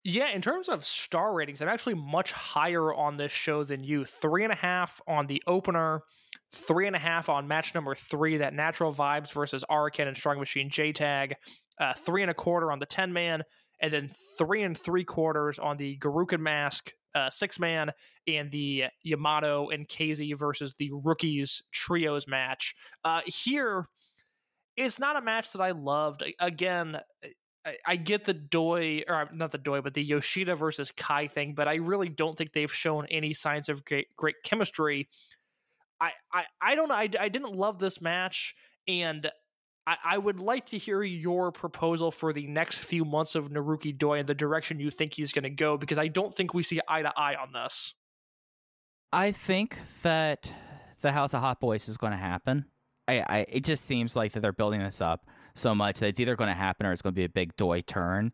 Yeah, in terms of star ratings, I'm actually much higher on this show than you. Three and a half on the opener, three and a half on match number three, that Natural Vibes versus Araken and Strong Machine J Tag, uh, three and a quarter on the 10 man, and then three and three quarters on the Gurukun Mask uh, six man and the Yamato and KZ versus the rookies trios match. Uh, here, it's not a match that I loved. Again, I, I get the Doi, or uh, not the Doi, but the Yoshida versus Kai thing, but I really don't think they've shown any signs of great, great chemistry. I, I, I don't know. I, I didn't love this match, and I, I would like to hear your proposal for the next few months of Naruki Doi and the direction you think he's going to go, because I don't think we see eye to eye on this. I think that the House of Hot Boys is going to happen. I, I, it just seems like that they're building this up so much that it's either going to happen or it's going to be a big Doi turn.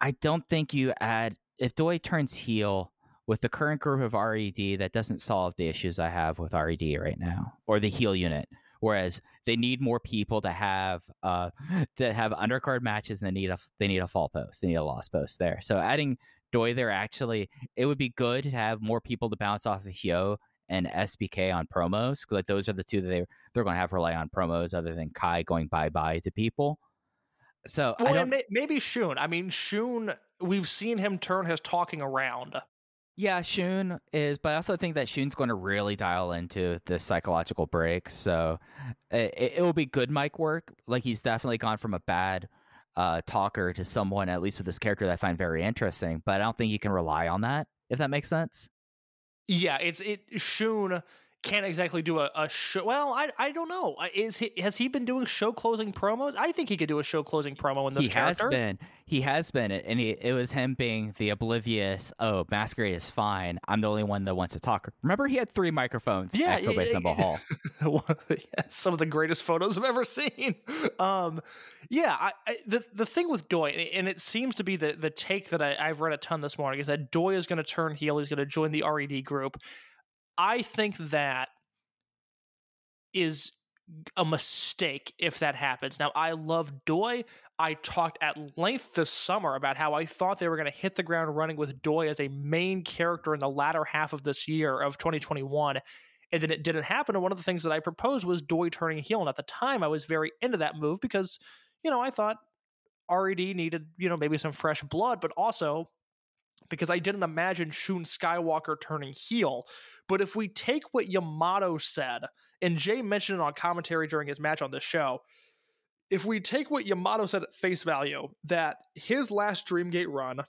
I don't think you add if Doi turns heel with the current group of RED that doesn't solve the issues I have with RED right now or the heel unit. Whereas they need more people to have uh, to have undercard matches, and they need a they need a fall post, they need a lost post there. So adding Doi there actually, it would be good to have more people to bounce off of Hyo and SBK on promos like those are the two that they they're going to have to rely on promos other than Kai going bye bye to people. So well, maybe Shun. I mean, Shun. We've seen him turn his talking around. Yeah, Shun is, but I also think that Shun's going to really dial into this psychological break. So it, it will be good mic work. Like he's definitely gone from a bad uh, talker to someone, at least with this character that I find very interesting. But I don't think you can rely on that, if that makes sense. Yeah, it's it. Shun can't exactly do a, a show. Well, I I don't know. Is he has he been doing show closing promos? I think he could do a show closing promo in this he character. has been. He has been, and he, it was him being the oblivious. Oh, Masquerade is fine. I'm the only one that wants to talk. Remember, he had three microphones. Yeah, at Kobe yeah, Sanbo Hall. some of the greatest photos I've ever seen. Um, yeah, I, I, the the thing with Doi, and it seems to be the the take that I, I've read a ton this morning, is that Doi is going to turn heel. He's going to join the RED group. I think that is a mistake if that happens. Now, I love Doi. I talked at length this summer about how I thought they were going to hit the ground running with Doi as a main character in the latter half of this year of 2021. And then it didn't happen. And one of the things that I proposed was Doi turning heel. And at the time, I was very into that move because, you know, I thought RED needed, you know, maybe some fresh blood, but also because I didn't imagine Shun Skywalker turning heel. But if we take what Yamato said, and Jay mentioned it on commentary during his match on this show, if we take what Yamato said at face value, that his last Dreamgate run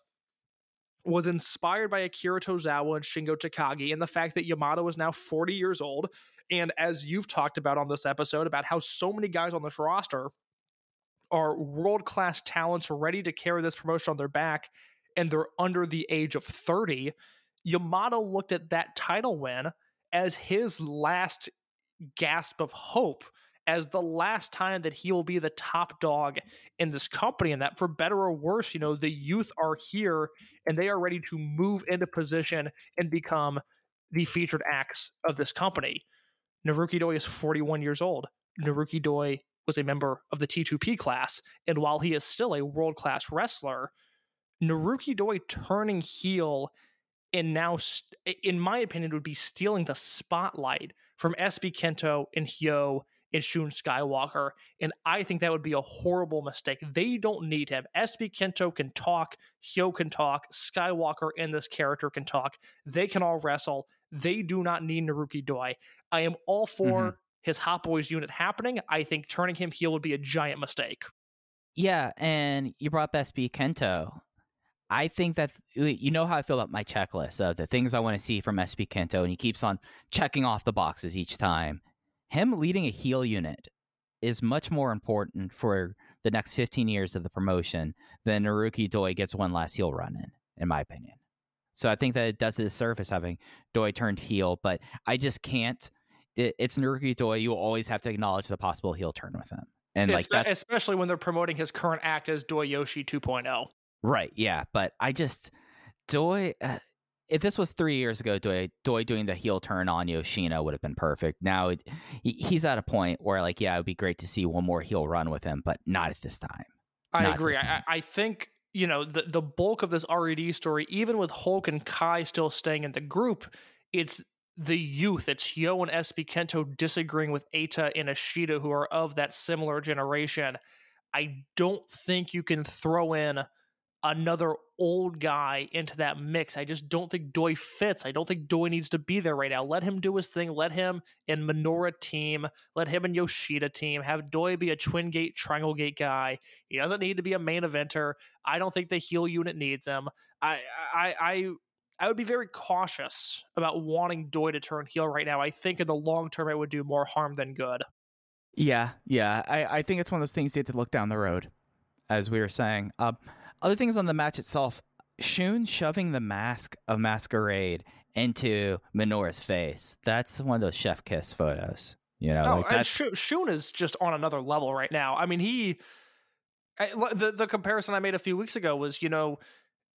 was inspired by Akira Tozawa and Shingo Takagi, and the fact that Yamato is now 40 years old, and as you've talked about on this episode, about how so many guys on this roster are world class talents ready to carry this promotion on their back, and they're under the age of 30. Yamato looked at that title win as his last gasp of hope as the last time that he will be the top dog in this company and that for better or worse you know the youth are here and they are ready to move into position and become the featured acts of this company naruki doi is 41 years old naruki doi was a member of the t2p class and while he is still a world-class wrestler naruki doi turning heel and now, in my opinion, would be stealing the spotlight from SB Kento and Hyo and Shun Skywalker. And I think that would be a horrible mistake. They don't need him. SB Kento can talk, Hyo can talk, Skywalker and this character can talk. They can all wrestle. They do not need Naruki Doi. I am all for mm-hmm. his Hot Boys unit happening. I think turning him heel would be a giant mistake. Yeah, and you brought up SB Kento. I think that uh, you know how I feel about my checklist of the things I want to see from SB Kento, and he keeps on checking off the boxes each time. Him leading a heel unit is much more important for the next 15 years of the promotion than Naruki Doi gets one last heel run in, in my opinion. So I think that it does a disservice having Doi turned heel, but I just can't. It, it's Naruki Doi. You always have to acknowledge the possible heel turn with him. And like especially when they're promoting his current act as Doi Yoshi 2.0. Right. Yeah. But I just Doi. Uh, if this was three years ago, Doi, Doi doing the heel turn on Yoshino would have been perfect. Now it, he's at a point where, like, yeah, it would be great to see one more heel run with him, but not at this time. I not agree. I, I think you know the the bulk of this RED story, even with Hulk and Kai still staying in the group, it's the youth. It's Hyo and SB Kento disagreeing with Eita and Ishida, who are of that similar generation. I don't think you can throw in another old guy into that mix. I just don't think Doi fits. I don't think Doi needs to be there right now. Let him do his thing. Let him and Minoura team. Let him and Yoshida team. Have Doi be a twin gate, triangle gate guy. He doesn't need to be a main eventer. I don't think the heel unit needs him. I I I I would be very cautious about wanting Doi to turn heel right now. I think in the long term it would do more harm than good. Yeah, yeah. I, I think it's one of those things you have to look down the road, as we were saying. Uh, other things on the match itself, Shun shoving the mask of Masquerade into Minoura's face. That's one of those chef kiss photos. You know, oh, like that's... Shun is just on another level right now. I mean, he the the comparison I made a few weeks ago was, you know,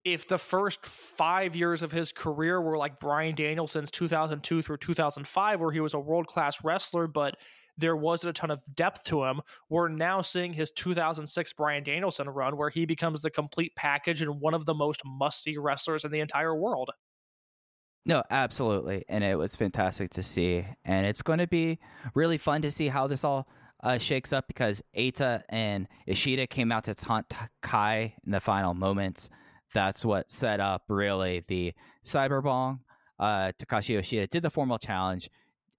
if the first five years of his career were like Bryan Danielson's 2002 through 2005, where he was a world class wrestler, but there wasn't a ton of depth to him. We're now seeing his 2006 Bryan Danielson run where he becomes the complete package and one of the most musty wrestlers in the entire world. No, absolutely. And it was fantastic to see. And it's going to be really fun to see how this all uh, shakes up because Eita and Ishida came out to taunt Kai in the final moments. That's what set up really the Cyberbong. Uh, Takashi Yoshida did the formal challenge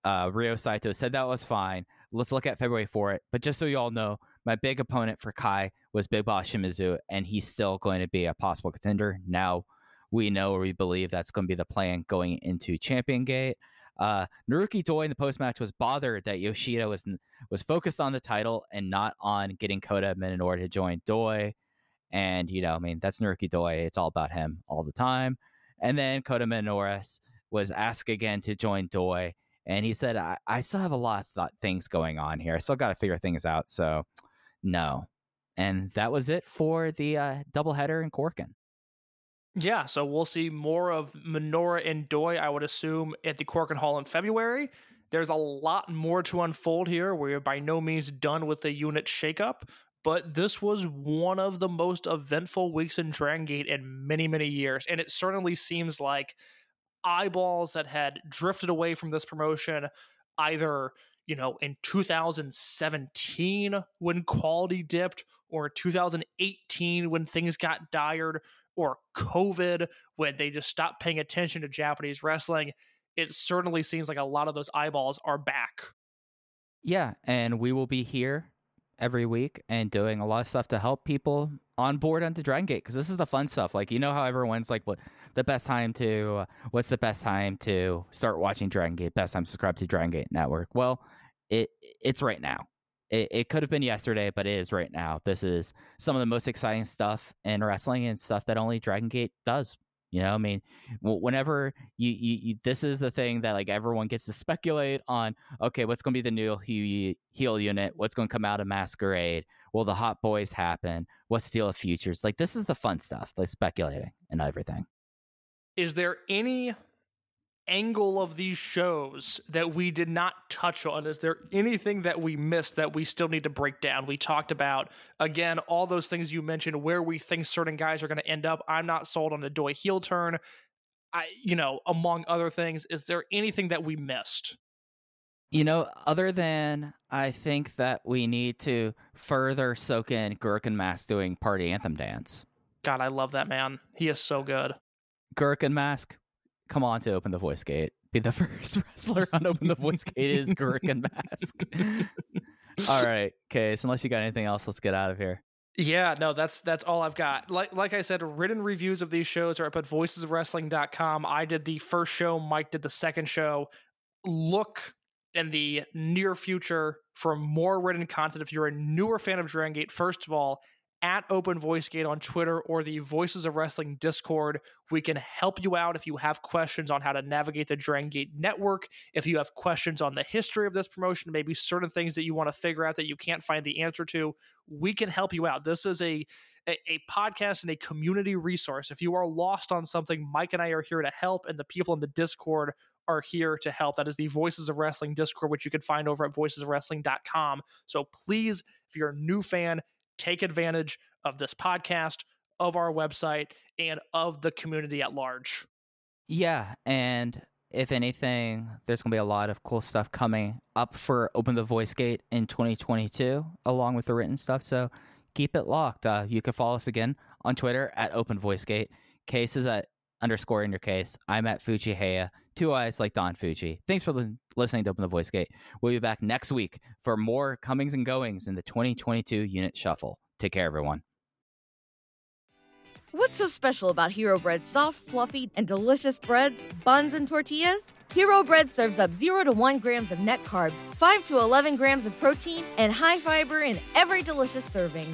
uh, Ryo Saito said that was fine. Let's look at February for it. But just so you all know, my big opponent for Kai was Big Boss Shimizu, and he's still going to be a possible contender. Now we know or we believe that's going to be the plan going into Champion Gate. Uh, Naruki Doi in the post match was bothered that Yoshida was was focused on the title and not on getting Kota Minoura to join Doi. And you know, I mean, that's Naruki Doi. It's all about him all the time. And then Kota Minoura was asked again to join Doi, and he said, "I, I still have a lot of th- things going on here. I still got to figure things out." So, no. And that was it for the uh, doubleheader in Korakuen. Yeah, so we'll see more of Minoura and Doi, I would assume, at the Korakuen Hall in February. There's a lot more to unfold here. We're by no means done with the unit shakeup, but this was one of the most eventful weeks in Dragon Gate in many, many years. And it certainly seems like eyeballs that had drifted away from this promotion either you know in 2017 when quality dipped or 2018 when things got dire or covid when they just stopped paying attention to japanese wrestling it certainly seems like a lot of those eyeballs are back. Yeah and we will be here every week and doing a lot of stuff to help people on board onto Dragon Gate because this is the fun stuff. Like you know how everyone's like, what the best time to uh, what's the best time to start watching Dragon Gate? Best time to subscribe to Dragon Gate Network. Well, it it's right now. It, it could have been yesterday, but it is right now. This is some of the most exciting stuff in wrestling and stuff that only Dragon Gate does. You know, I mean, whenever you, you, you, this is the thing that like everyone gets to speculate on. Okay, what's going to be the new heel unit? What's going to come out of Masquerade? Will the Hot Boys happen? What's the deal of futures? Like this is the fun stuff, like speculating and everything. Is there any angle of these shows that we did not touch on? Is there anything that we missed that we still need to break down? We talked about, again, all those things you mentioned, where we think certain guys are going to end up. I'm not sold on the Doi heel turn. I, you know, among other things, is there anything that we missed? You know, other than I think that we need to further soak in Gurukun Mask doing party anthem dance. God, I love that man. He is so good. Gurukun Mask, come on to open the voice gate. Be the first wrestler on open the voice gate is Gurukun Mask. all right, Case. Unless you got anything else, let's get out of here. Yeah, no, that's that's all I've got. Like like I said, written reviews of these shows are up at voicesofwrestling.com. I did the first show, Mike did the second show. Look in the near future for more written content. If you're a newer fan of Dragon Gate, first of all, at Open Voice Gate on Twitter or the Voices of Wrestling Discord. We can help you out if you have questions on how to navigate the Dragon Gate network. If you have questions on the history of this promotion, maybe certain things that you want to figure out that you can't find the answer to, we can help you out. This is a a, a, podcast and a community resource. If you are lost on something, Mike and I are here to help, and the people in the Discord are here to help. That is the Voices of Wrestling Discord, which you can find over at voicesofwrestling.com. So please, if you're a new fan, take advantage of this podcast, of our website, and of the community at large. Yeah. And if anything, there's going to be a lot of cool stuff coming up for Open the Voice Gate in 2022, along with the written stuff. So keep it locked. Uh, you can follow us again on Twitter at Open Voice Gate. Case is at underscore in your case. I'm at Fujii Heya. Two eyes like Don Fujii. Thanks for li- listening to Open the Voice Gate. We'll be back next week for more comings and goings in the 2022 unit shuffle. Take care, everyone. What's so special about Hero Bread's soft, fluffy, and delicious breads, buns, and tortillas? Hero Bread serves up 0 to 1 grams of net carbs, 5 to 11 grams of protein, and high fiber in every delicious serving.